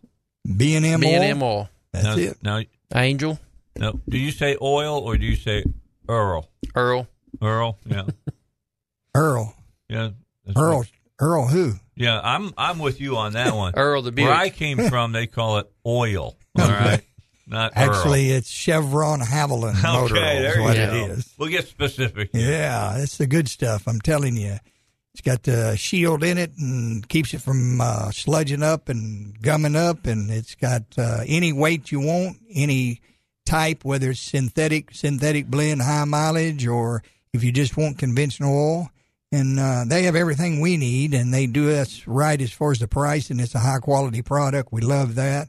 Speaker 12: B and M
Speaker 13: B and M oil.
Speaker 12: That's
Speaker 2: now,
Speaker 12: it.
Speaker 2: Now,
Speaker 13: Angel.
Speaker 2: no. Do you say oil or do you say Earl?
Speaker 13: Earl.
Speaker 2: Earl. Yeah. [LAUGHS]
Speaker 12: Earl.
Speaker 2: Yeah.
Speaker 12: Earl.
Speaker 2: what-
Speaker 12: Earl who?
Speaker 2: Yeah, I'm I'm with you on that one. [LAUGHS]
Speaker 13: Earl the
Speaker 2: Where I came [LAUGHS] from, they call it oil. [LAUGHS] All right, not Earl.
Speaker 12: Actually, it's Chevron Havoline motor
Speaker 2: Okay,
Speaker 12: oil
Speaker 2: there
Speaker 12: is
Speaker 2: you
Speaker 12: what
Speaker 2: go.
Speaker 12: it is.
Speaker 2: We'll get specific.
Speaker 12: Yeah, it's the good stuff. I'm telling you. It's got the shield in it and keeps it from uh, sludging up and gumming up, and it's got uh, any weight you want, any type, whether it's synthetic, synthetic blend, high mileage, or if you just want conventional oil. And uh, they have everything we need, and they do us right as far as the price, and it's a high quality product. We love that.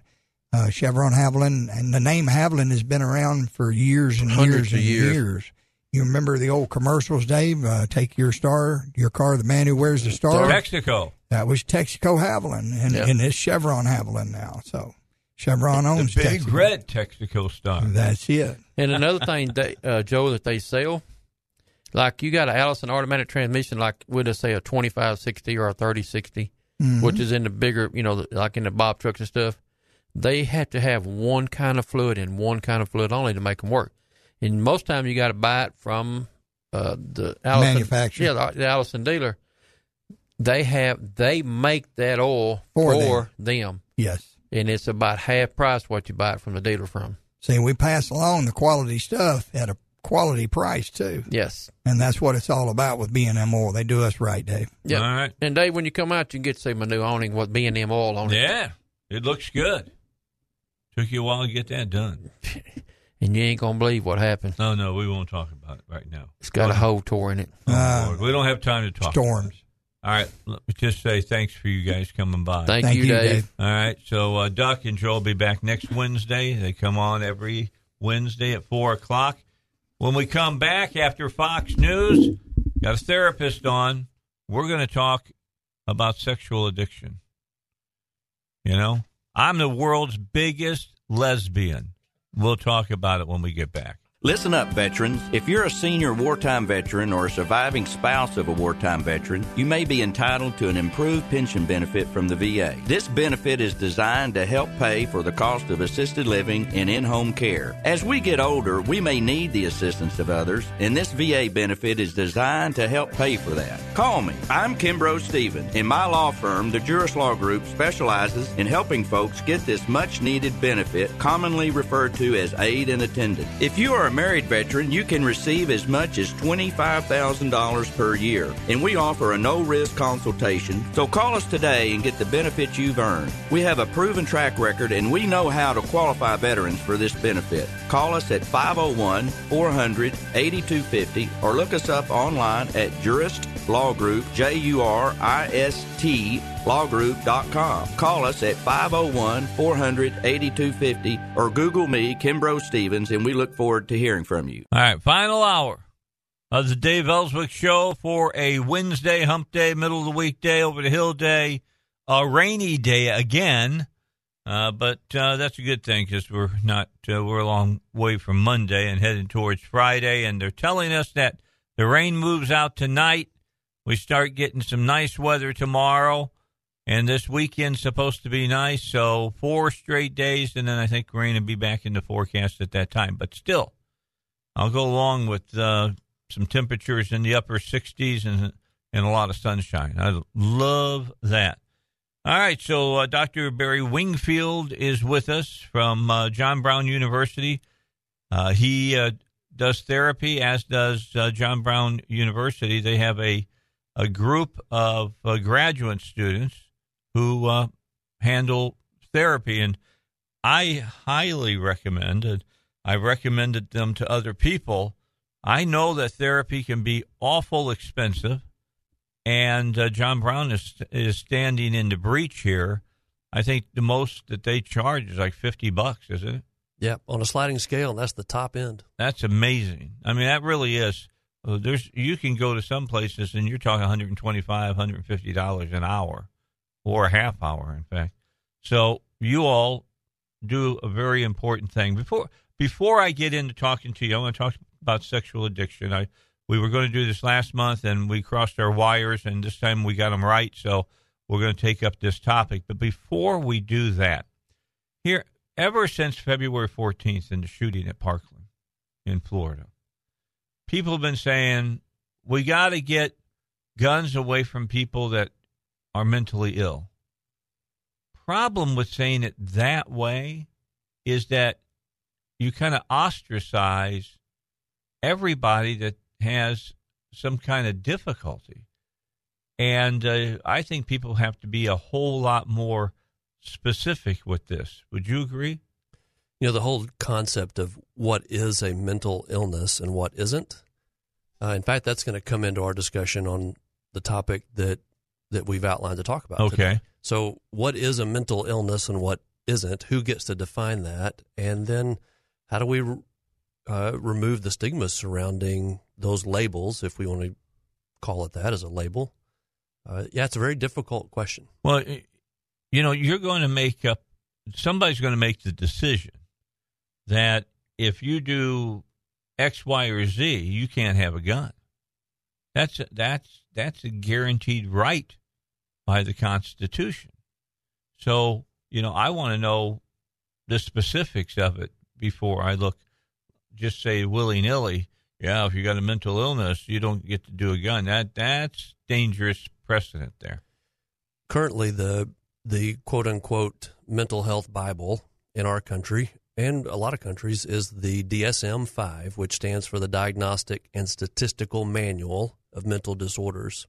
Speaker 12: Uh, Chevron Havoline, and the name Havoline has been around for years and
Speaker 13: Hundreds
Speaker 12: years and
Speaker 13: of years.
Speaker 12: years. You remember the old commercials, Dave? Uh, take your star, your car, the man who wears the star.
Speaker 2: Mexico.
Speaker 12: That was Texaco Havoline, and,
Speaker 13: Yeah.
Speaker 12: and it's Chevron Havoline now. So Chevron owns
Speaker 2: The
Speaker 12: owns
Speaker 2: big
Speaker 12: Texaco.
Speaker 2: red Texaco star.
Speaker 12: That's it.
Speaker 13: And another thing, they, uh, Joe, that they sell, like you got an Allison automatic transmission, like we'll just say a 2560 or a 3060,
Speaker 12: Mhm.
Speaker 13: which is in the bigger, you know, like in the Bob trucks and stuff. They have to have one kind of fluid and one kind of fluid only to make them work. And most time you got to buy it from uh, the Allison
Speaker 12: Manufacturer.
Speaker 13: Yeah, the, the Allison dealer. They have they make that oil
Speaker 12: For
Speaker 13: for, them.
Speaker 12: Yes.
Speaker 13: and it's about half price what you buy it from the dealer from.
Speaker 12: See, we pass along the quality stuff at a quality price too,
Speaker 13: Yes.
Speaker 12: and that's what it's all about with B and M oil. They do us right, Dave.
Speaker 13: Yeah.
Speaker 2: All right.
Speaker 13: And Dave, when you come out, you can get to see my new awning with B and M oil on it.
Speaker 2: Yeah, it looks good. Took you a while to get that done. [LAUGHS]
Speaker 13: And you ain't gonna believe what happened.
Speaker 2: No, no, we won't talk about it right now.
Speaker 13: It's got a hole tore in it.
Speaker 2: Oh, Lord. We don't have time to talk.
Speaker 12: Storms.
Speaker 2: All right, let me just say thanks for you guys coming by.
Speaker 13: Thank, you, Dave.
Speaker 2: All right, so uh, Duck and Joe will be back next Wednesday. They come on every Wednesday at 4 o'clock. When we come back after Fox News, got a therapist on. We're going to talk about sexual addiction. You know, I'm the world's biggest lesbian. We'll talk about it when we get back.
Speaker 1: Listen up, veterans. If you're a senior wartime veteran or a surviving spouse of a wartime veteran, you may be entitled to an improved pension benefit from the VA. This benefit is designed to help pay for the cost of assisted living and in home care. As we get older, we may need the assistance of others, and this VA benefit is designed to help pay for that. Call me. I'm Kimbrough Stevens. In my law firm, the Jurist Law Group specializes in helping folks get this much needed benefit, commonly referred to as aid and attendance. If you are married veteran, you can receive as much as $25,000 per year, and we offer a no risk consultation. So call us today and get the benefits you've earned. We have a proven track record and we know how to qualify veterans for this benefit. Call us at 501 400 8250 or look us up online at Jurist Law Group, J U R I S T lawgroup.com. Call us at 501 400 8250 or Google me, Kimbrough Stevens, and we look forward to hearing from you.
Speaker 2: All right, final hour of the Dave Elswick Show for a Wednesday, hump day, middle of the week day, over the hill day, a rainy day again. Uh, but uh, that's a good thing because we're not uh, we're a long way from Monday and heading towards Friday, and they're telling us that the rain moves out tonight. We start getting some nice weather tomorrow, and this weekend's supposed to be nice. So four straight days, and then I think rain will be back in the forecast at that time. But still, I'll go along with uh, some temperatures in the upper 60s and and a lot of sunshine. I love that. All right, so uh, Dr. Barry Wingfield is with us from uh, John Brown University. Uh, he uh, does therapy, as does uh, John Brown University. They have a a group of uh, graduate students who uh, handle therapy, and I highly recommend. Uh, I've recommended them to other people. I know that therapy can be awful expensive, and uh, John Brown is is standing in the breach here. I think the most that they charge is like fifty bucks, isn't it?
Speaker 22: Yeah, on a sliding scale, and that's the top end.
Speaker 2: That's amazing. I mean, that really is. There's you can go to some places and you're talking 125 150 dollars an hour or a half hour in fact. So you all do a very important thing. Before before i get into talking to you i want to talk about sexual addiction. I we were going to do this last month and we crossed our wires and this time we got them right so we're going to take up this topic. But before we do that here ever since february 14th and the shooting at parkland in florida people have been saying we got to get guns away from people that are mentally ill. Problem with saying it that way is that you kind of ostracize everybody that has some kind of difficulty. And uh, I think people have to be a whole lot more specific with this. Would you agree?
Speaker 22: You know, the whole concept of what is a mental illness and what isn't. Uh, in fact, that's going to come into our discussion on the topic that that we've outlined to talk about.
Speaker 2: Okay.
Speaker 22: Today. So, what is a mental illness and what isn't? Who gets to define that? And then, how do we uh, remove the stigma surrounding those labels, if we want to call it that as a label? Uh, yeah, it's a very difficult question.
Speaker 2: Well, you know, you're going to make up. Somebody's going to make the decision that if you do X, Y, or Z, you can't have a gun. That's a, that's that's a guaranteed right by the Constitution. So you know, I want to know the specifics of it before I look. Just say willy nilly. Yeah, if you got a mental illness, you don't get to do a gun. That that's dangerous precedent there.
Speaker 22: Currently, the the quote unquote mental health Bible in our country and a lot of countries is the DSM 5, which stands for the Diagnostic and Statistical Manual of Mental Disorders.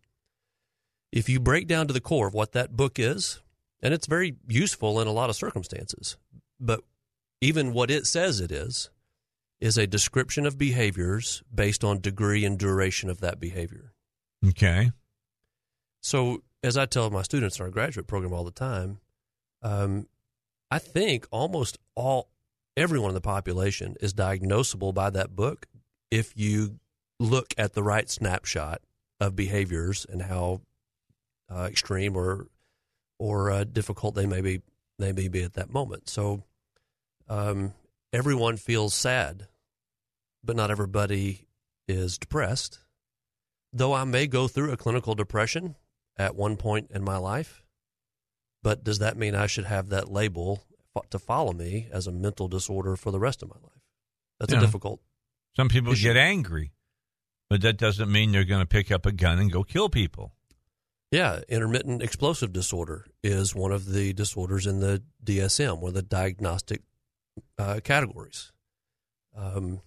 Speaker 22: If you break down to the core of what that book is, and it's very useful in a lot of circumstances, but even what it says it is, is a description of behaviors based on degree and duration of that behavior.
Speaker 2: Okay.
Speaker 22: So, as I tell my students in our graduate program all the time, um, I think almost all everyone in the population is diagnosable by that book if you look at the right snapshot of behaviors and how uh, extreme or or uh, difficult they may be they may be at that moment. So um, everyone feels sad, but not everybody is depressed. Though I may go through a clinical depression at one point in my life, but does that mean I should have that label to follow me as a mental disorder for the rest of my life. That's a difficult.
Speaker 2: Some people issue. get angry, but that doesn't mean they're going to pick up a gun and go kill people.
Speaker 22: Yeah, intermittent explosive disorder is one of the disorders in the DSM, one of the diagnostic uh, categories. Um,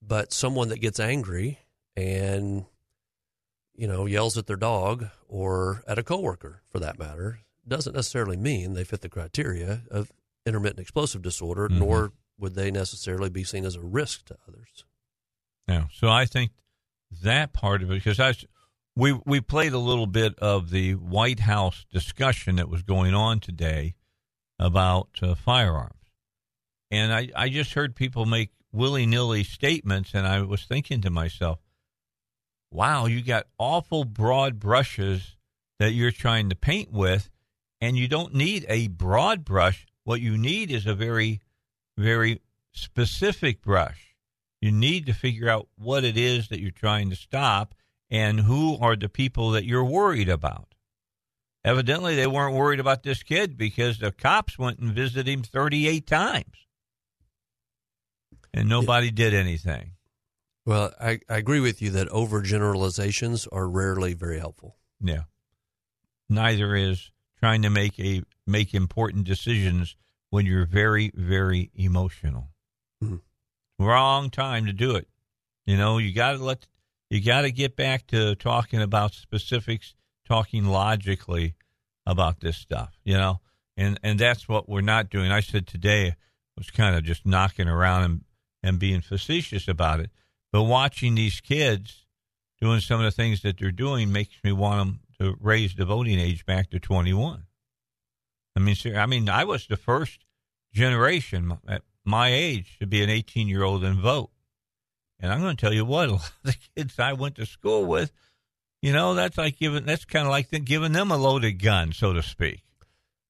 Speaker 22: but someone that gets angry and you know yells at their dog or at a coworker, for that matter, doesn't necessarily mean they fit the criteria of intermittent explosive disorder, mm-hmm. nor would they necessarily be seen as a risk to others.
Speaker 2: Yeah, so I think that part of it, because I, we we played a little bit of the White House discussion that was going on today about uh, firearms, and I I just heard people make willy nilly statements, and I was thinking to myself, wow, you got awful broad brushes that you're trying to paint with, and you don't need a broad brush what you need is a very, very specific brush. You need to figure out what it is that you're trying to stop and who are the people that you're worried about. Evidently, they weren't worried about this kid because the cops went and visited him 38 times and nobody did anything.
Speaker 22: Well, I, I agree with you that overgeneralizations are rarely very helpful.
Speaker 2: Yeah. Neither is trying to make a make important decisions when you're very very emotional. Mm-hmm. Wrong time to do it. You know, you got to let you got to get back to talking about specifics, talking logically about this stuff, you know. And and that's what we're not doing. I said today was kind of just knocking around and and being facetious about it. But watching these kids doing some of the things that they're doing makes me want them to raise the voting age back to 21. I mean, ser- I mean, I was the first generation at my age to be an 18 year old and vote. And I'm going to tell you what, [LAUGHS] a lot of the kids I went to school with, you know, that's like giving, that's kind of like the, giving them a loaded gun, so to speak.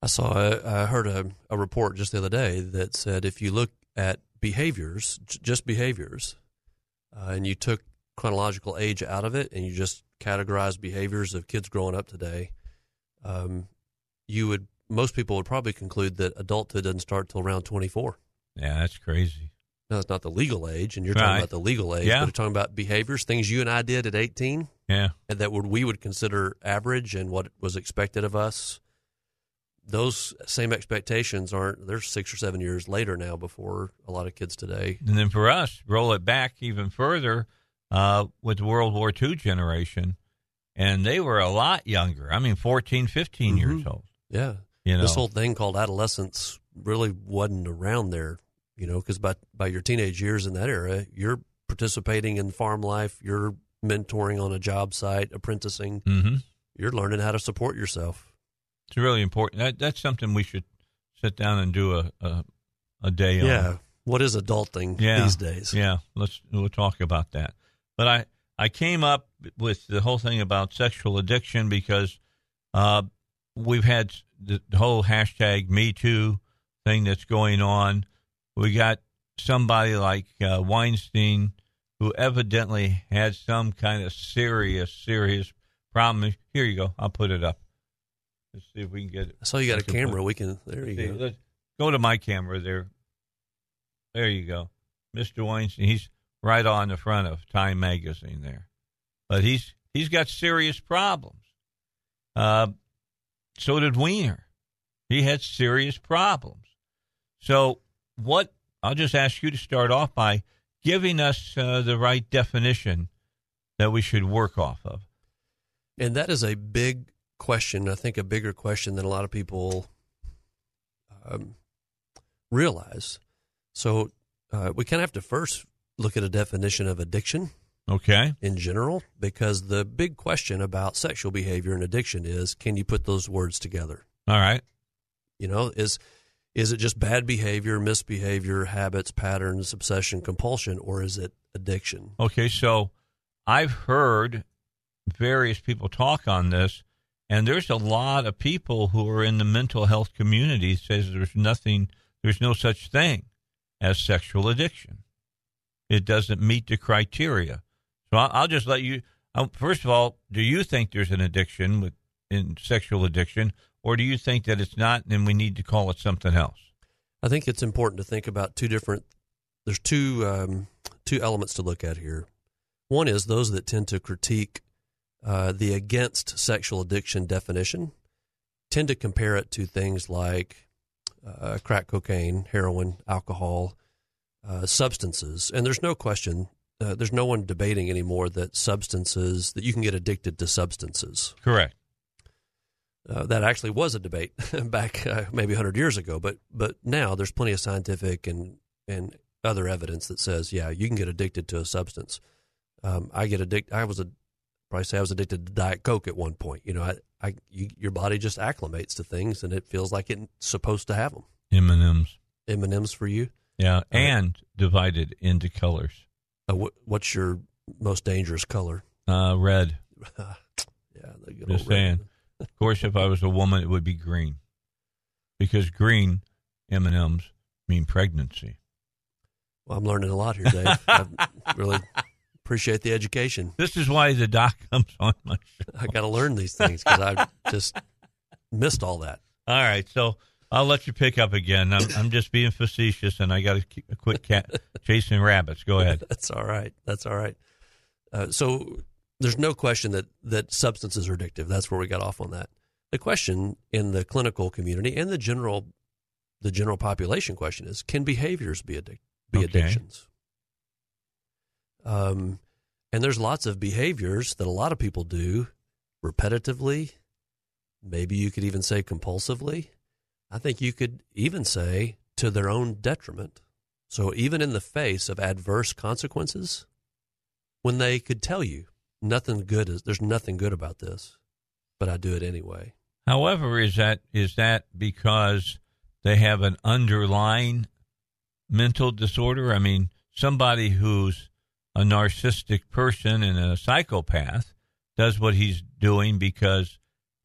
Speaker 22: I saw, I heard a, a report just the other day that said if you look at behaviors, just behaviors, uh, and you took chronological age out of it and you just categorized behaviors of kids growing up today, um, you would, most people would probably conclude that adulthood doesn't start till around 24.
Speaker 2: Yeah, that's crazy.
Speaker 22: No, it's not the legal age, and you're talking
Speaker 2: Right.
Speaker 22: about the legal age,
Speaker 2: Yeah.
Speaker 22: but you're talking about behaviors, things you and I did at 18.
Speaker 2: Yeah.
Speaker 22: And that would we would consider average and what was expected of us. Those same expectations aren't. They're six or seven years later now. Before a lot of kids today,
Speaker 2: And then for us, roll it back even further uh, with the World War II generation, and they were a lot younger. I mean, 14, 15 years old.
Speaker 22: yeah,
Speaker 2: You know, this
Speaker 22: whole thing called adolescence really wasn't around there. You know, because by by your teenage years in that era, you're participating in farm life, you're mentoring on a job site, apprenticing,
Speaker 2: Mhm.
Speaker 22: you're learning how to support yourself.
Speaker 2: It's really important. That, that's something we should sit down and do a a, a day on.
Speaker 22: Yeah, what is adulting
Speaker 2: yeah.
Speaker 22: these days?
Speaker 2: Yeah, let's we'll talk about that. But I I came up with the whole thing about sexual addiction because uh, we've had the, the whole hashtag Me Too thing that's going on. We got somebody like uh, Weinstein who evidently had some kind of serious serious problem. Here you go. I'll put it up. Let's see if we can get it.
Speaker 22: I saw you got a
Speaker 2: put-
Speaker 22: camera. We can. There you
Speaker 2: See,
Speaker 22: go.
Speaker 2: go to my camera there. There you go, Mr. Weinstein. He's right on the front of Time magazine there, but he's he's got serious problems. Uh, so did Weiner. He had serious problems. So what? I'll just ask you to start off by giving us uh, the right definition that we should work off of.
Speaker 22: And that is a big question. I think a bigger question than a lot of people um, realize. So uh, we kind of have to first look at a definition of addiction.
Speaker 2: Okay.
Speaker 22: In general, because the big question about sexual behavior and addiction is can you put those words together?
Speaker 2: All right.
Speaker 22: You know, is is it just bad behavior, misbehavior, habits, patterns, obsession, compulsion, or is it addiction?
Speaker 2: Okay, so I've heard various people talk on this, and there's a lot of people who are in the mental health community says there's nothing, there's no such thing as sexual addiction. It doesn't meet the criteria. So I'll, just let you. Um, first of all, do you think there's an addiction with in sexual addiction, or do you think that it's not, and we need to call it something else?
Speaker 22: I think it's important to think about two different. There's two um, two elements to look at here. One is those that tend to critique uh, the against sexual addiction definition tend to compare it to things like uh, crack cocaine, heroin, alcohol, uh, substances, and there's no question. Uh, there's no one debating anymore that substances that you can get addicted to substances.
Speaker 2: Correct.
Speaker 22: Uh, that actually was a debate [LAUGHS] back uh, maybe 100 years ago, but but now there's plenty of scientific and and other evidence that says, yeah, you can get addicted to a substance. Um, I get addicted. I was a probably say I was addicted to Diet Coke at one point. You know, I, I you, your body just acclimates to things, and it feels like it's supposed to have them.
Speaker 2: M and M's.
Speaker 22: M and M's for you.
Speaker 2: Yeah, and divided into colors.
Speaker 22: Uh, what, what's your most dangerous color?
Speaker 2: Uh, red. [LAUGHS]
Speaker 22: yeah, the good
Speaker 2: Just
Speaker 22: old red.
Speaker 2: Of course, if I was a woman, it would be green, because green M and M's mean pregnancy.
Speaker 22: Well, I'm learning a lot here, Dave. [LAUGHS] I really appreciate the education.
Speaker 2: This is why the doc [LAUGHS] comes on my show.
Speaker 22: I got to learn these things because I just missed all that.
Speaker 2: All right, so I'll let you pick up again. I'm, I'm just being facetious, and I got to quit cat chasing rabbits. Go ahead. [LAUGHS]
Speaker 22: That's all right. That's all right. Uh, so there's no question that that substances are addictive. That's where we got off on that. The question in the clinical community and the general the general population question is: Can behaviors be addic- be
Speaker 2: Okay.
Speaker 22: addictions? Um, and there's lots of behaviors that a lot of people do repetitively. Maybe you could even say compulsively. I think you could even say to their own detriment. So even in the face of adverse consequences, when they could tell you nothing good is there's nothing good about this, but I do it anyway.
Speaker 2: However, is that is that because they have an underlying mental disorder? I mean, somebody who's a narcissistic person and a psychopath does what he's doing because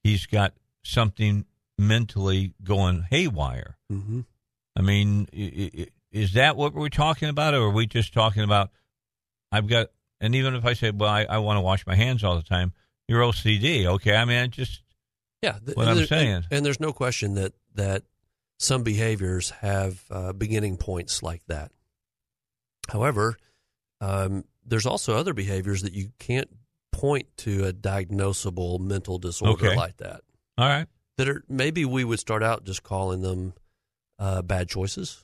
Speaker 2: he's got something mentally going haywire.
Speaker 22: Mm-hmm.
Speaker 2: I mean, is that what we're talking about, or are we just talking about? I've got, and even if I say, well, I, I want to wash my hands all the time, you're OCD, okay? I mean, I just
Speaker 22: Yeah, th-
Speaker 2: what I'm
Speaker 22: there-
Speaker 2: saying.
Speaker 22: and, and there's no question that that some behaviors have uh, beginning points like that. However, um, there's also other behaviors that you can't point to a diagnosable mental disorder
Speaker 2: Okay.
Speaker 22: like that.
Speaker 2: All right.
Speaker 22: That are maybe we would start out just calling them uh, bad choices.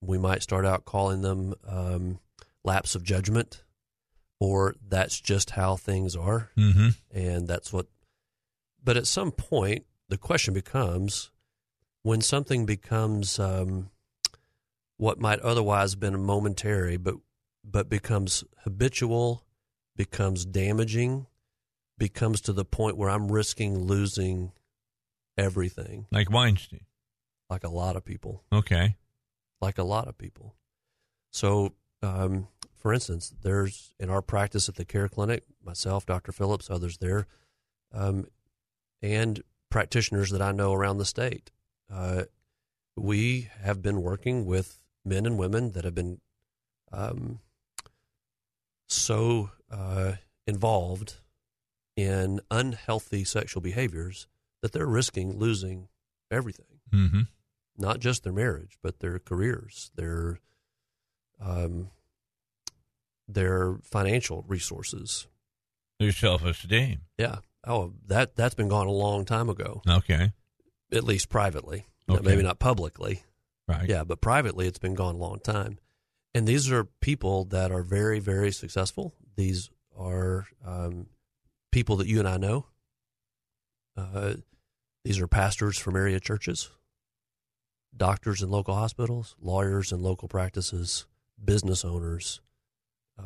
Speaker 22: We might start out calling them um, lapse of judgment, or that's just how things are,
Speaker 2: Mm-hmm.
Speaker 22: and that's what. But at some point, the question becomes when something becomes um, what might otherwise have been momentary, but but becomes habitual, becomes damaging, becomes to the point where I'm risking losing everything,
Speaker 2: like Weinstein.
Speaker 22: like a lot of people,
Speaker 2: Okay.
Speaker 22: like a lot of people. So, um, for instance, there's in our practice at the care clinic, myself, Dr. Phillips, others there, um, and practitioners that I know around the state. Uh, we have been working with men and women that have been um, so uh, involved in unhealthy sexual behaviors that they're risking losing everything
Speaker 2: Mm-hmm.
Speaker 22: not just their marriage, but their careers, their um, their financial resources.
Speaker 2: Their self esteem.
Speaker 22: Yeah. Oh, that that's been gone a long time ago.
Speaker 2: Okay.
Speaker 22: At least privately,
Speaker 2: Okay.
Speaker 22: maybe not publicly.
Speaker 2: Right.
Speaker 22: Yeah, but privately, it's been gone a long time. And these are people that are very, very successful. These are um, people that you and I know. Uh, these are pastors from area churches, doctors in local hospitals, lawyers in local practices, business owners,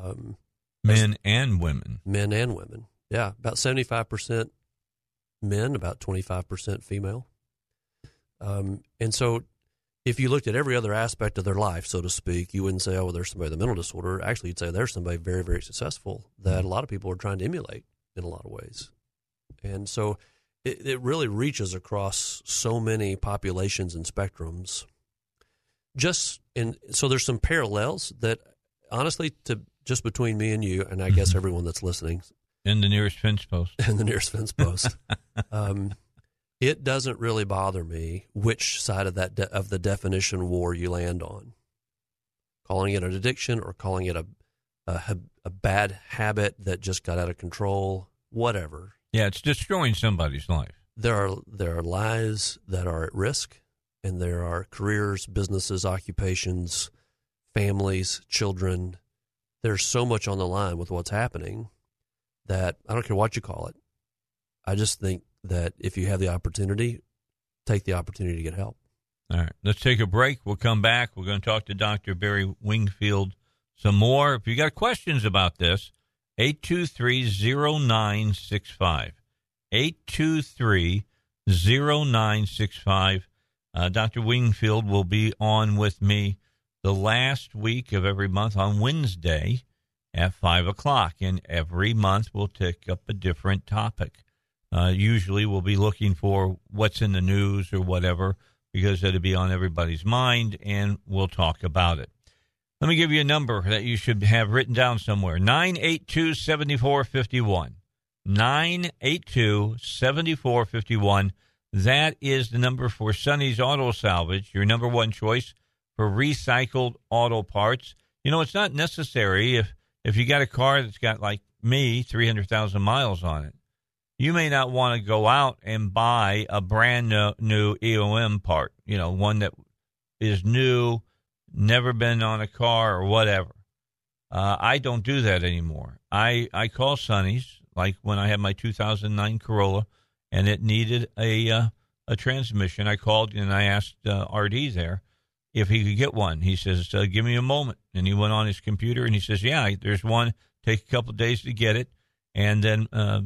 Speaker 22: um,
Speaker 2: Men and women.
Speaker 22: men and women. Yeah, about 75% men, about 25% female. Um, and so if you looked at every other aspect of their life, so to speak, you wouldn't say, oh, well, there's somebody with a mental disorder. Actually, you'd say there's somebody very, very successful that a lot of people are trying to emulate in a lot of ways. And so it, it really reaches across so many populations and spectrums. Just in, so there's some parallels that honestly, to just between me and you, and I guess everyone that's listening,
Speaker 2: In the nearest fence post. [LAUGHS]
Speaker 22: In the nearest fence post. [LAUGHS] um, it doesn't really bother me which side of that de- of the definition war you land on. Calling it an addiction or calling it a, a a bad habit that just got out of control, whatever.
Speaker 2: Yeah, it's destroying somebody's life.
Speaker 22: There are there are lives that are at risk, and there are careers, businesses, occupations, families, children. There's so much on the line with what's happening that I don't care what you call it. I just think that if you have the opportunity, take the opportunity to get help.
Speaker 2: All right, let's take a break. We'll come back. We're going to talk to Dr. Barry Wingfield some more. If you got questions about this, 823-0965. 823-0965. Uh, Dr. Wingfield will be on with me the last week of every month on Wednesday at 5 o'clock. And every month we'll take up a different topic. Uh, usually we'll be looking for what's in the news or whatever because it'll be on everybody's mind and we'll talk about it. Let me give you a number that you should have written down somewhere 982 7451. 982 7451. That is the number for Sonny's Auto Salvage, your number one choice for recycled auto parts. You know, it's not necessary if, if you got a car that's got, like me, 300,000 miles on it. You may not want to go out and buy a brand new, new EOM part, you know, one that is new, never been on a car or whatever. Uh, I don't do that anymore. I, I call Sonny's, like when I had my 2009 Corolla and it needed a, uh, a transmission. I called and I asked uh, RD there if he could get one. He says, uh, "Give me a moment." And he went on his computer and he says, "Yeah, there's one. Take a couple days to get it, and then uh,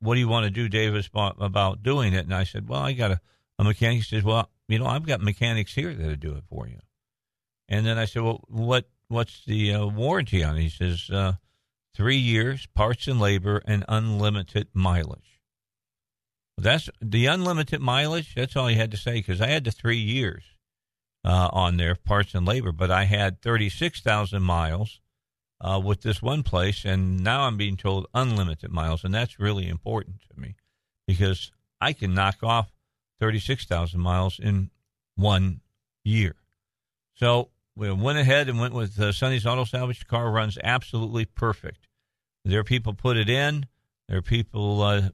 Speaker 2: what do you want to do, Davis, about, about doing it?" And I said, "Well, I got a, a mechanic." He says, "Well, you know, I've got mechanics here that'll do it for you." And then I said, "Well, what what's the uh, warranty on it?" He says, uh, three years, parts and labor, and unlimited mileage." That's the unlimited mileage. That's all he had to say because I had the three years uh, on there, parts and labor, but I had 36,000 miles uh, with this one place, and now I'm being told unlimited miles, and that's really important to me because I can knock off 36,000 miles in one year. So we went ahead and went with uh, Sonny's Auto Salvage. The car runs absolutely perfect. There are people put it in. There are people uh,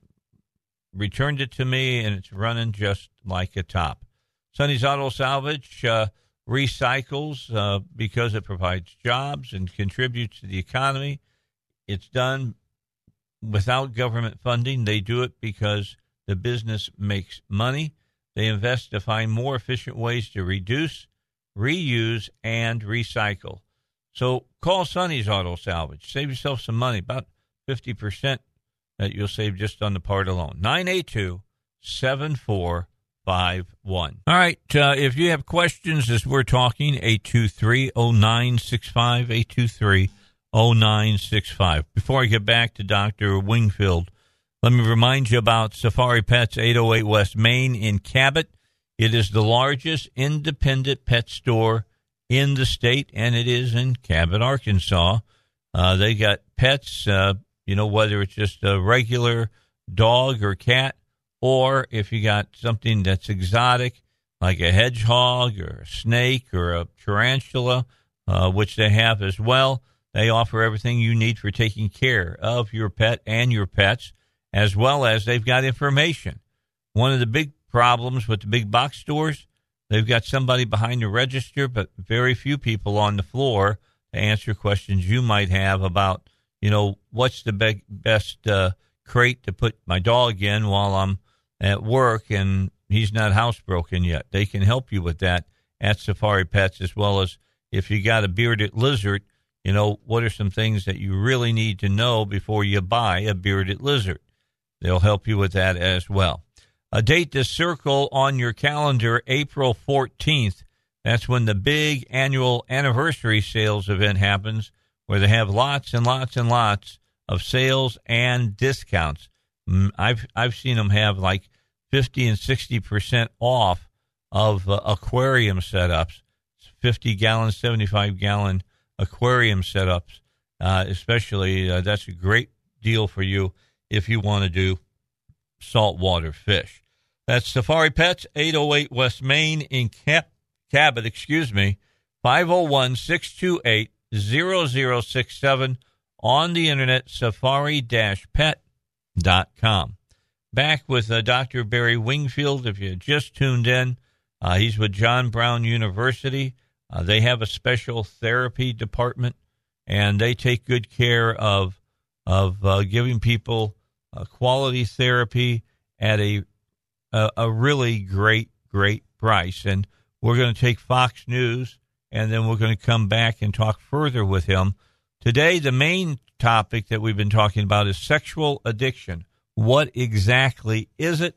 Speaker 2: returned it to me, and it's running just like a top. Sonny's Auto Salvage uh, recycles uh, because it provides jobs and contributes to the economy. It's done without government funding. They do it because the business makes money. They invest to find more efficient ways to reduce, reuse, and recycle. So call Sonny's Auto Salvage. Save yourself some money, about 50% that you'll save just on the part alone. 982 7451. All right. Uh, if you have questions as we're talking, 823 0965, 823 0965. Before I get back to Dr. Wingfield, let me remind you about Safari Pets 808 West Main in Cabot. It is the largest independent pet store in the state, and it is in Cabot, Arkansas. Uh, they got pets, uh, you know, whether it's just a regular dog or cat, or if you got something that's exotic, like a hedgehog or a snake or a tarantula, uh, which they have as well. They offer everything you need for taking care of your pet and your pets, as well as they've got information. One of the big problems with the big box stores, they've got somebody behind the register, but very few people on the floor to answer questions you might have about you know, what's the be- best uh, crate to put my dog in while I'm at work and he's not housebroken yet. They can help you with that at Safari Pets, as well as if you got a bearded lizard, you know, what are some things that you really need to know before you buy a bearded lizard? They'll help you with that as well. A date to circle on your calendar, April 14th. That's when the big annual anniversary sales event happens where they have lots and lots and lots of sales and discounts. Mm, I've I've seen them have like fifty and sixty percent off of uh, aquarium setups, fifty gallon, seventy five gallon aquarium setups. Uh, especially, uh, that's a great deal for you if you want to do saltwater fish. That's Safari Pets, 808 West Main in Cap- Cabot, excuse me, 501 628 0067 on the internet, safari-pet.com. Back with uh, Dr. Barry Wingfield. If you just tuned in, uh, he's with John Brown University. Uh, they have a special therapy department, and they take good care of of uh, giving people quality therapy at a a really great great price. And we're going to take Fox News and then we're going to come back and talk further with him. Today, the main topic that we've been talking about is sexual addiction. What exactly is it?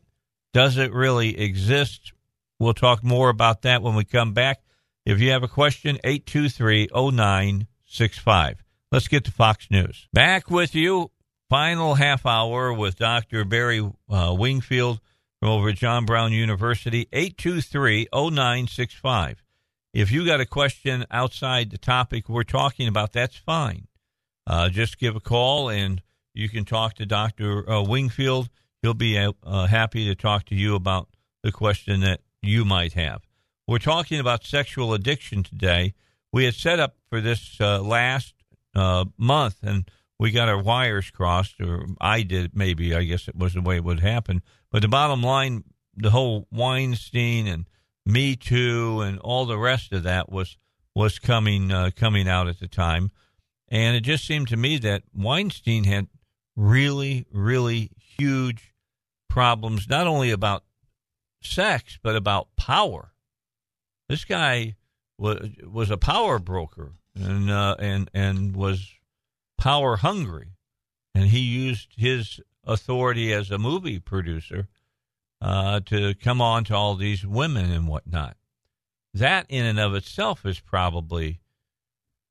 Speaker 2: Does it really exist? We'll talk more about that when we come back. If you have a question, 823 0965. Let's get to Fox News. Back with you. Final half hour with Dr. Barry uh, Wingfield from over at John Brown University, 823 0965. If you got a question outside the topic we're talking about, that's fine. Uh, just give a call and you can talk to Dr. Uh, Wingfield. He'll be uh, uh, happy to talk to you about the question that you might have. We're talking about sexual addiction today. We had set up for this uh, last uh, month and we got our wires crossed, or I did, maybe. I guess it was the way it would happen. But the bottom line, the whole Weinstein and me Too and all the rest of that was was coming uh, coming out at the time, and it just seemed to me that Weinstein had really really huge problems, not only about sex but about power. This guy was was a power broker and uh, and and was power hungry, and he used his authority as a movie producer uh, to come on to all these women and whatnot. That in and of itself is probably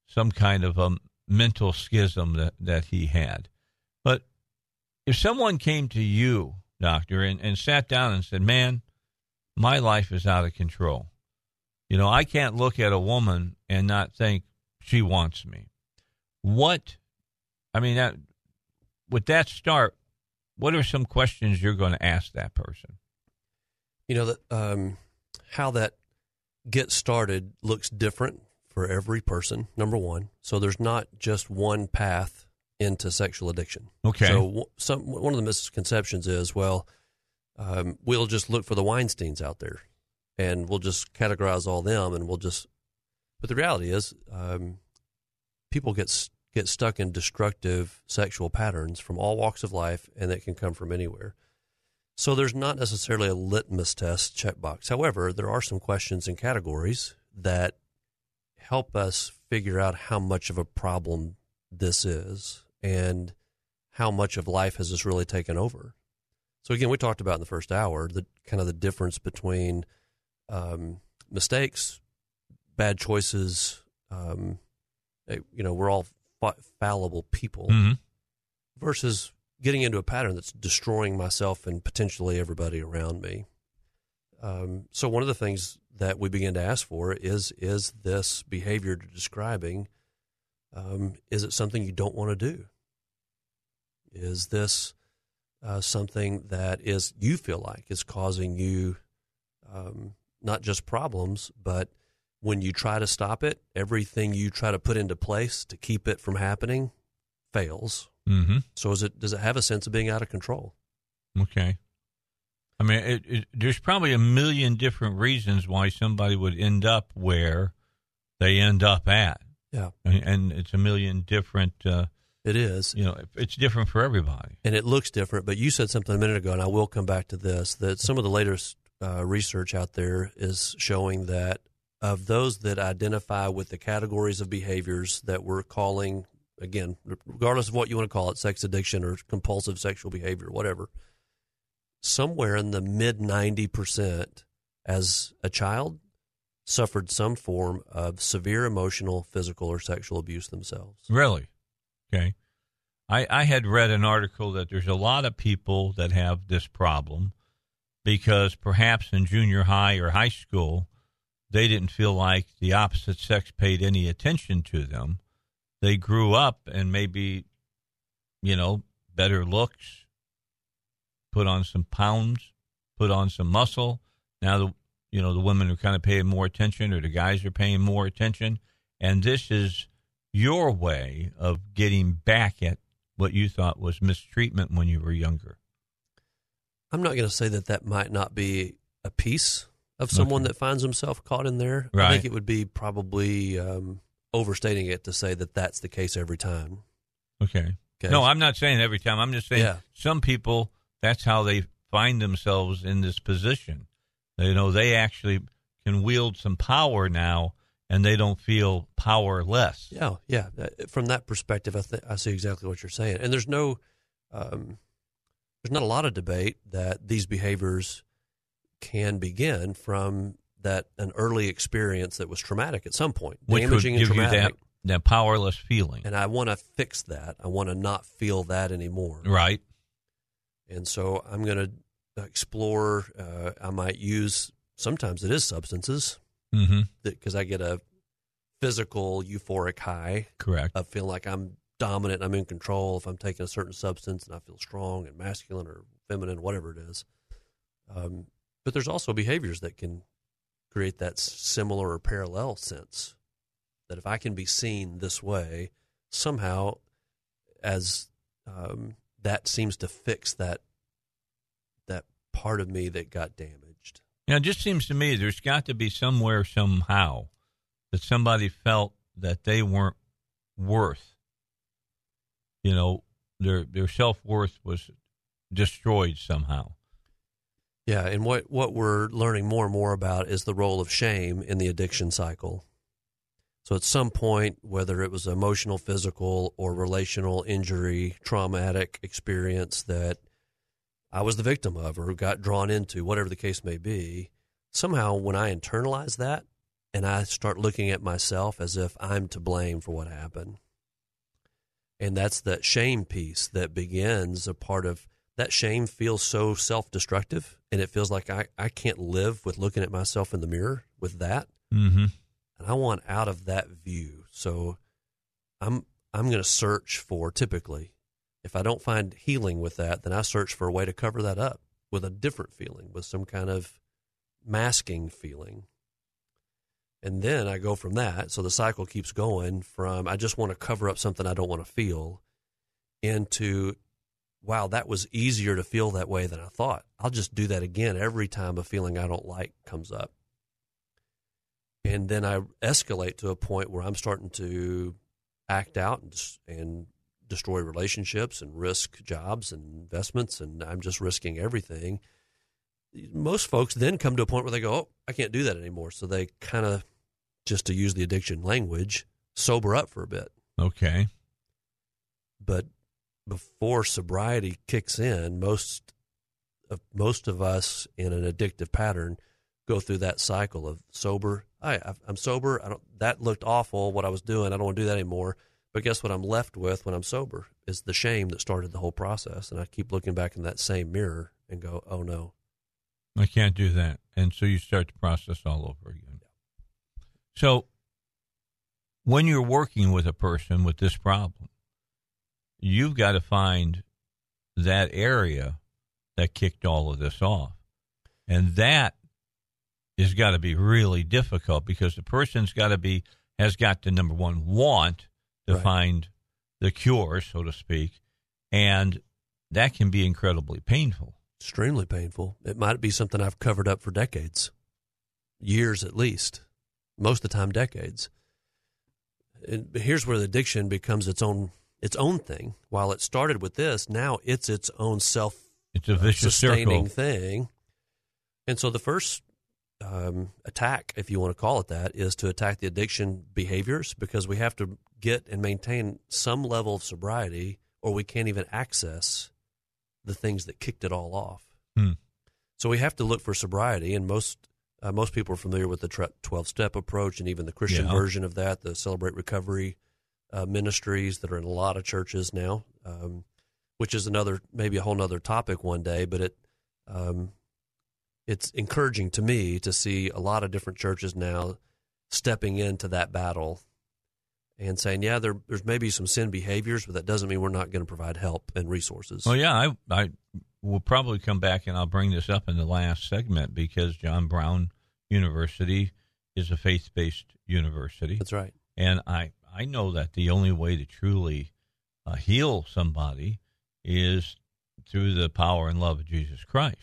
Speaker 2: some kind of a mental schism that, that he had. If someone came to you, doctor, and, and sat down and said, Man, my life is out of control. You know, I can't look at a woman and not think she wants me. What, I mean, that, with that start, what are some questions you're going to ask that person?
Speaker 22: You know that um, how that gets started looks different for every person. Number one, so there's not just one path into sexual addiction.
Speaker 2: Okay.
Speaker 22: So some one of the misconceptions is, well, um, we'll just look for the Weinstein's out there, and we'll just categorize all them, and we'll just. But the reality is, um, people get get stuck in destructive sexual patterns from all walks of life, and that can come from anywhere. So there's not necessarily a litmus test checkbox. However, there are some questions and categories that help us figure out how much of a problem this is and how much of life has this really taken over. So again, we talked about in the first hour the kind of the difference between um, mistakes, bad choices. Um, you know, we're all fallible people
Speaker 2: mm-hmm.
Speaker 22: versus getting into a pattern that's destroying myself and potentially everybody around me. Um, so one of the things that we begin to ask for is is this behavior you're describing um, is it something you don't want to do? Is this uh, something that is you feel like is causing you um, not just problems, but when you try to stop it, everything you try to put into place to keep it from happening fails.
Speaker 2: Mm-hmm.
Speaker 22: So is it does it have a sense of being out of control?
Speaker 2: Okay. I mean, it, it, there's probably a million different reasons why somebody would end up where they end up at.
Speaker 22: Yeah,
Speaker 2: and, and it's a million different. Uh,
Speaker 22: it is.
Speaker 2: You know, it's different for everybody,
Speaker 22: and it looks different. But you said something a minute ago, and I will come back to this. That some of the latest uh, research out there is showing that of those that identify with the categories of behaviors that we're calling again, regardless of what you want to call it, sex addiction or compulsive sexual behavior, whatever, somewhere in the mid 90% as a child suffered some form of severe emotional, physical, or sexual abuse themselves.
Speaker 2: Really? Okay. I, I had read an article that there's a lot of people that have this problem because perhaps in junior high or high school, they didn't feel like the opposite sex paid any attention to them they grew up and maybe, you know, better looks, put on some pounds, put on some muscle. Now the you know the women are kind of paying more attention, or the guys are paying more attention, and this is your way of getting back at what you thought was mistreatment when you were younger.
Speaker 22: I'm not going to say that that might not be a piece of someone okay. that finds himself caught in there.
Speaker 2: Right.
Speaker 22: I think it would be probably um, overstating it to say that that's the case every time.
Speaker 2: Okay. okay. No, I'm not saying every time. I'm just saying
Speaker 22: yeah.
Speaker 2: some people that's how they find themselves in this position. You know, they actually can wield some power now and they don't feel powerless.
Speaker 22: Yeah, yeah. From that perspective, I, th- I see exactly what you're saying. And there's no, um, there's not a lot of debate that these behaviors can begin from that an early experience that was traumatic at some point,
Speaker 2: Which
Speaker 22: damaging
Speaker 2: would
Speaker 22: and traumatic.
Speaker 2: You that, that powerless feeling.
Speaker 22: And I want to fix that. I want to not feel that anymore.
Speaker 2: Right.
Speaker 22: And so I'm going to explore. Uh, I might use. Sometimes it is substances because
Speaker 2: mm-hmm.
Speaker 22: I get a physical euphoric high.
Speaker 2: Correct.
Speaker 22: I feel like I'm dominant. I'm in control. If I'm taking a certain substance and I feel strong and masculine or feminine, whatever it is. Um, but there's also behaviors that can create that similar or parallel sense that if I can be seen this way, somehow, as um, that seems to fix that that part of me that got damaged.
Speaker 2: Now, it just seems to me there's got to be somewhere, somehow, that somebody felt that they weren't worth. You know, their their self worth was destroyed somehow.
Speaker 22: Yeah, and what, what we're learning more and more about is the role of shame in the addiction cycle. So at some point, whether it was emotional, physical, or relational injury, traumatic experience that I was the victim of or got drawn into, whatever the case may be, somehow when I internalize that and I start looking at myself as if I'm to blame for what happened, and that's that shame piece that begins a part of that shame feels so self destructive and it feels like I, I can't live with looking at myself in the mirror with that.
Speaker 2: Mm-hmm.
Speaker 22: And I want out of that view. So I'm I'm gonna search for typically if I don't find healing with that, then I search for a way to cover that up with a different feeling, with some kind of masking feeling. And then I go from that. So the cycle keeps going from I just want to cover up something I don't want to feel into wow, that was easier to feel that way than I thought. I'll just do that again every time a feeling I don't like comes up. And then I escalate to a point where I'm starting to act out and, and destroy relationships and risk jobs and investments, and I'm just risking everything. Most folks then come to a point where they go, Oh, I can't do that anymore. So they kind of, just to use the addiction language, sober up for a bit.
Speaker 2: Okay.
Speaker 22: But before sobriety kicks in, most of most of us in an addictive pattern go through that cycle of sober. I, I'm sober. I don't. That looked awful. What I was doing. I don't want to do that anymore. But guess what? I'm left with when I'm sober is the shame that started the whole process, and I keep looking back in that same mirror and go, "Oh no,
Speaker 2: I can't do that." And so you start the process all over again. So when you're working with a person with this problem, you've got to find that area that kicked all of this off. And that has got to be really difficult because the person's got to be, has got to, number one, want to
Speaker 22: Right.
Speaker 2: find the cure, so to speak. And that can be incredibly painful.
Speaker 22: extremely painful." It might be something I've covered up for decades, years at least, most of the time decades. And here's where the addiction becomes its own its own thing. While it started with this, now it's its own self
Speaker 2: It's a vicious
Speaker 22: sustaining
Speaker 2: circle.
Speaker 22: thing. And so the first um, attack, if you want to call it that, is to attack the addiction behaviors because we have to get and maintain some level of sobriety or we can't even access the things that kicked it all off.
Speaker 2: Hmm.
Speaker 22: So we have to look for sobriety, and most uh, most people are familiar with the twelve step approach, and even the Christian
Speaker 2: Yeah.
Speaker 22: version of that, the Celebrate Recovery uh, ministries that are in a lot of churches now, um, which is another maybe a whole nother topic one day. But it um, it's encouraging to me to see a lot of different churches now stepping into that battle and saying, yeah, there, there's maybe some sin behaviors, but that doesn't mean we're not going to provide help and resources.
Speaker 2: Well, yeah, I, I will probably come back and I'll bring this up in the last segment because John Brown University is a faith based university.
Speaker 22: That's right.
Speaker 2: And I, I know that the only way to truly uh, heal somebody is through the power and love of Jesus Christ.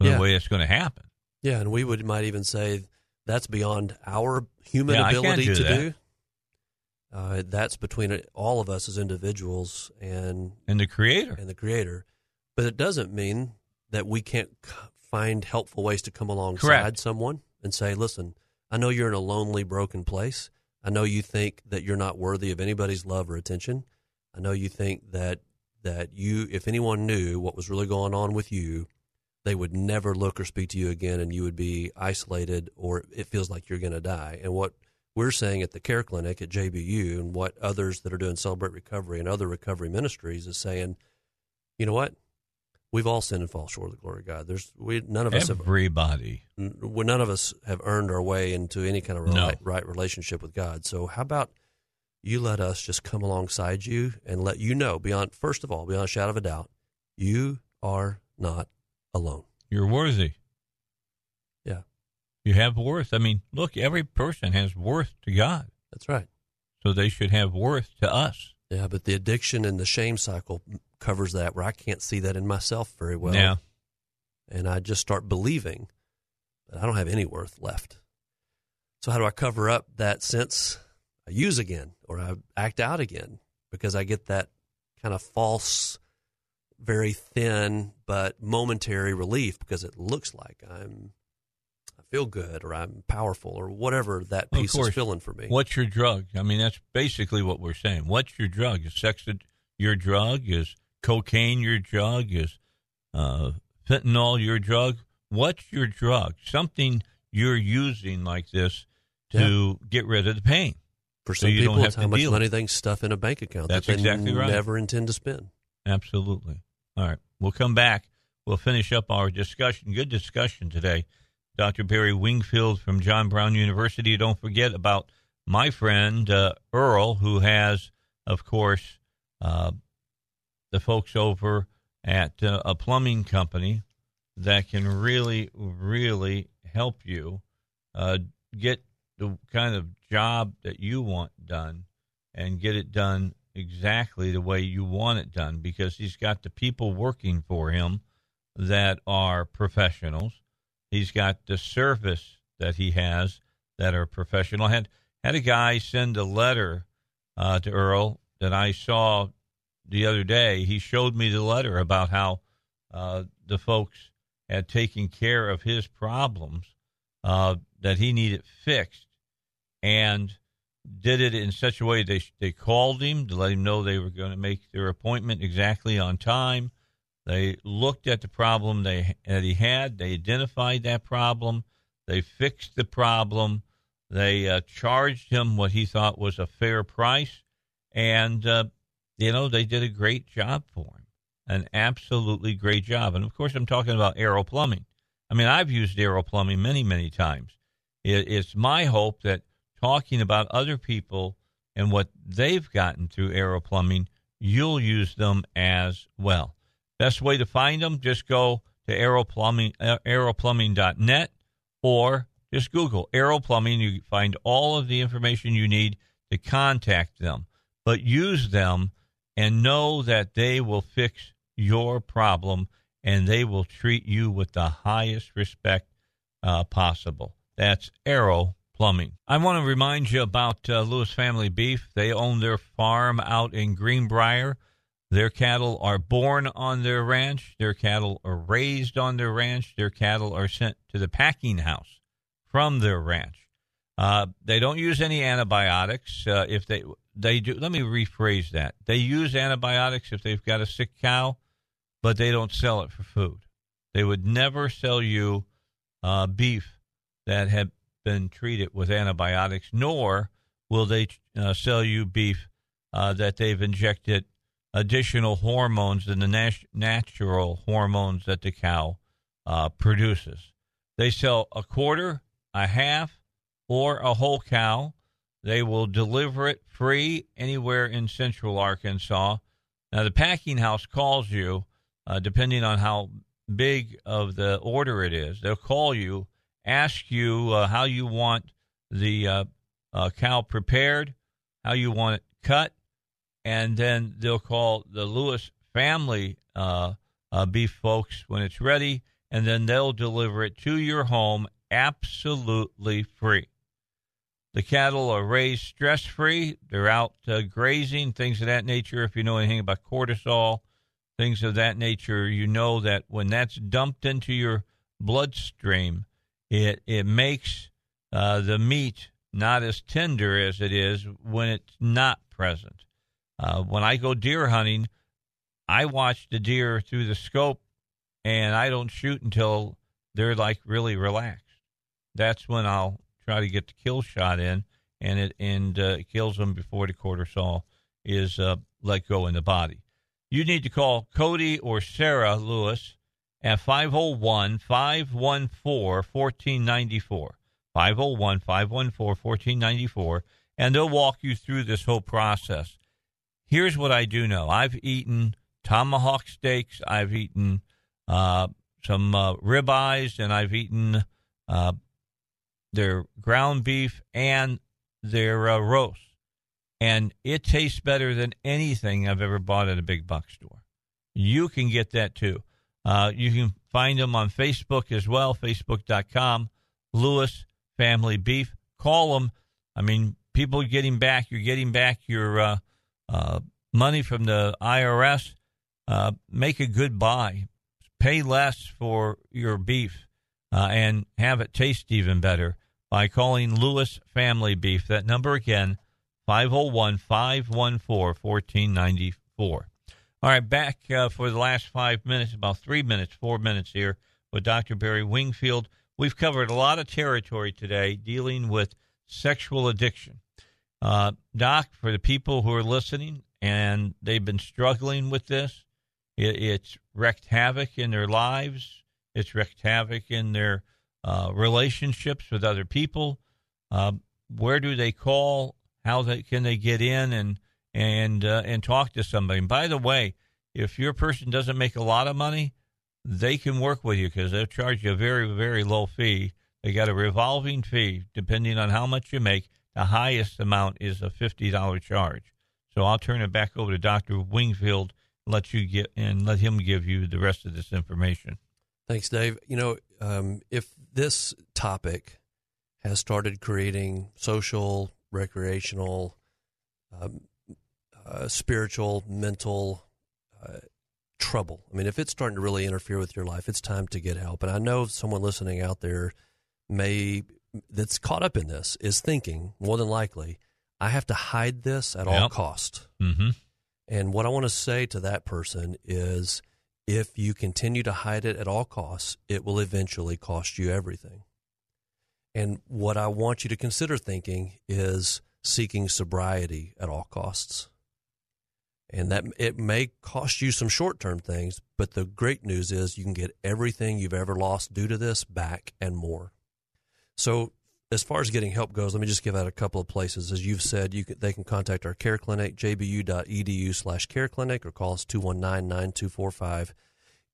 Speaker 2: So
Speaker 22: Yeah.
Speaker 2: The way it's going to happen.
Speaker 22: Yeah, and we would might even say that's beyond our human
Speaker 2: Yeah,
Speaker 22: ability
Speaker 2: do
Speaker 22: to
Speaker 2: that.
Speaker 22: do. Uh, that's between all of us as individuals and
Speaker 2: and the Creator
Speaker 22: and the Creator. But it doesn't mean that we can't c- find helpful ways to come alongside
Speaker 2: Correct.
Speaker 22: someone and say, "Listen, I know you're in a lonely, broken place. I know you think that you're not worthy of anybody's love or attention. I know you think that that you, if anyone knew what was really going on with you, they would never look or speak to you again, and you would be isolated, or it feels like you're going to die. And what we're saying at the Care Clinic at JBU, and what others that are doing Celebrate Recovery and other recovery ministries is saying, you know what? We've all sinned and fall short of the glory of God. There's we none of us have
Speaker 2: Everybody.
Speaker 22: well, none of us have earned our way into any kind of
Speaker 2: No.
Speaker 22: right, right relationship with God. So how about you let us just come alongside you and let you know beyond first of all, beyond a shadow of a doubt, you are not alone.
Speaker 2: You're worthy. You have worth. I mean, look, every person has worth to God.
Speaker 22: That's right.
Speaker 2: So they should have worth to us.
Speaker 22: Yeah, but the addiction and the shame cycle covers that where I can't see that in myself very well.
Speaker 2: Yeah.
Speaker 22: And I just start believing that I don't have any worth left. So how do I cover up that sense I use again or I act out again because I get that kind of false, very thin but momentary relief because it looks like I'm feel good or I'm powerful or whatever that piece is filling for me.
Speaker 2: What's your drug? I mean, that's basically what we're saying. What's your drug? Is sex your drug? Is cocaine your drug? Is uh, fentanyl your drug? What's your drug? Something you're using like this to get rid of the pain.
Speaker 22: For
Speaker 2: so
Speaker 22: some
Speaker 2: you
Speaker 22: people,
Speaker 2: don't have
Speaker 22: it's
Speaker 2: to
Speaker 22: how much money they stuff in a bank account
Speaker 2: That's
Speaker 22: that they
Speaker 2: exactly right.
Speaker 22: never intend to spend.
Speaker 2: Absolutely. All right. We'll come back. We'll finish up our discussion. Good discussion today. Dr. Barry Wingfield from John Brown University. Don't forget about my friend uh, Earl, who has, of course, uh, the folks over at uh, a plumbing company that can really, really help you uh, get the kind of job that you want done and get it done exactly the way you want it done because he's got the people working for him that are professionals. He's got the service that he has that are professional. Had had a guy send a letter uh, to Earl that I saw the other day. He showed me the letter about how uh, the folks had taken care of his problems uh, that he needed fixed, and did it in such a way they they called him to let him know they were going to make their appointment exactly on time. They looked at the problem they that he had. They identified that problem. They fixed the problem. They uh, charged him what he thought was a fair price, and uh, you know they did a great job for him, an absolutely great job. And of course, I'm talking about Aero Plumbing. I mean, I've used Aero Plumbing many, many times. It, it's my hope that talking about other people and what they've gotten through Aero Plumbing, you'll use them as well. Best way to find them, just go to Aero Plumbing, uh, aeroplumbing.net or just Google Aero Plumbing. You find all of the information you need to contact them. But use them and know that they will fix your problem and they will treat you with the highest respect uh, possible. That's Aero Plumbing. I want to remind you about uh, Lewis Family Beef. They own their farm out in Greenbrier. Their cattle are born on their ranch. Their cattle are raised on their ranch. Their cattle are sent to the packing house from their ranch. Uh, they don't use any antibiotics. Uh, if they they do, let me rephrase that. They use antibiotics if they've got a sick cow, but they don't sell it for food. They would never sell you uh, beef that had been treated with antibiotics, nor will they uh, sell you beef uh, that they've injected additional hormones than the nat- natural hormones that the cow uh, produces. They sell a quarter, a half, or a whole cow. They will deliver it free anywhere in central Arkansas. Now, the packing house calls you, uh, depending on how big of the order it is. They'll call you, ask you uh, how you want the uh, uh, cow prepared, how you want it cut, and then they'll call the Lewis family uh, uh, beef folks when it's ready, and then they'll deliver it to your home absolutely free. The cattle are raised stress free. They're out uh, grazing, things of that nature. If you know anything about cortisol, things of that nature, you know that when that's dumped into your bloodstream, it it makes uh, the meat not as tender as it is when it's not present. Uh, when I go deer hunting, I watch the deer through the scope, and I don't shoot until they're like really relaxed. That's when I'll try to get the kill shot in, and it and uh, kills them before the cortisol is uh, let go in the body. You need to call Cody or Sarah Lewis at 501 514 1494. 501 514 1494, and they'll walk you through this whole process. Here's what I do know I've eaten tomahawk steaks, I've eaten uh, some uh, ribeyes, and I've eaten uh, their ground beef and their uh, roast. And it tastes better than anything I've ever bought at a big box store. You can get that too. Uh, you can find them on Facebook as well, facebook.com, Lewis Family Beef. Call them. I mean, people getting back, you're getting back your uh, money from the IRS. Uh, make a good buy. Pay less for your beef. uh, and have it taste even better by calling Lewis Family Beef. That number again, 501 514 1494. All right, back uh, for the last five minutes, about three minutes, four minutes here with Dr. Barry Wingfield. We've covered a lot of territory today dealing with sexual addiction. Uh, Doc, for the people who are listening and they've been struggling with this, it, it's wreaked havoc in their lives, it's wreaked havoc in their uh, relationships with other people. Uh, where do they call? How they, can they get in and and uh, and talk to somebody? And by the way, if your person doesn't make a lot of money, they can work with you because they'll charge you a very very low fee. They got a revolving fee depending on how much you make. The highest amount is a fifty dollar charge. So I'll turn it back over to Doctor Wingfield. Let you get and let him give you the rest of this information.
Speaker 22: Thanks, Dave. You know, um, if this topic has started creating social, recreational, um, uh, spiritual, mental uh, trouble, I mean, if it's starting to really interfere with your life, it's time to get help. And I know someone listening out there may that's caught up in this is thinking more than likely, I have to hide this at all
Speaker 2: Yep.
Speaker 22: cost.
Speaker 2: Mm-hmm.
Speaker 22: And what I want to say to that person is if you continue to hide it at all costs, it will eventually cost you everything. And what I want you to consider thinking is seeking sobriety at all costs. And that it may cost you some short-term things, but the great news is you can get everything you've ever lost due to this back and more. So, as far as getting help goes, let me just give out a couple of places. As you've said, you can, they can contact our care clinic, jbu.edu slash care clinic, or call us 219 9245.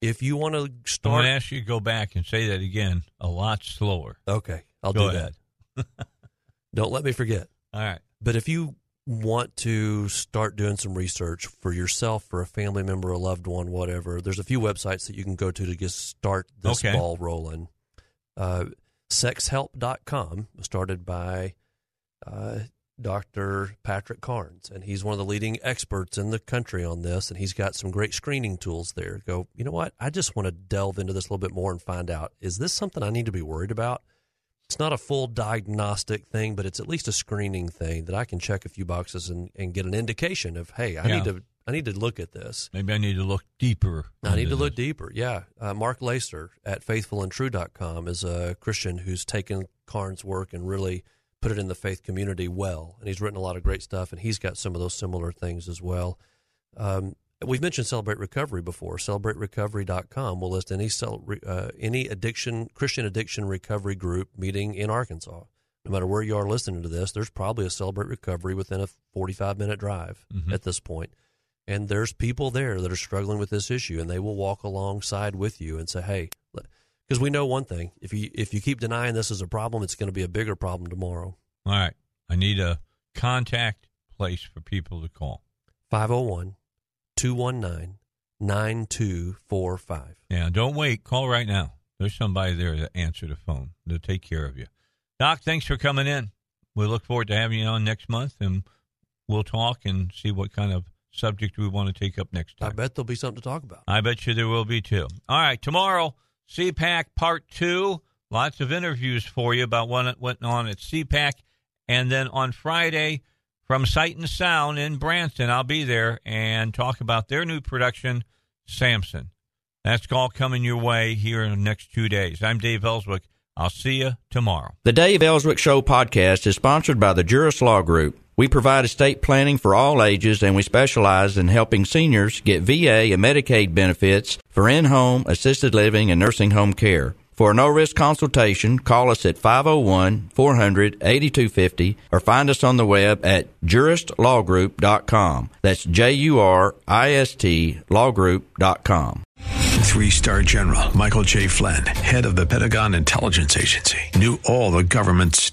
Speaker 22: If you want to
Speaker 2: I'm
Speaker 22: start.
Speaker 2: going to ask you to go back and say that again a lot slower.
Speaker 22: Okay, I'll
Speaker 2: Go
Speaker 22: do
Speaker 2: ahead.
Speaker 22: that. Don't let me forget.
Speaker 2: All right.
Speaker 22: But if you want to start doing some research for yourself, for a family member, a loved one, whatever, there's a few websites that you can go to to just start this
Speaker 2: Okay.
Speaker 22: ball rolling. Uh, sexhelp.com was started by uh, Dr. Patrick Carnes, and he's one of the leading experts in the country on this, and he's got some great screening tools there. Go, you know what? I just want to delve into this a little bit more and find out is this something I need to be worried about? It's not a full diagnostic thing, but it's at least a screening thing that I can check a few boxes and, and get an indication of, hey, I
Speaker 2: Yeah.
Speaker 22: need to I need to look at this.
Speaker 2: Maybe I need to look deeper.
Speaker 22: I need to look
Speaker 2: this.
Speaker 22: deeper. Yeah. Uh, Mark Laaser at faithfulandtrue.com is a Christian who's taken Carnes' work and really put it in the faith community well. And he's written a lot of great stuff, and he's got some of those similar things as well. Um, we've mentioned Celebrate Recovery before. CelebrateRecovery.com will list any uh, any addiction Christian addiction recovery group meeting in Arkansas. No matter where you are listening to this, there's probably a Celebrate Recovery within a 45 minute drive
Speaker 2: Mhm.
Speaker 22: at this point. And there's people there that are struggling with this issue, and they will walk alongside with you and say, "Hey," because we know one thing: if you if you keep denying this is a problem, it's going to be a bigger problem tomorrow.
Speaker 2: All right. I need a contact place for people to call.
Speaker 22: 501 219 9245.
Speaker 2: Yeah, don't wait. Call right now. There's somebody there to answer the phone. They'll take care of you. Doc, thanks for coming in. We look forward to having you on next month, and we'll talk and see what kind of subject we want to take up next time.
Speaker 22: I bet there'll be something to talk about.
Speaker 2: I bet you there will be too. All right, tomorrow, CPAC Part 2. Lots of interviews for you about what went on at CPAC. And then on Friday, from Sight and Sound in Branson, I'll be there and talk about their new production, Samson. That's all coming your way here in the next two days. I'm Dave Elswick. I'll see you tomorrow.
Speaker 1: The Dave Elswick Show podcast is sponsored by the Jurist Law Group. We provide estate planning for all ages and we specialize in helping seniors get VA and Medicaid benefits for in-home, assisted living, and nursing home care. For a no-risk consultation, call us at 501-400-8250 or find us on the web at juristlawgroup.com. That's J-U-R-I-S-T lawgroup.com.
Speaker 23: Three star general Michael J. Flynn, head of the Pentagon Intelligence Agency, knew all the government's